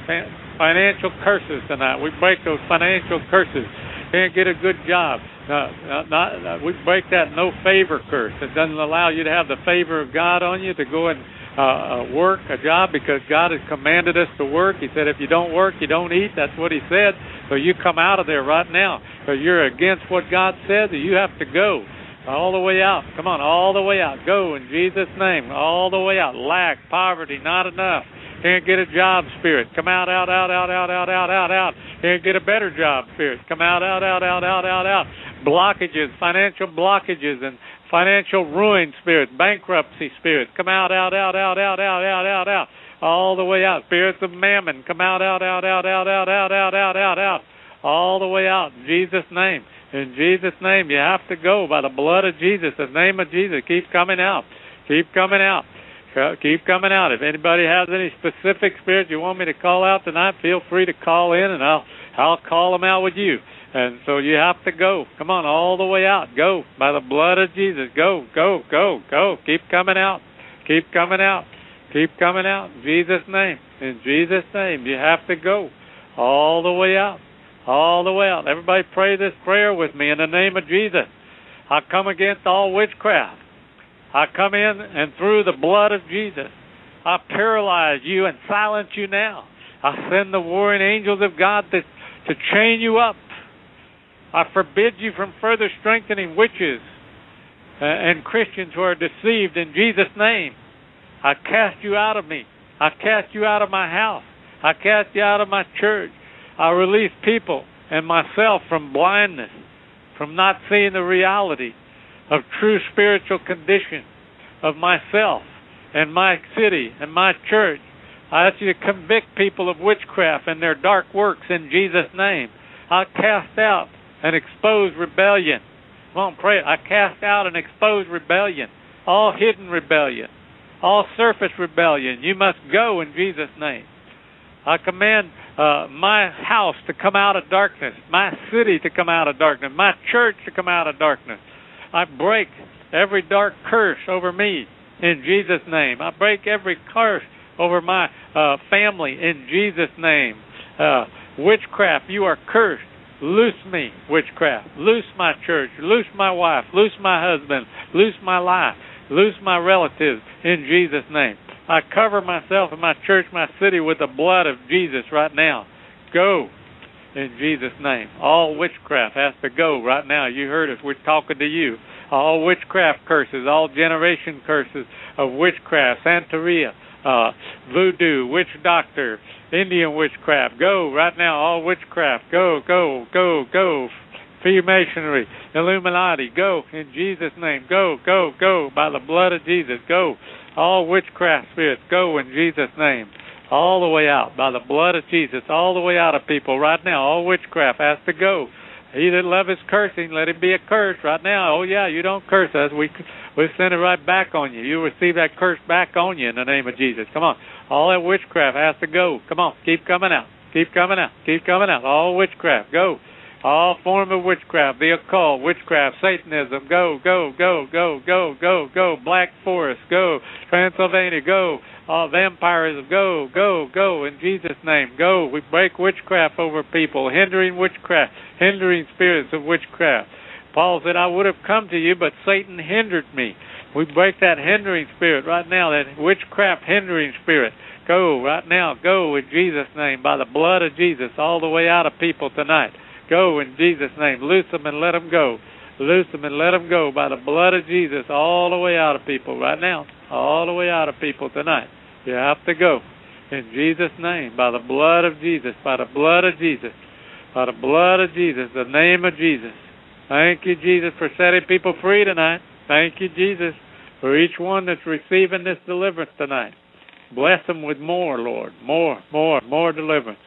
Financial curses tonight. We break those financial curses. Can't get a good job uh, not, uh, we break that no favor curse. It doesn't allow you to have the favor of God on you to go and uh, uh, work a job because God has commanded us to work. He said, if you don't work, you don't eat. That's what He said. So you come out of there right now because you're against what God said. You have to go all the way out. Come on, all the way out. Go in Jesus' name. All the way out. Lack, poverty, not enough. Can't get a job, spirit. Come out, out, out, out, out, out, out, out, out. Can't get a better job, spirit. Come out, out, out, out, out, out, out blockages, financial blockages, and financial ruin spirits, bankruptcy spirits. Come out, out, out, out, out, out, out, out, out, all the way out. Spirits of mammon, come out, out, out, out, out, out, out, out, out, out, out, all the way out. In Jesus' name. In Jesus' name, you have to go by the blood of Jesus, the name of Jesus. Keep coming out. Keep coming out. Keep coming out. If anybody has any specific spirits you want me to call out tonight, feel free to call in, and I'll I'll call them out with you. And so you have to go. Come on, all the way out. Go by the blood of Jesus. Go, go, go, go. Keep coming out. Keep coming out. Keep coming out. In Jesus' name. In Jesus' name. You have to go all the way out. All the way out. Everybody pray this prayer with me in the name of Jesus. I come against all witchcraft. I come in and through the blood of Jesus, I paralyze you and silence you now. I send the warring angels of God to, to chain you up. I forbid you from further strengthening witches and Christians who are deceived in Jesus' name. I cast you out of me. I cast you out of my house. I cast you out of my church. I release people and myself from blindness, from not seeing the reality of true spiritual condition of myself and my city and my church. I ask you to convict people of witchcraft and their dark works in Jesus' name. I cast out and expose rebellion. Come on, pray. I cast out and expose rebellion, all hidden rebellion, all surface rebellion. You must go in Jesus' name. I command uh, my house to come out of darkness, my city to come out of darkness, my church to come out of darkness. I break every dark curse over me in Jesus' name. I break every curse over my uh, family in Jesus' name. Uh, witchcraft, you are cursed. Loose me, witchcraft. Loose my church. Loose my wife. Loose my husband. Loose my life. Loose my relatives in Jesus' name. I cover myself and my church, my city with the blood of Jesus right now. Go in Jesus' name. All witchcraft has to go right now. You heard us. We're talking to you. All witchcraft curses, all generation curses of witchcraft, Santeria, uh, voodoo, witch doctor, Indian witchcraft. Go right now. All witchcraft. Go, go, go, go. Freemasonry, Illuminati. Go in Jesus' name. Go, go, go. By the blood of Jesus. Go. All witchcraft spirits. Go in Jesus' name. All the way out by the blood of Jesus. All the way out of people right now. All witchcraft has to go. He that loveth cursing, let him be accursed right now. Oh yeah, you don't curse us. We we send it right back on you. You receive that curse back on you in the name of Jesus. Come on. All that witchcraft has to go. Come on. Keep coming out. Keep coming out. Keep coming out. All witchcraft. Go. All form of witchcraft, the occult, witchcraft, Satanism, go, go, go, go, go, go, go. Black Forest, go. Transylvania, go. All vampirism, go, go, go. In Jesus' name, go. We break witchcraft over people, hindering witchcraft, hindering spirits of witchcraft. Paul said, I would have come to you, but Satan hindered me. We break that hindering spirit right now, that witchcraft hindering spirit. Go right now, go in Jesus' name, by the blood of Jesus, all the way out of people tonight. Go in Jesus' name. Loose them and let them go. Loose them and let them go by the blood of Jesus, all the way out of people right now, all the way out of people tonight. You have to go in Jesus' name, by the blood of Jesus, by the blood of Jesus, by the blood of Jesus, the name of Jesus. Thank you, Jesus, for setting people free tonight. Thank you, Jesus, for each one that's receiving this deliverance tonight. Bless them with more, Lord. More, more, more deliverance.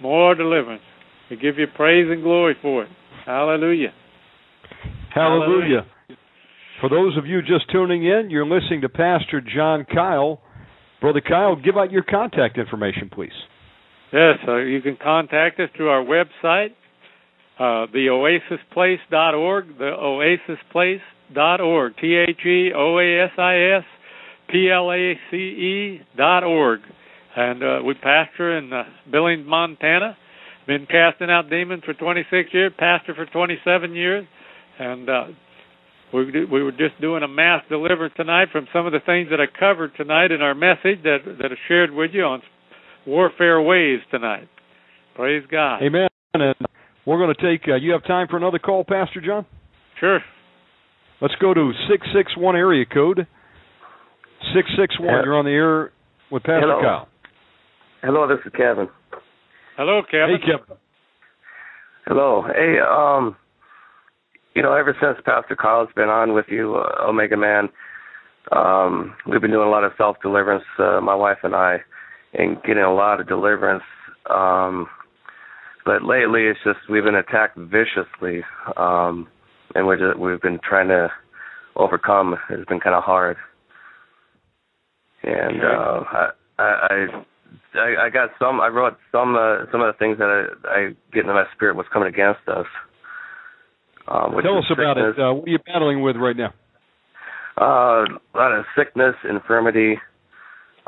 More deliverance. We give you praise and glory for it. Hallelujah. Hallelujah. For those of you just tuning in, you're listening to Pastor John Kyle. Brother Kyle, give out your contact information, please. Yes, uh, you can contact us through our website, uh, theoasisplace.org, theoasisplace.org, T H E O A S I S P L A C E dot org. And uh, we pastor in uh, Billings, Montana. Been casting out demons for 26 years, pastor for 27 years, and uh, we we were just doing a mass deliverance tonight from some of the things that I covered tonight in our message that that I shared with you on warfare ways tonight. Praise God. Amen. And we're going to take. Uh, you have time for another call, Pastor John? Sure. Let's go to six six one area code. Six six one. You're on the air with Pastor Hello. Kyle. Hello, this is Kevin. Hello, Kevin. Hey, Kevin. Hello. Hey, um, you know, ever since Pastor Kyle's been on with you, uh, Omegaman, um, we've been doing a lot of self deliverance, uh, my wife and I, and getting a lot of deliverance. Um, but lately, it's just we've been attacked viciously, um, and we're just, we've been trying to overcome. It's been kind of hard, and uh, I, I I I got some. I wrote some uh, some of the things that I, I get in my spirit was coming against us. Which Tell us about sickness, it. Uh, what are you battling with right now? Uh, a lot of sickness, infirmity,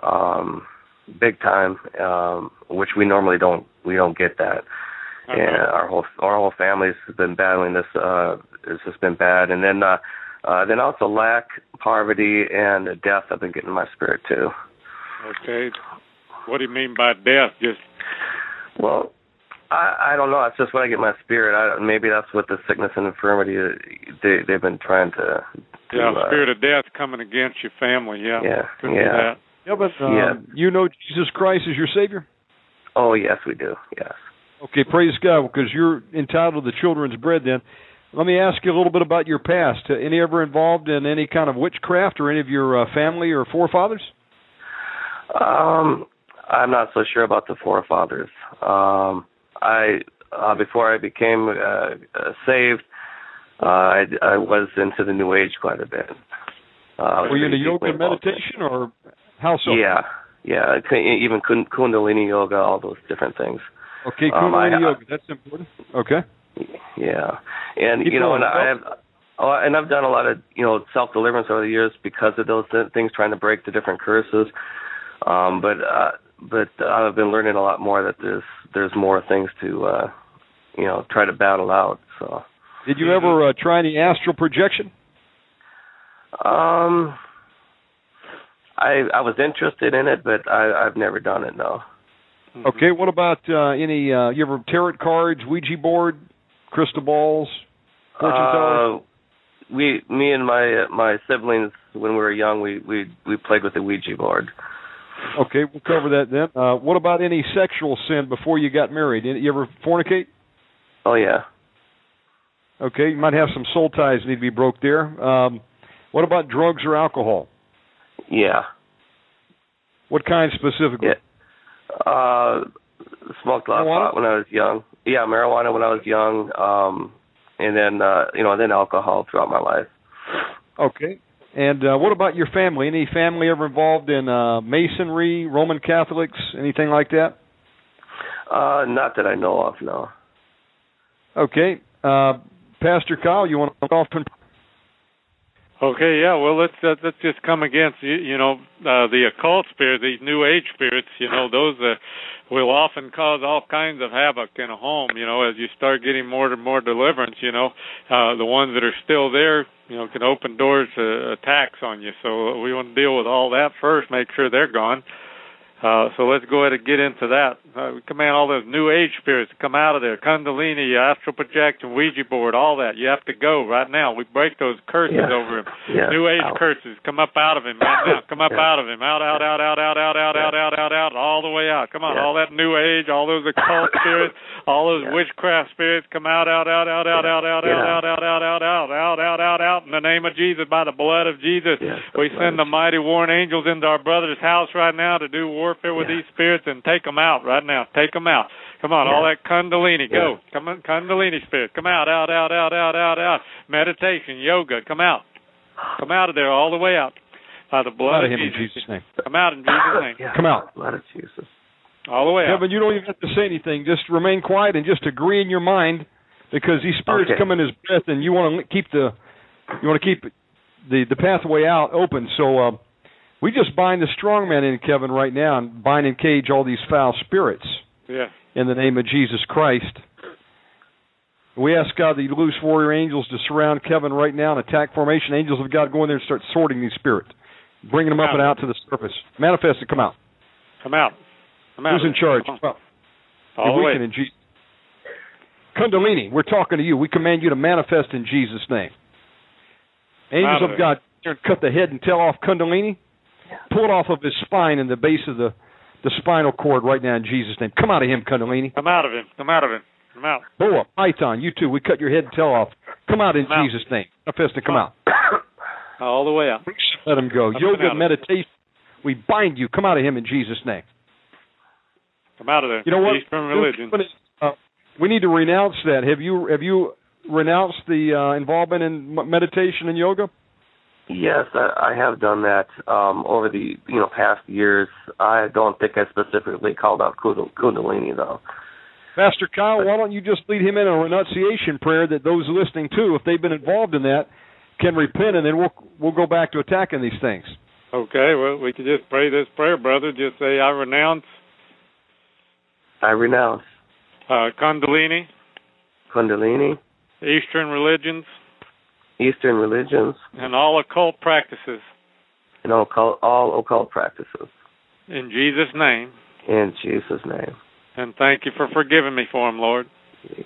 um, big time, um, which we normally don't we don't get that. Uh-huh. And our whole our whole family's been battling this. Uh, it's just been bad. And then uh, uh, then also lack, poverty, and death. I've been getting in my spirit too. Okay. What do you mean by death? Just Well, I I don't know. It's just when I get my spirit. I maybe that's what the sickness and infirmity uh, they they've been trying to. to yeah, uh, spirit of death coming against your family. Yeah. Yeah, Could yeah. that. Yeah, but um, Yeah. you know Jesus Christ is your Savior? Oh yes, we do. Yes. Okay, praise God, because you're entitled to the children's bread then. Let me ask you a little bit about your past. Uh, any ever involved in any kind of witchcraft or any of your uh, family or forefathers? Um, I'm not so sure about the forefathers. Um, I uh, before I became uh, uh, saved, uh, I, I was into the New Age quite a bit. Uh, Were you into yoga and meditation or how so? Yeah, yeah. Even Kundalini yoga, all those different things. Okay, Um, I- Kundalini yoga, that's important. Okay. Yeah, and Keep you know, going. and I have, oh, and I've done a lot of you know self deliverance over the years because of those things, trying to break the different curses. Um, but uh, but I've been learning a lot more that there's there's more things to uh, you know try to battle out. So Did you ever uh, try any astral projection? um, I I was interested in it, but I I've never done it. No. Okay, what about uh, any uh you ever tarot cards, Ouija board, crystal balls, fortune tellers? Uh, we, me and my my siblings, when we were young, we we we played with the Ouija board. Okay, we'll cover that then. Uh what about any sexual sin before you got married? Any- You ever fornicate? Oh yeah. Okay, you might have some soul ties need to be broke there. Um what about drugs or alcohol? Yeah. What kind specifically? Yeah. Uh, smoked a lot Marijuana? when I was young. Yeah, marijuana when I was young. Um, and then uh, you know, and then alcohol throughout my life. Okay. And uh what about your family? Any family ever involved in uh masonry, Roman Catholics, anything like that? Uh, not that I know of. No. Okay. Uh Pastor Kyle, you want to off and Okay, yeah. Well, let's uh, let's just come against you, you know uh, the occult spirit, these New Age spirits. You know, those uh, will often cause all kinds of havoc in a home. You know, as you start getting more and more deliverance, you know, uh, the ones that are still there, you know, can open doors to attacks on you. So we want to deal with all that first, make sure they're gone. Uh, so let's go ahead and get into that. Uh, we command all those new age spirits to come out of there. Kundalini, astral projection, Ouija board, all that. You have to go right now. We break those curses Yeah. over him. Yeah. New age Ow. curses. Come up out of him right now. Come up Yeah. out of him. Out, out, out, out, out, out, out, out, out, out, out, all the way out. Come on. All that new age, all those occult spirits, all those witchcraft spirits, come out, out, out, out, out, out, out, Get out, out, out, out, out, out, out, out, out, in the name of Jesus, by the blood of Jesus. We send the mighty warring angels into our brother's house right now to do warfare with Yeah. these spirits and take them out right now. Take them out. Come on, all that Kundalini, go. Yeah. Come on, Kundalini spirit, come out, out, out, out, out, out, out. Meditation, yoga, come out. Come out of there, all the way out. By the out blood of of him in Jesus. Jesus' name. Come out in Jesus' name. Yeah. Come out. Blood of Jesus. All the way out. Kevin, you don't even have to say anything. Just remain quiet and just agree in your mind, because these spirits Okay. come in as breath, and you want to keep the you want to keep the the pathway out open. So uh, we just bind the strong man in Kevin right now, and bind and cage all these foul spirits Yeah. in the name of Jesus Christ. We ask God the loose warrior angels to surround Kevin right now in attack formation. Angels of God go in there and start sorting these spirits, bringing them up and out to the surface. Manifest and come out. Come out. Come out. Who's in charge? Come. Come. All the way. in Jesus. Kundalini, we're talking to you. We command you to manifest in Jesus' name. Angels Out of of. God, cut the head and tail off Kundalini. Pull it off of his spine and the base of the, the spinal cord right now in Jesus' name. Come out of him, Kundalini. Come out of him. Come out of him. Come out. Boa, Python, you too. We cut your head and tail off. Come out in Come out. Jesus' name. Manifest and come out. All the way out. Let him go. Out Yoga, meditation. We bind you. Come out of him in Jesus' name. Come out of there. You know what? Eastern religion. Uh, we need to renounce that. Have you have you renounced the uh, involvement in meditation and yoga? Yes, I, I have done that um, over the you know past years. I don't think I specifically called out Kundalini though. Pastor Kyle, why don't you just lead him in a renunciation prayer that those listening too, if they've been involved in that, can repent, and then we'll we'll go back to attacking these things. Okay, well, we could just pray this prayer, brother. Just say, I renounce I renounce uh, Kundalini, Kundalini, Eastern religions, Eastern religions, and all occult practices. and occult, all occult practices. In Jesus' name. In Jesus' name. And thank you for forgiving me for them, Lord.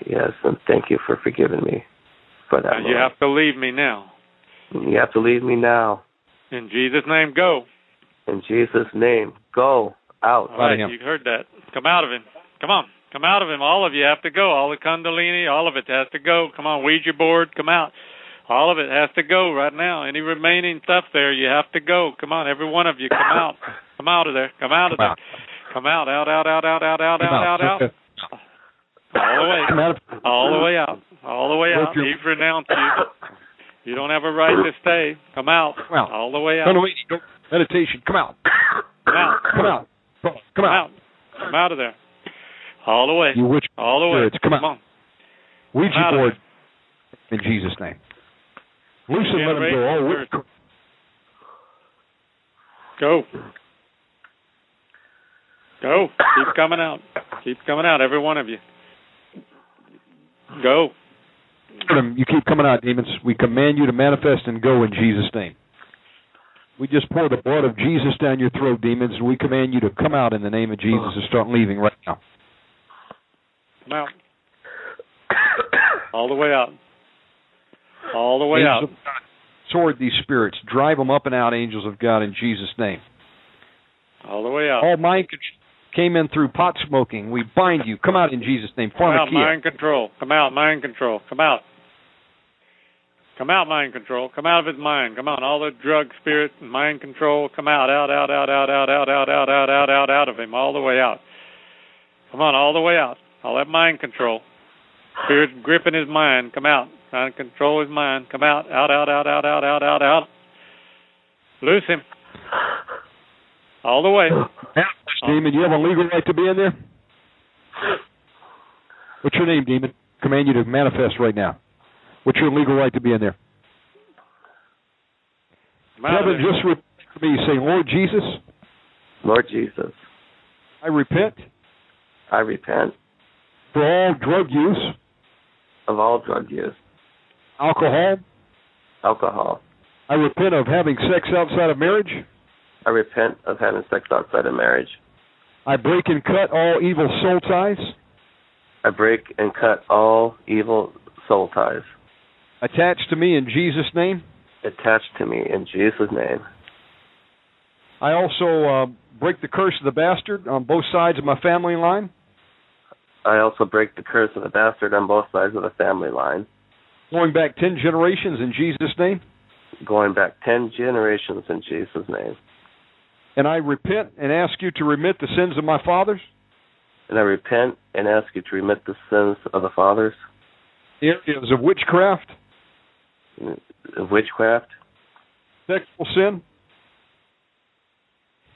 Yes, and thank you for forgiving me for that. You have to leave me now. You have to leave me now. In Jesus' name, go. In Jesus' name, go out. All right, you heard that. Come out of him. Come on. Come out of him. All of you have to go. All the Kundalini, all of it has to go. Come on, Ouija board, come out. All of it has to go right now. Any remaining stuff there, you have to go. Come on, every one of you, come out. Come out of there. Come out of there. Come out, out, out, out, out, out, out, out, out, out. All the way. All the way out. All the way out. He's renounced you. You don't have a right to stay. Come out. Come out. All the way out. No, no, wait. Don't. Meditation. Come out. Come out. Come out. Come out. Come out of there. All the way. You witch All the way. spirits, come out. on. Ouija Come out board. In Jesus' name. Loose and let him go. Oh, witch- Go. Go. Keep coming out. Keep coming out, every one of you. Go. You keep coming out, demons. We command you to manifest and go in Jesus' name. We just pour the blood of Jesus down your throat, demons, and we command you to come out in the name of Jesus and start leaving right now. Come out. All the way out. All the way Angels out. of sword these spirits. Drive them up and out, angels of God, in Jesus' name. All the way out. All mind control came in through pot smoking. We bind you. Come out in Jesus' name. Come out, mind control. Come out, mind control. Come out. Come out, mind control. Come out of his mind. Come on, all the drug, spirit, and mind control. Come out, out, out, out, out, out, out, out, out, out, out, out, out of him, all the way out. Come on, all the way out. All that mind control. Spirit gripping his mind. Come out. Trying to control his mind. Come out, out, out, out, out, out, out, out, out. Loose him. All the way. Yeah, Demon, you have a legal right to be in there? What's your name, demon? Command you to manifest right now. What's your legal right to be in there? Come out of just repeat to me, say, Lord Jesus, Lord Jesus, I repent I repent for all drug use, of all drug use, alcohol. alcohol. I repent of having sex outside of marriage. I repent of having sex outside of marriage. I break and cut all evil soul ties I break and cut all evil soul ties attached to me in Jesus' name. attached to me in Jesus' name. I also uh, break the curse of the bastard on both sides of my family line. I also break the curse of the bastard on both sides of the family line, Going back 10 generations in Jesus' name. going back 10 generations in Jesus' name. And I repent and ask you to remit the sins of my fathers, And I repent and ask you to remit the sins of the fathers, the areas of witchcraft, of witchcraft, sexual sin,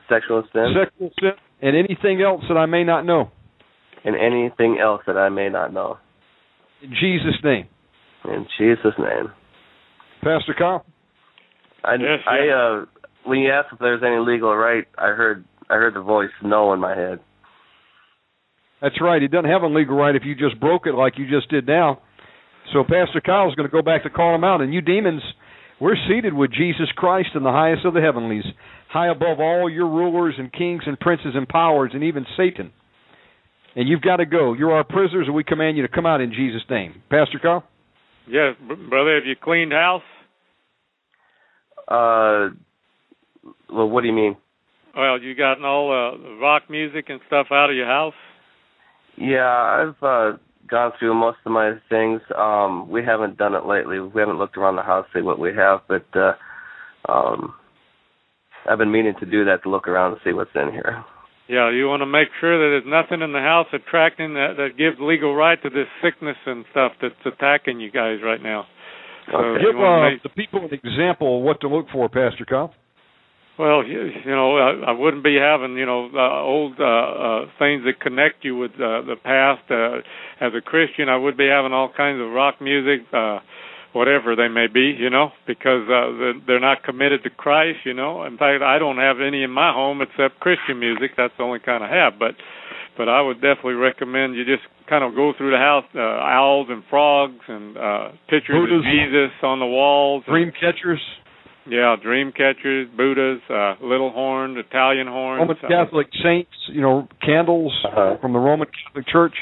sexual sin, sexual sin, and anything else that I may not know. and anything else that I may not know. In Jesus' name. In Jesus' name. Pastor Kyle? I, Yes, I yes. uh when you asked if there's any legal right, I heard I heard the voice no in my head. That's right. He doesn't have a legal right if you just broke it like you just did now. So Pastor Kyle's going to go back to call him out. And you demons, we're seated with Jesus Christ in the highest of the heavenlies, high above all your rulers and kings and princes and powers and even Satan. And you've got to go. You're our prisoners, and we command you to come out in Jesus' name. Pastor Kyle? Yes, brother, have you cleaned house? Uh well what do you mean? Well, you gotten all uh, rock music and stuff out of your house? Yeah, I've uh gone through most of my things. Um we haven't done it lately. We haven't looked around the house to see what we have, but uh um I've been meaning to do that to look around and see what's in here. Yeah, you want to make sure that there's nothing in the house attracting that that gives legal right to this sickness and stuff that's attacking you guys right now. So Okay. you Give wanna uh, make- the people an example of what to look for, Pastor Kyle. Well, you, you know, I, I wouldn't be having, you know, uh, old uh, uh, things that connect you with uh, the past. Uh, as a Christian, I would be having all kinds of rock music, uh, whatever they may be, you know, because uh, they're- they're not committed to Christ, you know. In fact, I don't have any in my home except Christian music. That's the only kind I have. But, but I would definitely recommend you just kind of go through the house, uh, owls and frogs and uh, pictures Buddhas. of Jesus on the walls. and- Dream catchers. Yeah, dream catchers, Buddhas, uh, little horns, Italian horns. Roman uh, Catholic saints, you know, candles Uh-huh. from the Roman Catholic Church,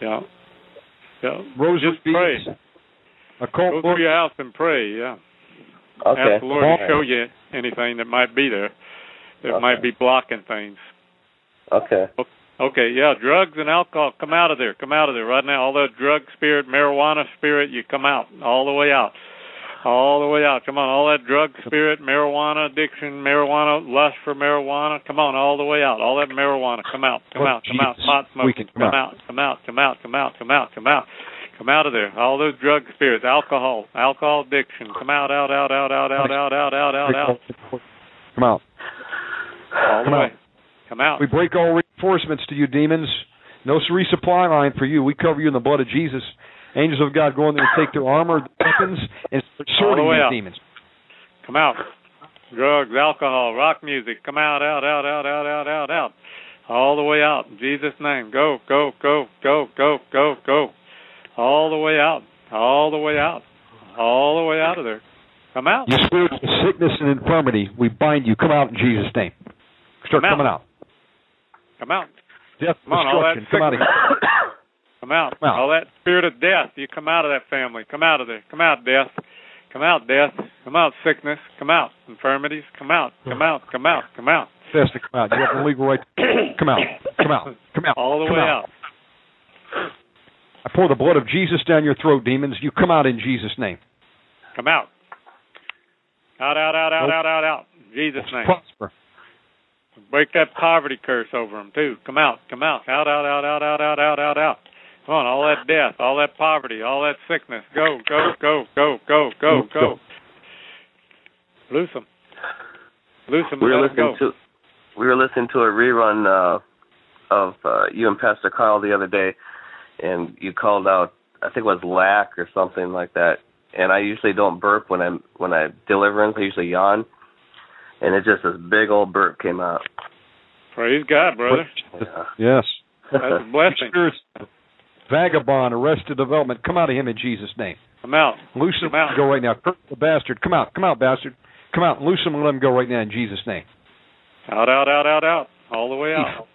Yeah. Yeah. rosary Just pray. Beads, Go occult through your house and pray. Yeah. Okay. Ask the Lord to show you anything that might be there that Okay. might be blocking things. Okay. Okay, yeah, drugs and alcohol, come out of there. Come out of there right now. All that drug spirit, marijuana spirit, you come out all the way out. All the way out. Come on, all that drug spirit, marijuana addiction, marijuana lust for marijuana. Come on, all the way out. All that marijuana, come out, come Oh, out, come out. Pot smoke, We come come out, come out, come out, come out, come out, come out. Come out of there. All those drug spirits, alcohol, alcohol addiction. Come out, out, out, out, out, out, out, out, out, out, out. Come out. All the Come way. out. Come out. We break all reinforcements to you, demons. No resupply line for you. We cover you in the blood of Jesus. Angels of God go in there and take their armor, weapons, and start All the these out. demons. Come out. Drugs, alcohol, rock music. Come out, out, out, out, out, out, out, out. All the way out. In Jesus' name. Go, go, go, go, go, go, go. All the way out. All the way out. All the way out of there. Come out. You spirit of sickness and infirmity, we bind you. Come out in Jesus' name. Start Come out. coming out. Come out. Death, Come on, all that destruction. Come out. Come out. Come out. All that spirit of death, you come out of that family. Come out of there. Come out, death. Come out, death. Come out, sickness. Come out, infirmities. Come out. Come out. Come out. Come out. Fast to come out. You have the legal right. To come out. Come out. Come out. All the come way out. out. I pour the blood of Jesus down your throat, demons. You come out in Jesus' name. Come out. Out, out, out, out, Nope. out, out, out. In Jesus' name. Prosper. Break that poverty curse over them too. Come out, come out, out, out, out, out, out, out, out, out, out. Come on, all that death, all that poverty, all that sickness. Go, go, go, go, go, go, Go. go. Loose them. Loose them. we were listening go. to we were listening to a rerun uh of uh you and Pastor Carl the other day and you called out I think it was lack or something like that. And I usually don't burp when I'm when I deliverance, I usually yawn. And it just this big old burp came out. Praise God, brother. Yeah. Yes. That's a blessing. Vagabond, arrested development, come out of him in Jesus' name. Come out. Loose him. Out. Go right now. Curse the bastard. Come out. Come out, bastard. Come out. Loose him and let him go right now in Jesus' name. Out, out, out, out, out. All the way out.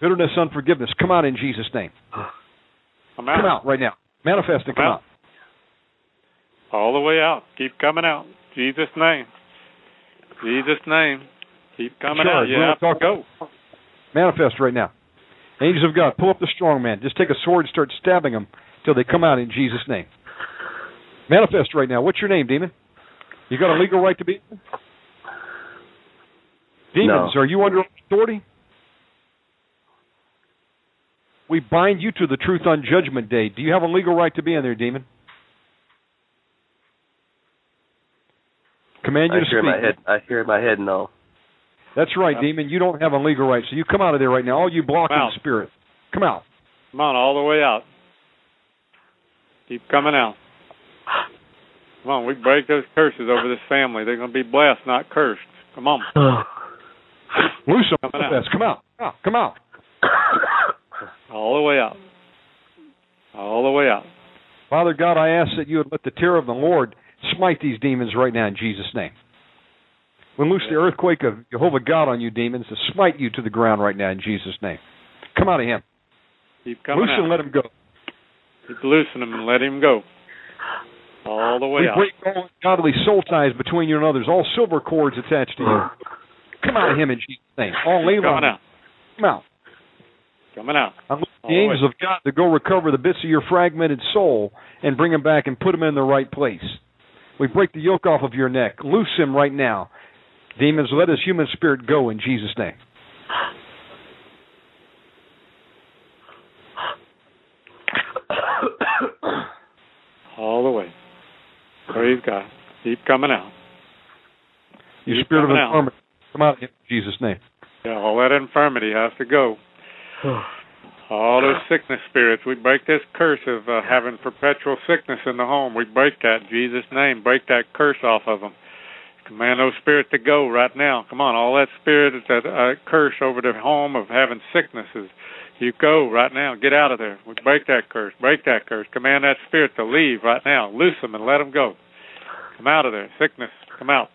Bitterness, unforgiveness, come out in Jesus' name. Come out. Come out right now. Manifest and come Come out. out. All the way out. Keep coming out. Jesus' name. Jesus' name. Keep coming Sure, out. You we're have to go. Manifest right now. Angels of God, pull up the strong man. Just take a sword and start stabbing them till they come out in Jesus' name. Manifest right now. What's your name, demon? You got a legal right to be? Demons, No. are you under authority? We bind you to the truth on Judgment Day. Do you have a legal right to be in there, demon? Command you I to hear speak. my head I hear my head no. That's right, demon. You don't have a legal right, so you come out of there right now. All you blocking Come out. spirits, come out. Come on, all the way out. Keep coming out. Come on, we break those curses over this family. They're going to be blessed, not cursed. Come on. Loose them. Coming out. Come out. Come out. Come out. All the way out. All the way out. Father God, I ask that you would let the terror of the Lord smite these demons right now in Jesus' name. We loose the earthquake of Jehovah God on you, demons, to smite you to the ground right now in Jesus' name. Come out of him. Keep coming Loose out. and let him go. Keep loosing him and let him go. All the way we out. break all godly soul ties between you and others, all silver cords attached to you. Come out of him in Jesus' name. All lay Coming out. Come out. Coming out. All the the angels of God to go recover the bits of your fragmented soul and bring them back and put them in the right place. We break the yoke off of your neck. Loose him right now. Demons, let his human spirit go in Jesus' name. All the way. Praise God. Keep coming out. You Keep spirit of coming out. infirmity, come out in Jesus' name. Yeah, all that infirmity has to go. All those sickness spirits, we break this curse of uh, having perpetual sickness in the home. We break that in Jesus' name. Break that curse off of them. Command those spirits to go right now. Come on, all that spirit, that uh, curse over the home of having sicknesses, you go right now. Get out of there. We break that curse. Break that curse. Command that spirit to leave right now. Loose them and let them go. Come out of there. Sickness, come Come out.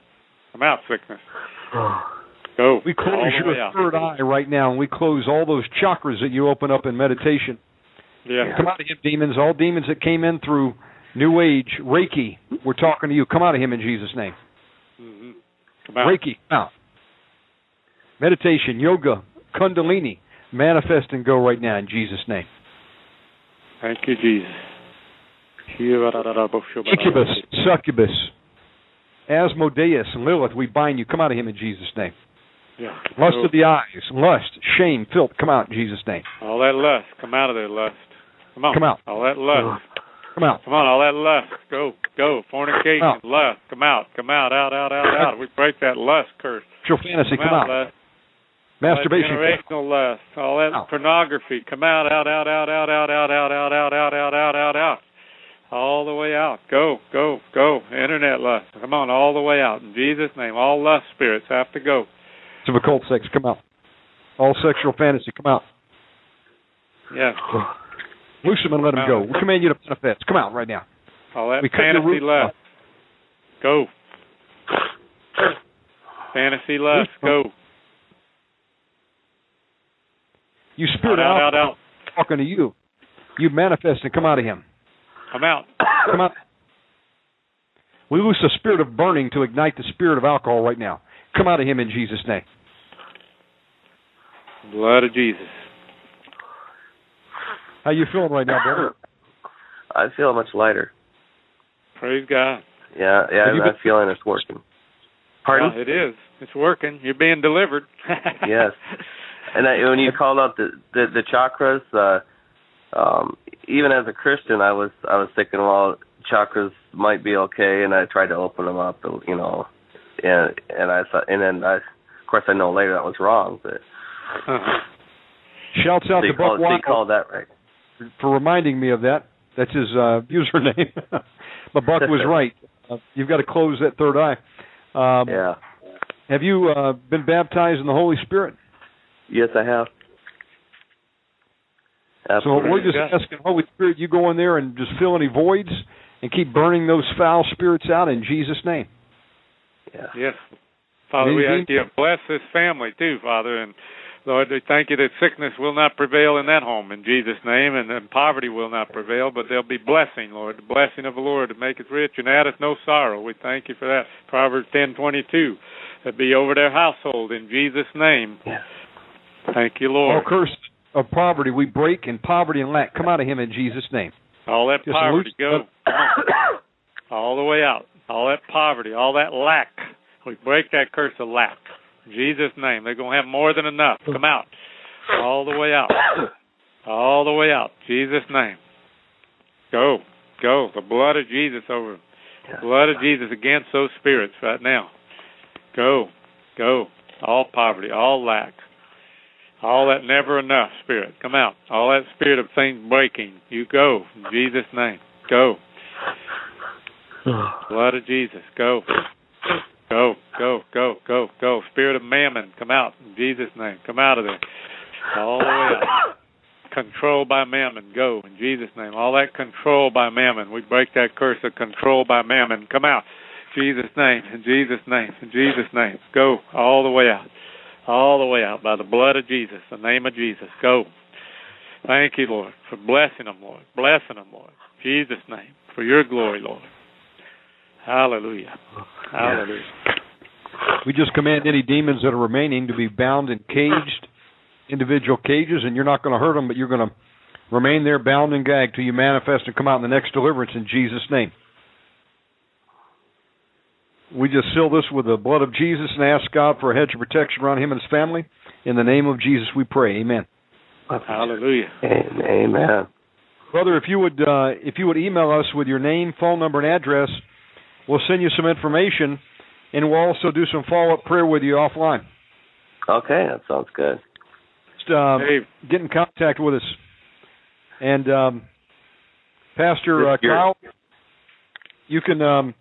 Come out, sickness. Go. We close your third eye right now, and we close all those chakras that you open up in meditation. Yeah. Come out of him, demons. All demons that came in through New Age, Reiki, we're talking to you. Come out of him in Jesus' name. hmm Come out. Reiki, come out. Meditation, yoga, Kundalini, manifest and go right now in Jesus' name. Thank you, Jesus. Incubus, succubus, Asmodeus, and Lilith, we bind you. Come out of him in Jesus' name. Yeah. Lust Go. of the eyes, lust, shame, filth, come out in Jesus' name. All that lust. Come out of there, lust. Come on. Come out. All that lust. Come out. Come on, all that lust. Go, go. Fornication, Out. lust. Come out. Come out. Out, out, out, out. We break that lust curse. Sexual fantasy, come out. lust. Masturbation, All that generational lust. All that Out. pornography. Come out, out, out, out, out, out, out, out, out, out, out, out, out, out, out. All the way out. Go, go, go. Internet lust. Come on, all the way out. In Jesus' name, all lust spirits have to go. Of occult sex, come out. All sexual fantasy, come out. Yeah. Loose them and let them go. We command you to manifest. Come out right now. All that We fantasy left. lust. Go. Fantasy lust. Go. You spirit out, out, out, out. talking to you. You manifest and come out of him. I'm out. Come out. We loose the spirit of burning to ignite the spirit of alcohol right now. Come out of him in Jesus' name. Blood of Jesus. How you feeling right now, brother? I feel much lighter. Praise God. Yeah, yeah, I'm been- feeling it's working. Pardon? Yeah, it is. It's working. You're being delivered. yes. And I, when you called out the the, the chakras, uh, um, even as a Christian, I was I was thinking, well, chakras might be okay, and I tried to open them up, you know, and and I thought, and then I, of course, I know later that was wrong, but Uh-huh. Shouts out they to Buck called, they Wild called that right. for reminding me of that. That's his uh, username. but Buck was right. Uh, you've got to close that third eye. Um, Yeah. Have you uh, been baptized in the Holy Spirit? Yes, I have. Absolutely. So we're just God. asking Holy Spirit, you go in there and just fill any voids and keep burning those foul spirits out in Jesus' name. yeah. Yes. Father, we Maybe- ask you to bless this family too, Father, and Lord, we thank you that sickness will not prevail in that home in Jesus' name, and, and poverty will not prevail, but there'll be blessing, Lord, the blessing of the Lord to make us rich and add us no sorrow. We thank you for that. Proverbs ten twenty two, that be over their household in Jesus' name. Yes. Thank you, Lord. All Lord. curse of poverty we break, and poverty and lack come out of him in Jesus' name. All that Just poverty loose- go all the way out. All that poverty, all that lack. We break that curse of lack. In Jesus' name. They're going to have more than enough. Come out. All the way out. All the way out. Jesus' name. Go. Go. The blood of Jesus over them. Yeah. Blood of Jesus against those spirits right now. Go. Go. All poverty, all lack. All that never enough spirit. Come out. All that spirit of things breaking. You go. In Jesus' name. Go. Blood of Jesus. Go. Go, go, go, go, go. Spirit of mammon, come out in Jesus' name. Come out of there. All the way out. Control by mammon, go in Jesus' name. All that control by mammon, we break that curse of control by mammon. Come out. Jesus' name, in Jesus' name, in Jesus' name. Go all the way out. All the way out by the blood of Jesus, the name of Jesus. Go. Thank you, Lord, for blessing them, Lord. Blessing them, Lord. Jesus' name. For your glory, Lord. Hallelujah. Hallelujah. We just command any demons that are remaining to be bound in caged individual cages, and you're not going to hurt them, but you're going to remain there bound and gagged till you manifest and come out in the next deliverance in Jesus' name. We just seal this with the blood of Jesus and ask God for a hedge of protection around him and his family. In the name of Jesus, we pray. Amen. Hallelujah. Amen. Brother, if you would uh, if you would email us with your name, phone number, and address, we'll send you some information, and we'll also do some follow up prayer with you offline. Okay, that sounds good. Just uh, Hey, get in contact with us. And um, Pastor uh, Kyle, you can um,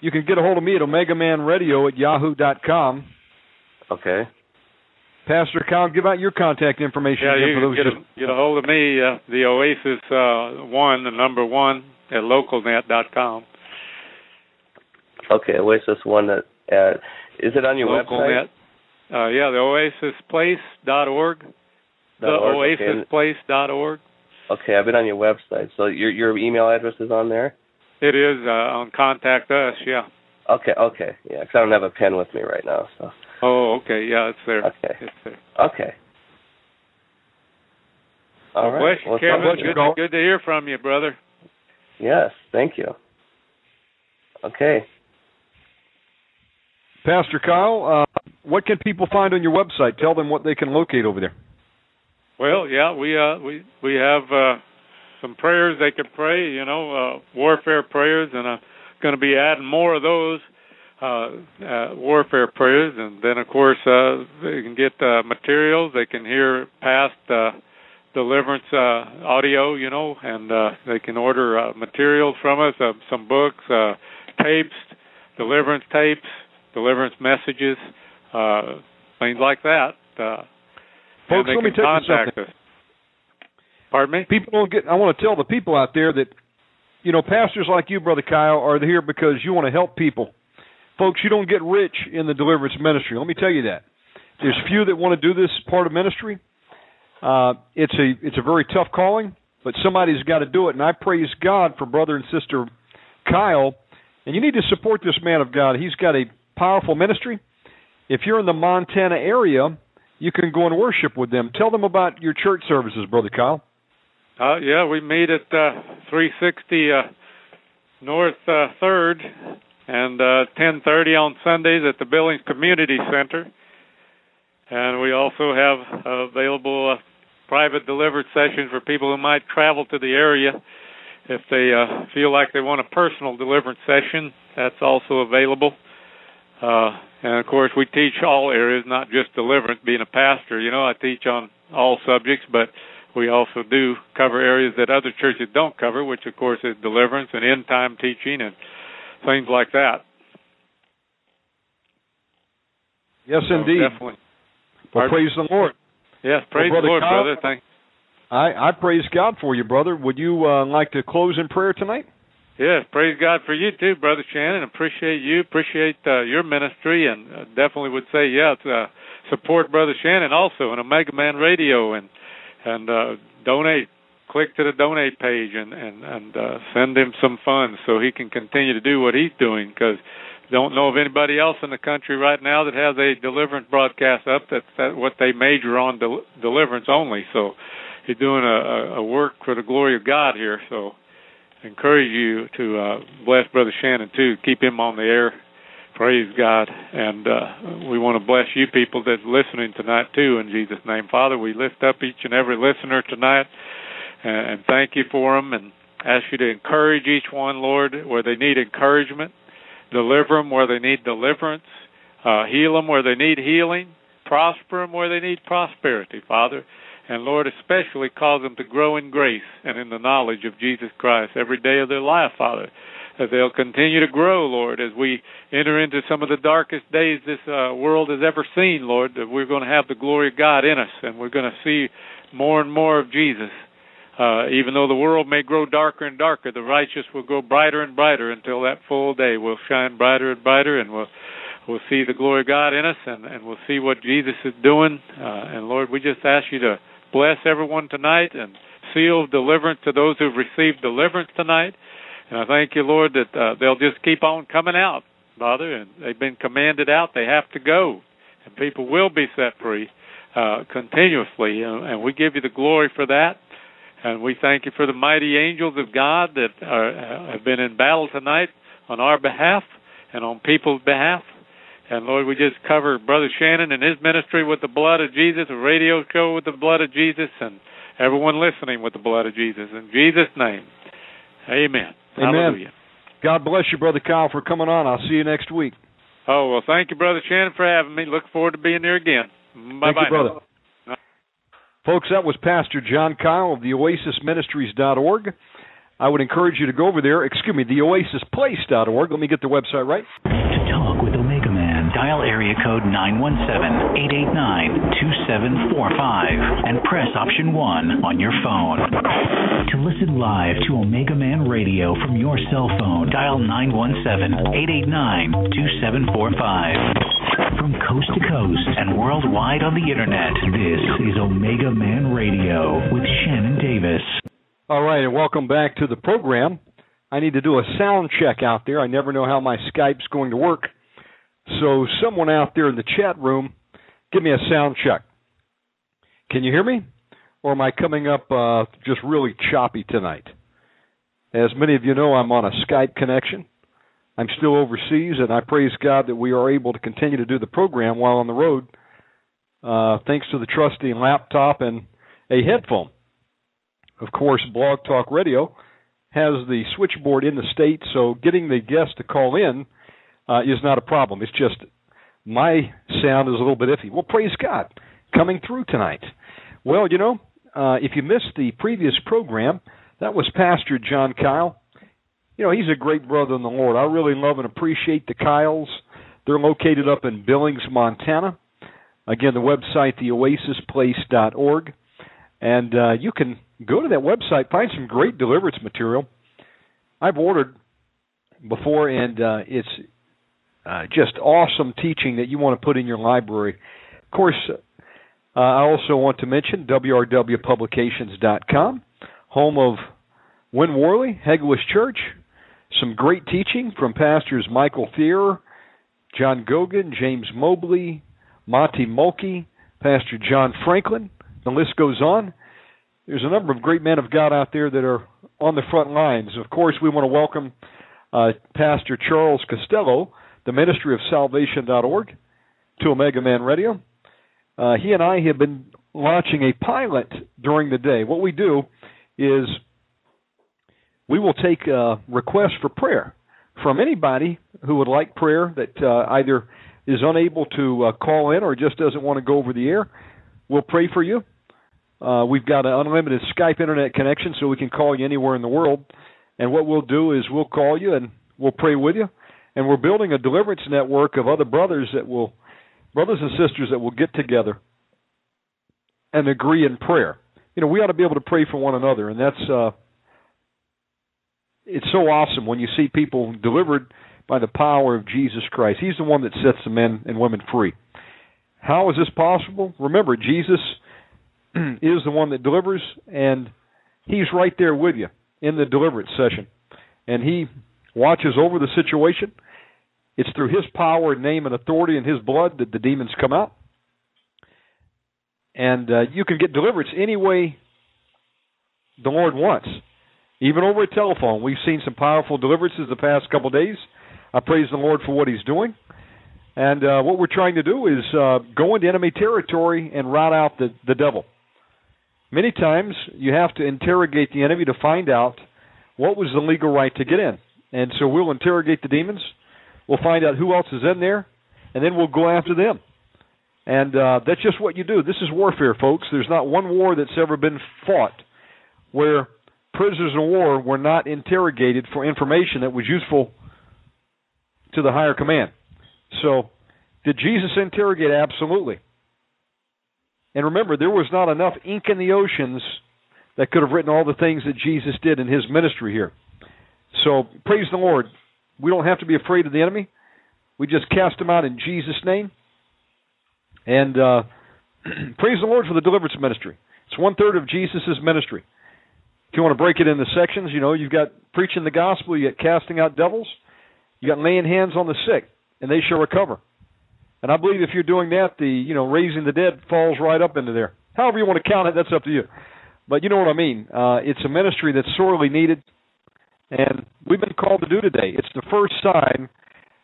you can get a hold of me at Omegaman Radio at yahoo dot com. Okay. Pastor Kyle, give out your contact information Yeah, you can get just a, get a hold of me, uh, the Oasis uh, one, the number one at localnet.com. Okay, Oasis One. That uh, is it on your Local website? Net. Uh, yeah, the oasisplace.org. The org, okay. oasisplace.org. Okay, I've been on your website. So your your email address is on there. It is uh, on Contact Us. Yeah. Okay, okay, Yeah, because I don't have a pen with me right now. So Oh, okay. Yeah, it's there. Okay. It's there. okay. All well, right. Well, Kevin. Good, good to hear from you, brother. Yes, thank you. Okay. Pastor Kyle, uh, what can people find on your website? Tell them what they can locate over there. Well, yeah, we uh we we have uh some prayers they can pray, you know, uh warfare prayers and I'm going to be adding more of those uh, uh warfare prayers and then of course uh they can get uh materials, they can hear past uh deliverance uh audio, you know, and uh they can order uh materials from us, uh, some books, uh tapes, deliverance tapes, deliverance messages, uh things like that. Uh Folks, let me tell you something. us. Pardon me? People don't get. I want to tell the people out there that, you know, pastors like you, brother Kyle, are here because you want to help people. Folks, you don't get rich in the deliverance ministry. Let me tell you that. There's few that want to do this part of ministry. Uh, it's a it's a very tough calling, but somebody's got to do it. And I praise God for brother and sister Kyle. And you need to support this man of God. He's got a powerful ministry. If you're in the Montana area, you can go and worship with them. Tell them about your church services, brother Kyle. Uh, yeah, we meet at uh, 360 uh, North uh, Third and uh, 10:30 on Sundays at the Billings Community Center, and we also have uh, available uh, private delivered sessions for people who might travel to the area if they uh, feel like they want a personal deliverance session. That's also available. Uh, and of course, we teach all areas, not just deliverance. Being a pastor, you know, I teach on all subjects, but we also do cover areas that other churches don't cover, which of course is deliverance and end time teaching and things like that. Yes, So indeed. Definitely. Well, praise the Lord. Yes, praise Brother the Lord, Kyle? brother. Thank. I, I praise God for you, brother. Would you uh, like to close in prayer tonight? Yes, praise God for you too, brother Shannon. Appreciate you. Appreciate uh, your ministry, and uh, definitely would say yes. Uh, support brother Shannon also on Omegaman Radio, and and uh, donate. Click to the donate page and and and uh, send him some funds so he can continue to do what he's doing. Because don't know of anybody else in the country right now that has a deliverance broadcast up. That's that what they major on del- deliverance only. So he's doing a, a work for the glory of God here. So encourage you to uh, bless Brother Shannon too. Keep him on the air. Praise God, and uh, we want to bless you people that's listening tonight too. In Jesus' name, Father, we lift up each and every listener tonight, and, thank you for them, and ask you to encourage each one, Lord, where they need encouragement, deliver them where they need deliverance, uh, heal them where they need healing, prosper them where they need prosperity, Father. And Lord, especially cause them to grow in grace and in the knowledge of Jesus Christ every day of their life, Father. That they'll continue to grow, Lord, as we enter into some of the darkest days this uh, world has ever seen, Lord, that we're going to have the glory of God in us and we're going to see more and more of Jesus. Uh, even though the world may grow darker and darker, the righteous will grow brighter and brighter until that full day will shine brighter and brighter, and we'll we'll see the glory of God in us, and, and we'll see what Jesus is doing. Uh, and Lord, we just ask you to bless everyone tonight and seal deliverance to those who've received deliverance tonight. And I thank you, Lord, that uh, they'll just keep on coming out, Father, and they've been commanded out. They have to go, and people will be set free uh, continuously. Uh, and we give you the glory for that. And we thank you for the mighty angels of God that are, have been in battle tonight on our behalf and on people's behalf. And Lord, we just cover Brother Shannon and his ministry with the blood of Jesus, a radio show with the blood of Jesus, and everyone listening with the blood of Jesus. In Jesus' name, amen. Amen. Hallelujah. God bless you, brother Kyle, for coming on. I'll see you next week. Oh, well, thank you, Brother Shannon, for having me. Look forward to being there again. Bye Thank bye. you, brother. Folks, that was Pastor John Kyle of the OasisMinistries.org. I would encourage you to go over there, excuse me, the OasisPlace.org. Let me get the website right. To talk with Omega Man, Dial area code 917-889-2745 and press option 1 on your phone. To listen live to Omegaman Radio from your cell phone, dial 917-889-2745. From coast to coast and worldwide on the internet, this is Omegaman Radio with Shannon Davis. All right, and welcome back to the program. I need to do a sound check out there. I never know how my Skype's going to work. So, someone out there in the chat room, give me a sound check. Can you hear me? Or am I coming up uh, just really choppy tonight? As many of you know, I'm on a Skype connection. I'm still overseas, and I praise God that we are able to continue to do the program while on the road, uh, thanks to the trusty laptop and a headphone. Of course, Blog Talk Radio has the switchboard in the state, so getting the guest to call in uh, is not a problem. It's just my sound is a little bit iffy. Well, praise God, coming through tonight. Well, you know, uh, if you missed the previous program, that was Pastor John Kyle. You know, he's a great brother in the Lord. I really love and appreciate the Kyles. They're located up in Billings, Montana. Again, the website, theoasisplace.org. And uh, you can go to that website, find some great deliverance material. I've ordered before, and uh, it's uh, just awesome teaching that you want to put in your library. Of course, uh, I also want to mention WRWPublications.com, home of Win Worley, Hegewisch Church. Some great teaching from pastors Michael Thier, John Gogan, James Mobley, Monty Mulkey, Pastor John Franklin. The list goes on. There's a number of great men of God out there that are on the front lines. Of course, we want to welcome uh, Pastor Charles Costello, the ministry of salvation.org, to Omegaman Radio. Uh, he and I have been launching a pilot during the day. What we do is we will take a requests for prayer from anybody who would like prayer that uh, either is unable to uh, call in or just doesn't want to go over the air. We'll pray for you. Uh, we've got an unlimited Skype internet connection, so we can call you anywhere in the world. And what we'll do is we'll call you and we'll pray with you. And we're building a deliverance network of other brothers that will, brothers and sisters that will get together and agree in prayer. You know, we ought to be able to pray for one another, and that's uh, it's so awesome when you see people delivered by the power of Jesus Christ. He's the one that sets the men and women free. How is this possible? Remember, Jesus is the one that delivers, and He's right there with you in the deliverance session. And He watches over the situation. It's through His power, name, and authority and His blood that the demons come out. And uh, you can get deliverance any way the Lord wants. Even over a telephone, we've seen some powerful deliverances the past couple of days. I praise the Lord for what He's doing. And uh, what we're trying to do is uh, go into enemy territory and rout out the, the devil. Many times you have to interrogate the enemy to find out what was the legal right to get in. And so we'll interrogate the demons. We'll find out who else is in there, and then we'll go after them. And uh, that's just what you do. This is warfare, folks. There's not one war that's ever been fought where prisoners of war were not interrogated for information that was useful to the higher command. So, did Jesus interrogate? Absolutely. And remember, there was not enough ink in the oceans that could have written all the things that Jesus did in his ministry here. So, praise the Lord. We don't have to be afraid of the enemy. We just cast him out in Jesus' name. And uh, praise the Lord for the deliverance ministry. It's one third of Jesus' ministry. If you want to break it into sections, you know, you've got preaching the gospel, you got casting out devils, you got laying hands on the sick, and they shall recover. And I believe if you're doing that, the you know raising the dead falls right up into there. However you want to count it, that's up to you. But you know what I mean. Uh, it's a ministry that's sorely needed, and we've been called to do today. It's the first sign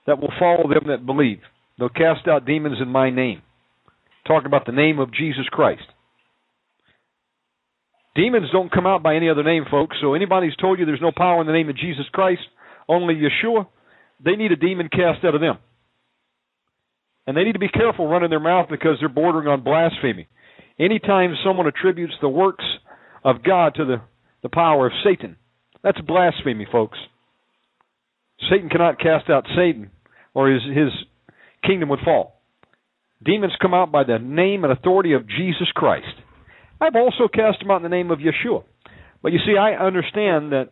that will follow them that believe. They'll cast out demons in my name. Talk about the name of Jesus Christ. Demons don't come out by any other name, folks. So anybody's told you there's no power in the name of Jesus Christ, only Yeshua, they need a demon cast out of them. And they need to be careful running their mouth because they're bordering on blasphemy. Anytime someone attributes the works of God to the, the power of Satan, that's blasphemy, folks. Satan cannot cast out Satan or his, his kingdom would fall. Demons come out by the name and authority of Jesus Christ. I've also cast them out in the name of Yeshua. But you see, I understand that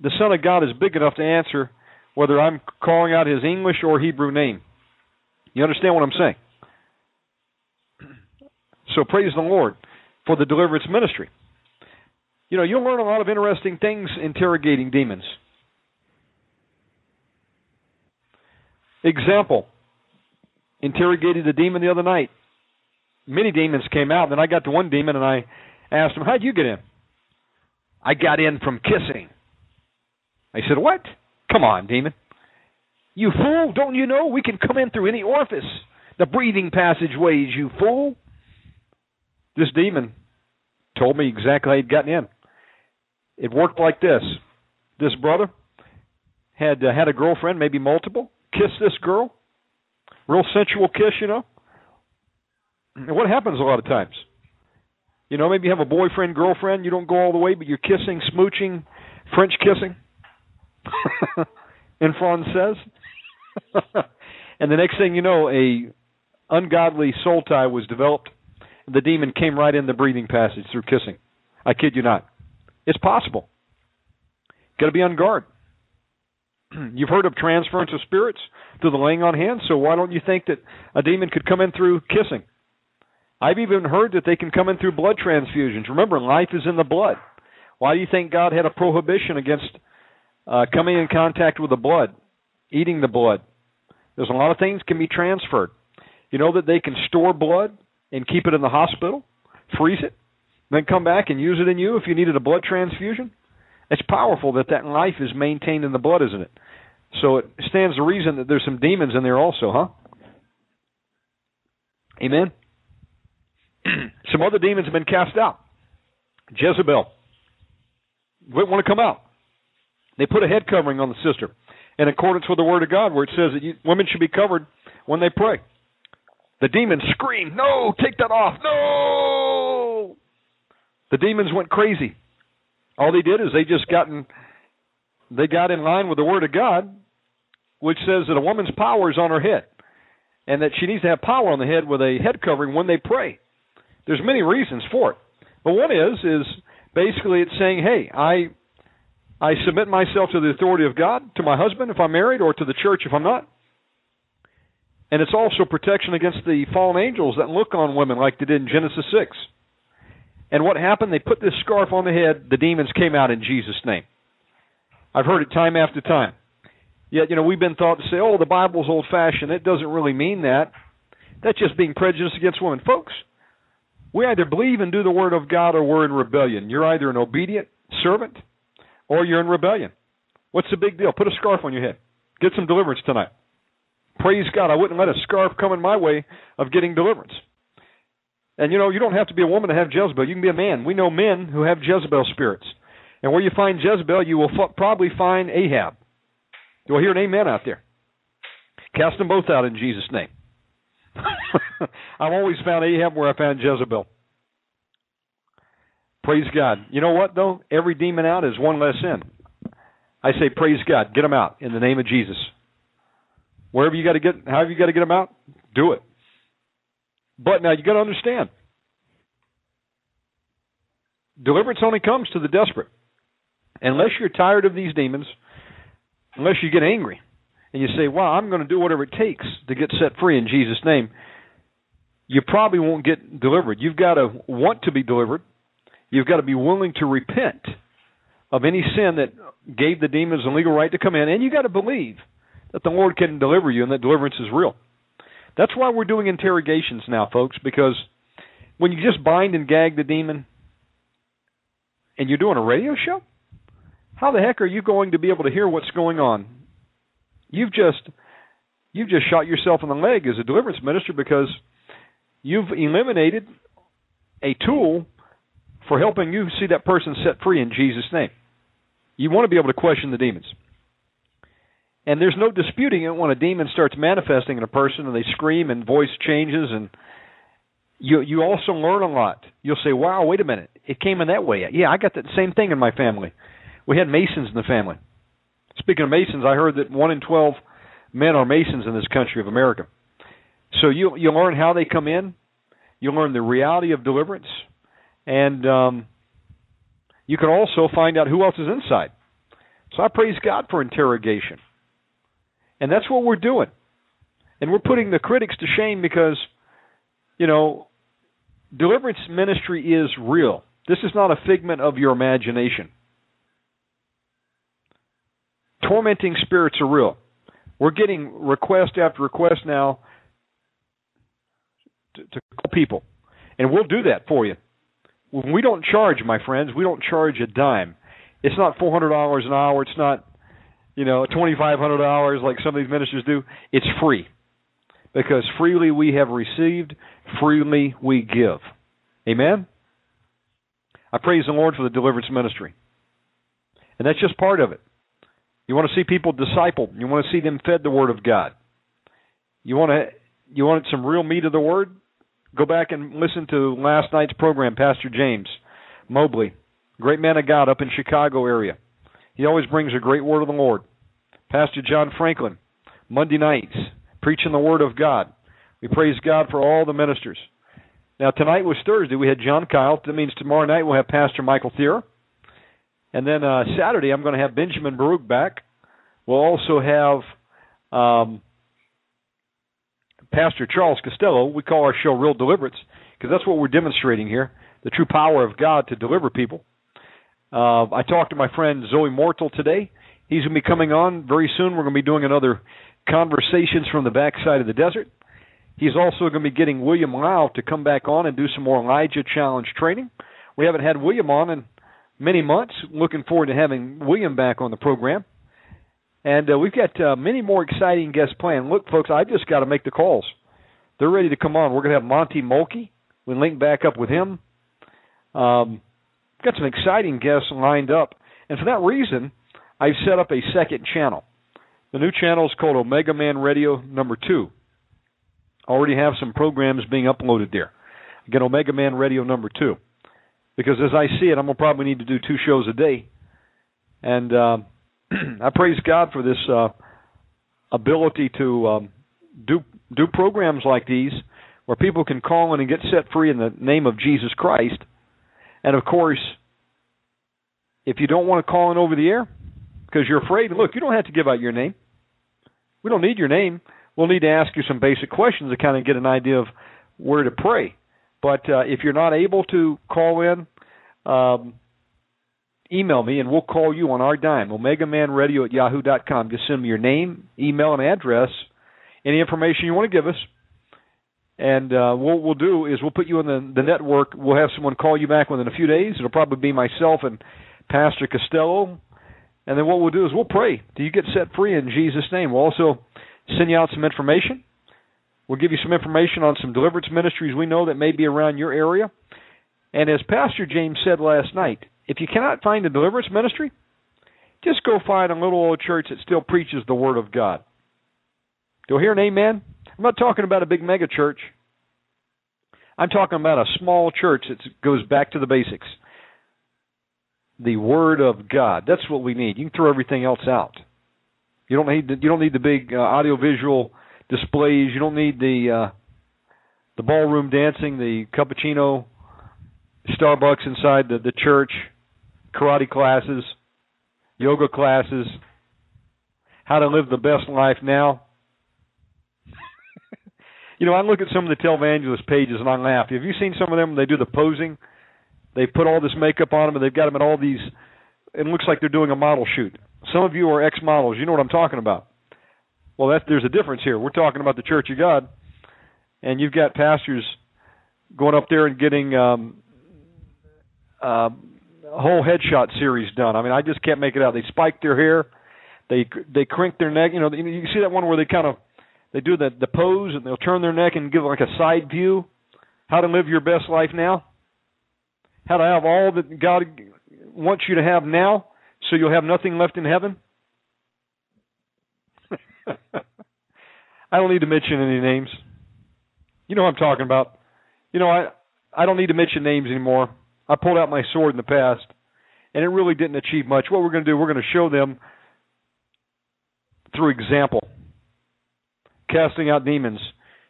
the Son of God is big enough to answer whether I'm calling out his English or Hebrew name. You understand what I'm saying? So praise the Lord for the deliverance ministry. You know, you'll learn a lot of interesting things interrogating demons. Example interrogated a demon the other night. Many demons came out, and then I got to one demon and I asked him, How'd you get in? I got in from kissing. I said, What? Come on, demon. You fool, don't you know we can come in through any orifice? The breathing passageways, you fool. This demon told me exactly how he'd gotten in. It worked like this. This brother had uh, had a girlfriend, maybe multiple, kissed this girl. Real sensual kiss, you know. What happens a lot of times? You know, maybe you have a boyfriend, girlfriend, you don't go all the way, but you're kissing, smooching, French kissing. in says. and the next thing you know, a ungodly soul tie was developed. The demon came right in the breathing passage through kissing. I kid you not. It's possible. Got to be on guard. You've heard of transference of spirits through the laying on hands, so why don't you think that a demon could come in through kissing? I've even heard that they can come in through blood transfusions. Remember, life is in the blood. Why do you think God had a prohibition against uh, coming in contact with the blood, eating the blood? There's a lot of things can be transferred. You know that they can store blood and keep it in the hospital, freeze it, then come back and use it in you if you needed a blood transfusion? It's powerful that that life is maintained in the blood, isn't it? So it stands to reason that there's some demons in there also, huh? Amen. some other demons have been cast out. Jezebel wouldn't want to come out. They put a head covering on the sister in accordance with the word of God, where it says that you, women should be covered when they pray. The demons scream, "No, take that off! No!" The demons went crazy. All they did is they just gotten they got in line with the word of God, which says that a woman's power is on her head, and that she needs to have power on the head with a head covering when they pray. There's many reasons for it, but one is is basically it's saying, "Hey, I I submit myself to the authority of God, to my husband if I'm married, or to the church if I'm not." And it's also protection against the fallen angels that look on women like they did in Genesis 6. And what happened? They put this scarf on the head. The demons came out in Jesus' name. I've heard it time after time. Yet, you know, we've been taught to say, oh, the Bible's old fashioned. It doesn't really mean that. That's just being prejudiced against women. Folks, we either believe and do the Word of God or we're in rebellion. You're either an obedient servant or you're in rebellion. What's the big deal? Put a scarf on your head. Get some deliverance tonight. Praise God. I wouldn't let a scarf come in my way of getting deliverance. And you know, you don't have to be a woman to have Jezebel. You can be a man. We know men who have Jezebel spirits. And where you find Jezebel, you will f- probably find Ahab. You'll hear an amen out there. Cast them both out in Jesus' name. I've always found Ahab where I found Jezebel. Praise God. You know what, though? Every demon out is one less in. I say, praise God. Get them out in the name of Jesus. Wherever you got to get, however you got to get them out, do it. But now you got to understand, deliverance only comes to the desperate. Unless you're tired of these demons, unless you get angry and you say, "Wow, I'm going to do whatever it takes to get set free in Jesus' name," you probably won't get delivered. You've got to want to be delivered. You've got to be willing to repent of any sin that gave the demons a legal right to come in, and you got to believe that the Lord can deliver you and that deliverance is real. That's why we're doing interrogations now, folks, because when you just bind and gag the demon and you're doing a radio show, how the heck are you going to be able to hear what's going on? You've just you've just shot yourself in the leg as a deliverance minister because you've eliminated a tool for helping you see that person set free in Jesus' name. You want to be able to question the demons. And there's no disputing it when a demon starts manifesting in a person and they scream and voice changes and you you also learn a lot. You'll say, "Wow, wait a minute. It came in that way." Yeah, I got that same thing in my family. We had Masons in the family. Speaking of Masons, I heard that 1 in 12 men are Masons in this country of America. So you you learn how they come in, you learn the reality of deliverance, and um, you can also find out who else is inside. So I praise God for interrogation, and that's what we're doing, and we're putting the critics to shame because, you know, deliverance ministry is real. This is not a figment of your imagination. Tormenting spirits are real. We're getting request after request now to, to people, and we'll do that for you. We don't charge, my friends. We don't charge a dime. It's not four hundred dollars an hour. It's not, you know, twenty five hundred dollars like some of these ministers do. It's free, because freely we have received, freely we give. Amen. I praise the Lord for the deliverance ministry, and that's just part of it. You want to see people discipled. You want to see them fed the Word of God. You want to you want some real meat of the Word? Go back and listen to last night's program, Pastor James Mobley, great man of God up in Chicago area. He always brings a great word of the Lord. Pastor John Franklin, Monday nights, preaching the Word of God. We praise God for all the ministers. Now tonight was Thursday. We had John Kyle. That means tomorrow night we'll have Pastor Michael Thier. And then uh, Saturday, I'm going to have Benjamin Baruch back. We'll also have um, Pastor Charles Costello. We call our show Real Deliverance because that's what we're demonstrating here the true power of God to deliver people. Uh, I talked to my friend Zoe Mortal today. He's going to be coming on very soon. We're going to be doing another Conversations from the Backside of the Desert. He's also going to be getting William Lau to come back on and do some more Elijah Challenge training. We haven't had William on in many months. Looking forward to having William back on the program. And uh, we've got uh, many more exciting guests planned. Look, folks, I just got to make the calls. They're ready to come on. We're going to have Monty Mulkey. We link back up with him. Um, got some exciting guests lined up, and for that reason, I've set up a second channel. The new channel is called Omega Man Radio Number Two. I Already have some programs being uploaded there. Again, Omega Man Radio Number Two because as I see it, I'm gonna probably need to do two shows a day, and uh, I praise God for this uh, ability to um, do do programs like these where people can call in and get set free in the name of Jesus Christ. And of course, if you don't want to call in over the air because you're afraid, look, you don't have to give out your name. We don't need your name. We'll need to ask you some basic questions to kind of get an idea of where to pray. But uh, if you're not able to call in, um, email me and we'll call you on our dime, omegamanradio at yahoo.com. Just send me your name, email, and address, any information you want to give us. And uh, what we'll do is we'll put you in the, the network. We'll have someone call you back within a few days. It'll probably be myself and Pastor Costello. And then what we'll do is we'll pray. Do you get set free in Jesus' name? We'll also send you out some information We'll give you some information on some deliverance ministries we know that may be around your area. And as Pastor James said last night, if you cannot find a deliverance ministry, just go find a little old church that still preaches the Word of God. Do you hear an amen? I'm not talking about a big mega church. I'm talking about a small church that goes back to the basics. The Word of God. That's what we need. You can throw everything else out. You don't need the, you don't need the big uh, audio visual displays. You don't need the uh, the ballroom dancing, the cappuccino, Starbucks inside the, the church, karate classes, yoga classes, how to live the best life now. you know, I look at some of the televangelist pages and I laugh. Have you seen some of them? They do the posing. They put all this makeup on them, and they've got them in all these. It looks like they're doing a model shoot. Some of you are ex models. You know what I'm talking about. Well, that there's a difference here. We're talking about the Church of God, and you've got pastors going up there and getting um, uh, a whole headshot series done. I mean, I just can't make it out. They spike their hair, they they crink their neck. You know, you see that one where they kind of they do the the pose and they'll turn their neck and give like a side view. How to live your best life now? How to have all that God wants you to have now, so you'll have nothing left in heaven. I don't need to mention any names. You know what I'm talking about. You know, I I don't need to mention names anymore. I pulled out my sword in the past, and it really didn't achieve much. What we're going to do, we're going to show them through example, casting out demons,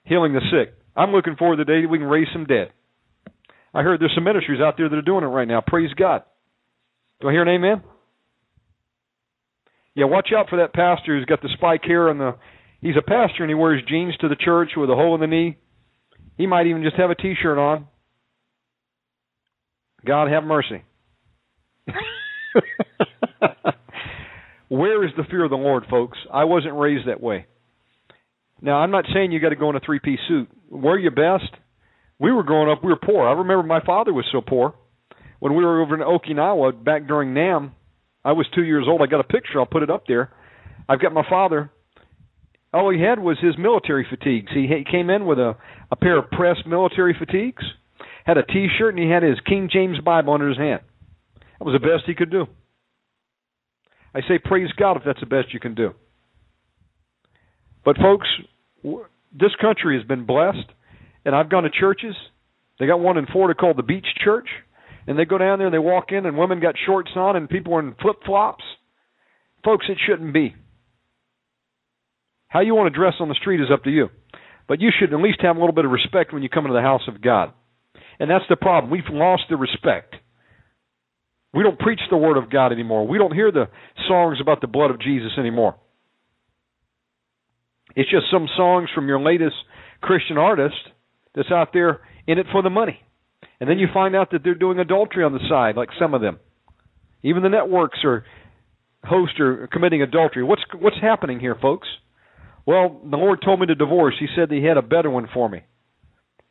healing the sick. I'm looking forward to the day we can raise some dead. I heard there's some ministries out there that are doing it right now. Praise God. Do I hear an amen? Yeah, watch out for that pastor who's got the spike hair and the he's a pastor and he wears jeans to the church with a hole in the knee. He might even just have a t-shirt on. God have mercy. Where is the fear of the Lord, folks? I wasn't raised that way. Now, I'm not saying you got to go in a three-piece suit. Wear your best. We were growing up, we were poor. I remember my father was so poor. When we were over in Okinawa back during NAM, I was two years old. I got a picture. I'll put it up there. I've got my father. All he had was his military fatigues. He, he came in with a, a pair of pressed military fatigues, had a T-shirt, and he had his King James Bible under his hand. That was the best he could do. I say praise God if that's the best you can do. But folks, this country has been blessed, and I've gone to churches. They got one in Florida called the Beach Church, and they go down there and they walk in, and women got shorts on, and people are in flip flops. Folks, it shouldn't be. How you want to dress on the street is up to you, but you should at least have a little bit of respect when you come into the house of God. And that's the problem. We've lost the respect. We don't preach the Word of God anymore. We don't hear the songs about the blood of Jesus anymore. It's just some songs from your latest Christian artist that's out there in it for the money. And then you find out that they're doing adultery on the side, like some of them. Even the networks are hosts are committing adultery. What's what's happening here, folks? Well, the Lord told me to divorce. He said that He had a better one for me.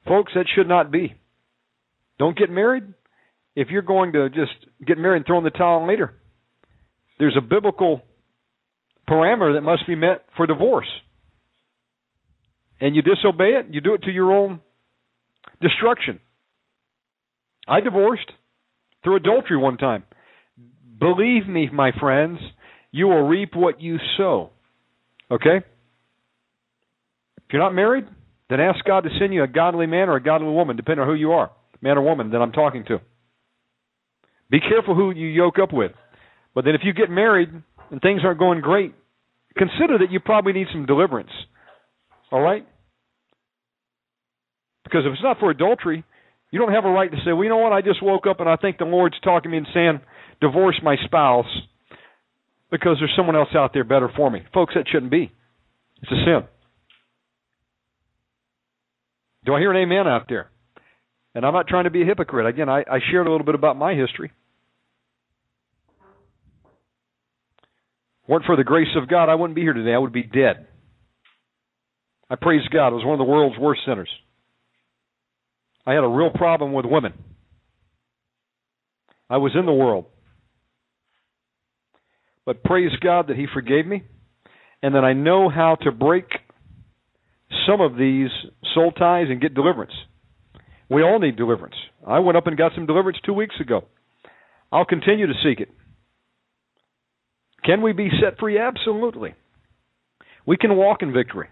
Folks, that should not be. Don't get married if you're going to just get married and throw in the towel later. There's a biblical parameter that must be met for divorce. And you disobey it, you do it to your own destruction. I divorced through adultery one time. Believe me, my friends, you will reap what you sow. Okay? If you're not married, then ask God to send you a godly man or a godly woman, depending on who you are, man or woman that I'm talking to. Be careful who you yoke up with. But then if you get married and things aren't going great, consider that you probably need some deliverance. All right? Because if it's not for adultery, you don't have a right to say, well, you know what, I just woke up and I think the Lord's talking to me and saying, divorce my spouse because there's someone else out there better for me. Folks, that shouldn't be. It's a sin. Do I hear an amen out there? And I'm not trying to be a hypocrite. Again, I, I shared a little bit about my history. Weren't for the grace of God, I wouldn't be here today. I would be dead. I praise God. I was one of the world's worst sinners. I had a real problem with women. I was in the world. But praise God that He forgave me and that I know how to break some of these soul ties and get deliverance. We all need deliverance. I went up and got some deliverance two weeks ago. I'll continue to seek it. Can we be set free? Absolutely. We can walk in victory.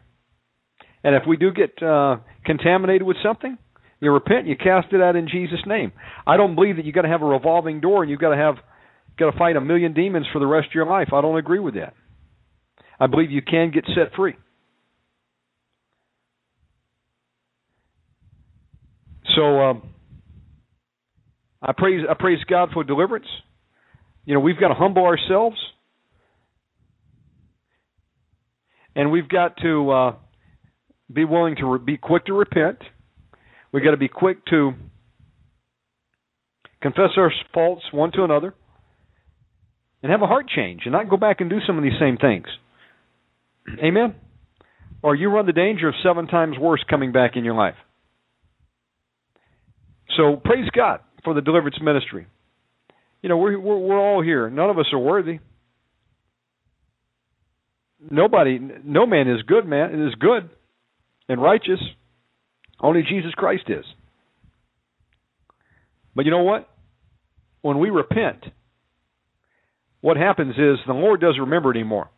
And if we do get uh, contaminated with something, you repent, you cast it out in Jesus' name. I don't believe that you got to have a revolving door and you've got to have got to fight a million demons for the rest of your life. I don't agree with that. I believe you can get set free. So um, I praise I praise God for deliverance. You know, we've got to humble ourselves, and we've got to uh, be willing to re- be quick to repent We've got to be quick to confess our faults one to another and have a heart change and not go back and do some of these same things. Amen? Or you run the danger of seven times worse coming back in your life. So praise God for the deliverance ministry. You know, we're, we're, we're all here. None of us are worthy. Nobody, no man is good, man is good and righteous. Only Jesus Christ is. But you know what? When we repent, what happens is the Lord doesn't remember anymore.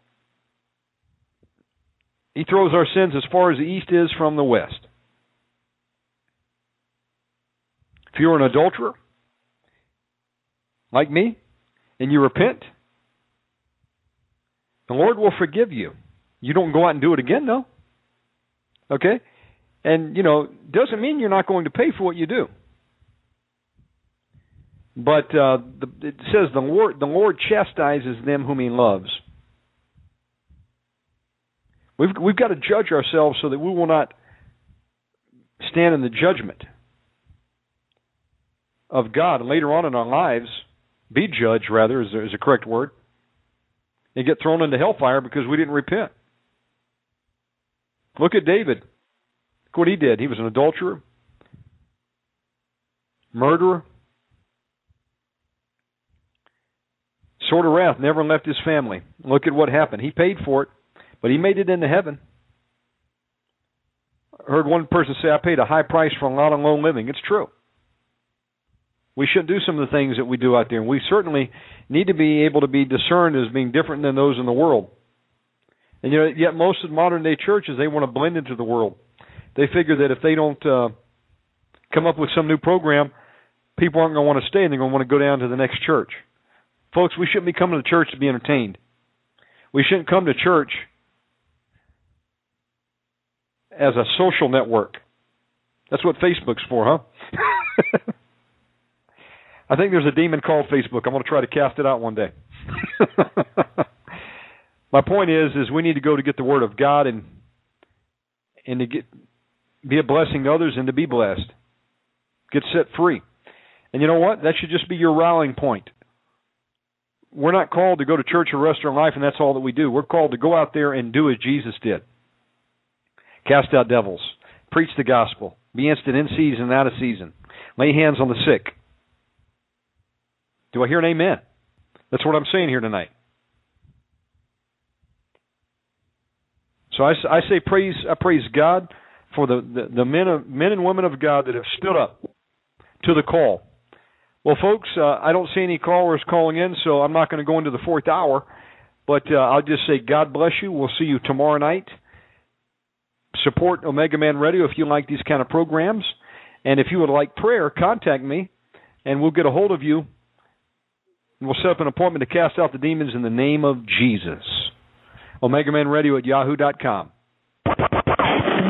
He throws our sins as far as the east is from the west. If you're an adulterer, like me, and you repent, the Lord will forgive you. You don't go out and do it again, though. Okay? And you know, doesn't mean you're not going to pay for what you do. But uh, the, it says the Lord the Lord chastises them whom He loves. We've we've got to judge ourselves so that we will not stand in the judgment of God and later on in our lives be judged rather is, is a correct word and get thrown into hellfire because we didn't repent. Look at David. Look what he did. He was an adulterer, murderer, sword of wrath, never left his family. Look at what happened. He paid for it, but he made it into heaven. I heard one person say, I paid a high price for a lot of lone living. It's true. We shouldn't do some of the things that we do out there. And we certainly need to be able to be discerned as being different than those in the world. And yet most of modern day churches they want to blend into the world. They figure that if they don't uh, come up with some new program, people aren't going to want to stay, and they're going to want to go down to the next church. Folks, we shouldn't be coming to church to be entertained. We shouldn't come to church as a social network. That's what Facebook's for, huh? I think there's a demon called Facebook. I'm going to try to cast it out one day. My point is, is we need to go to get the word of God and and to get be a blessing to others and to be blessed, get set free. And you know what? That should just be your rallying point. We're not called to go to church or rest restaurant life and that's all that we do. We're called to go out there and do as Jesus did. Cast out devils, preach the gospel, be instant in season and out of season, lay hands on the sick, do I hear an amen? That's what I'm saying here tonight. So I, I say praise I praise God for the, the, the men of men and women of God that have stood up to the call. Well, folks, uh, I don't see any callers calling in, so I'm not going to go into the fourth hour. But uh, I'll just say God bless you. We'll see you tomorrow night. Support Omega Man Radio if you like these kind of programs, and if you would like prayer, contact me, and we'll get a hold of you and we'll set up an appointment to cast out the demons in the name of Jesus. Omega Man Radio at yahoo.com.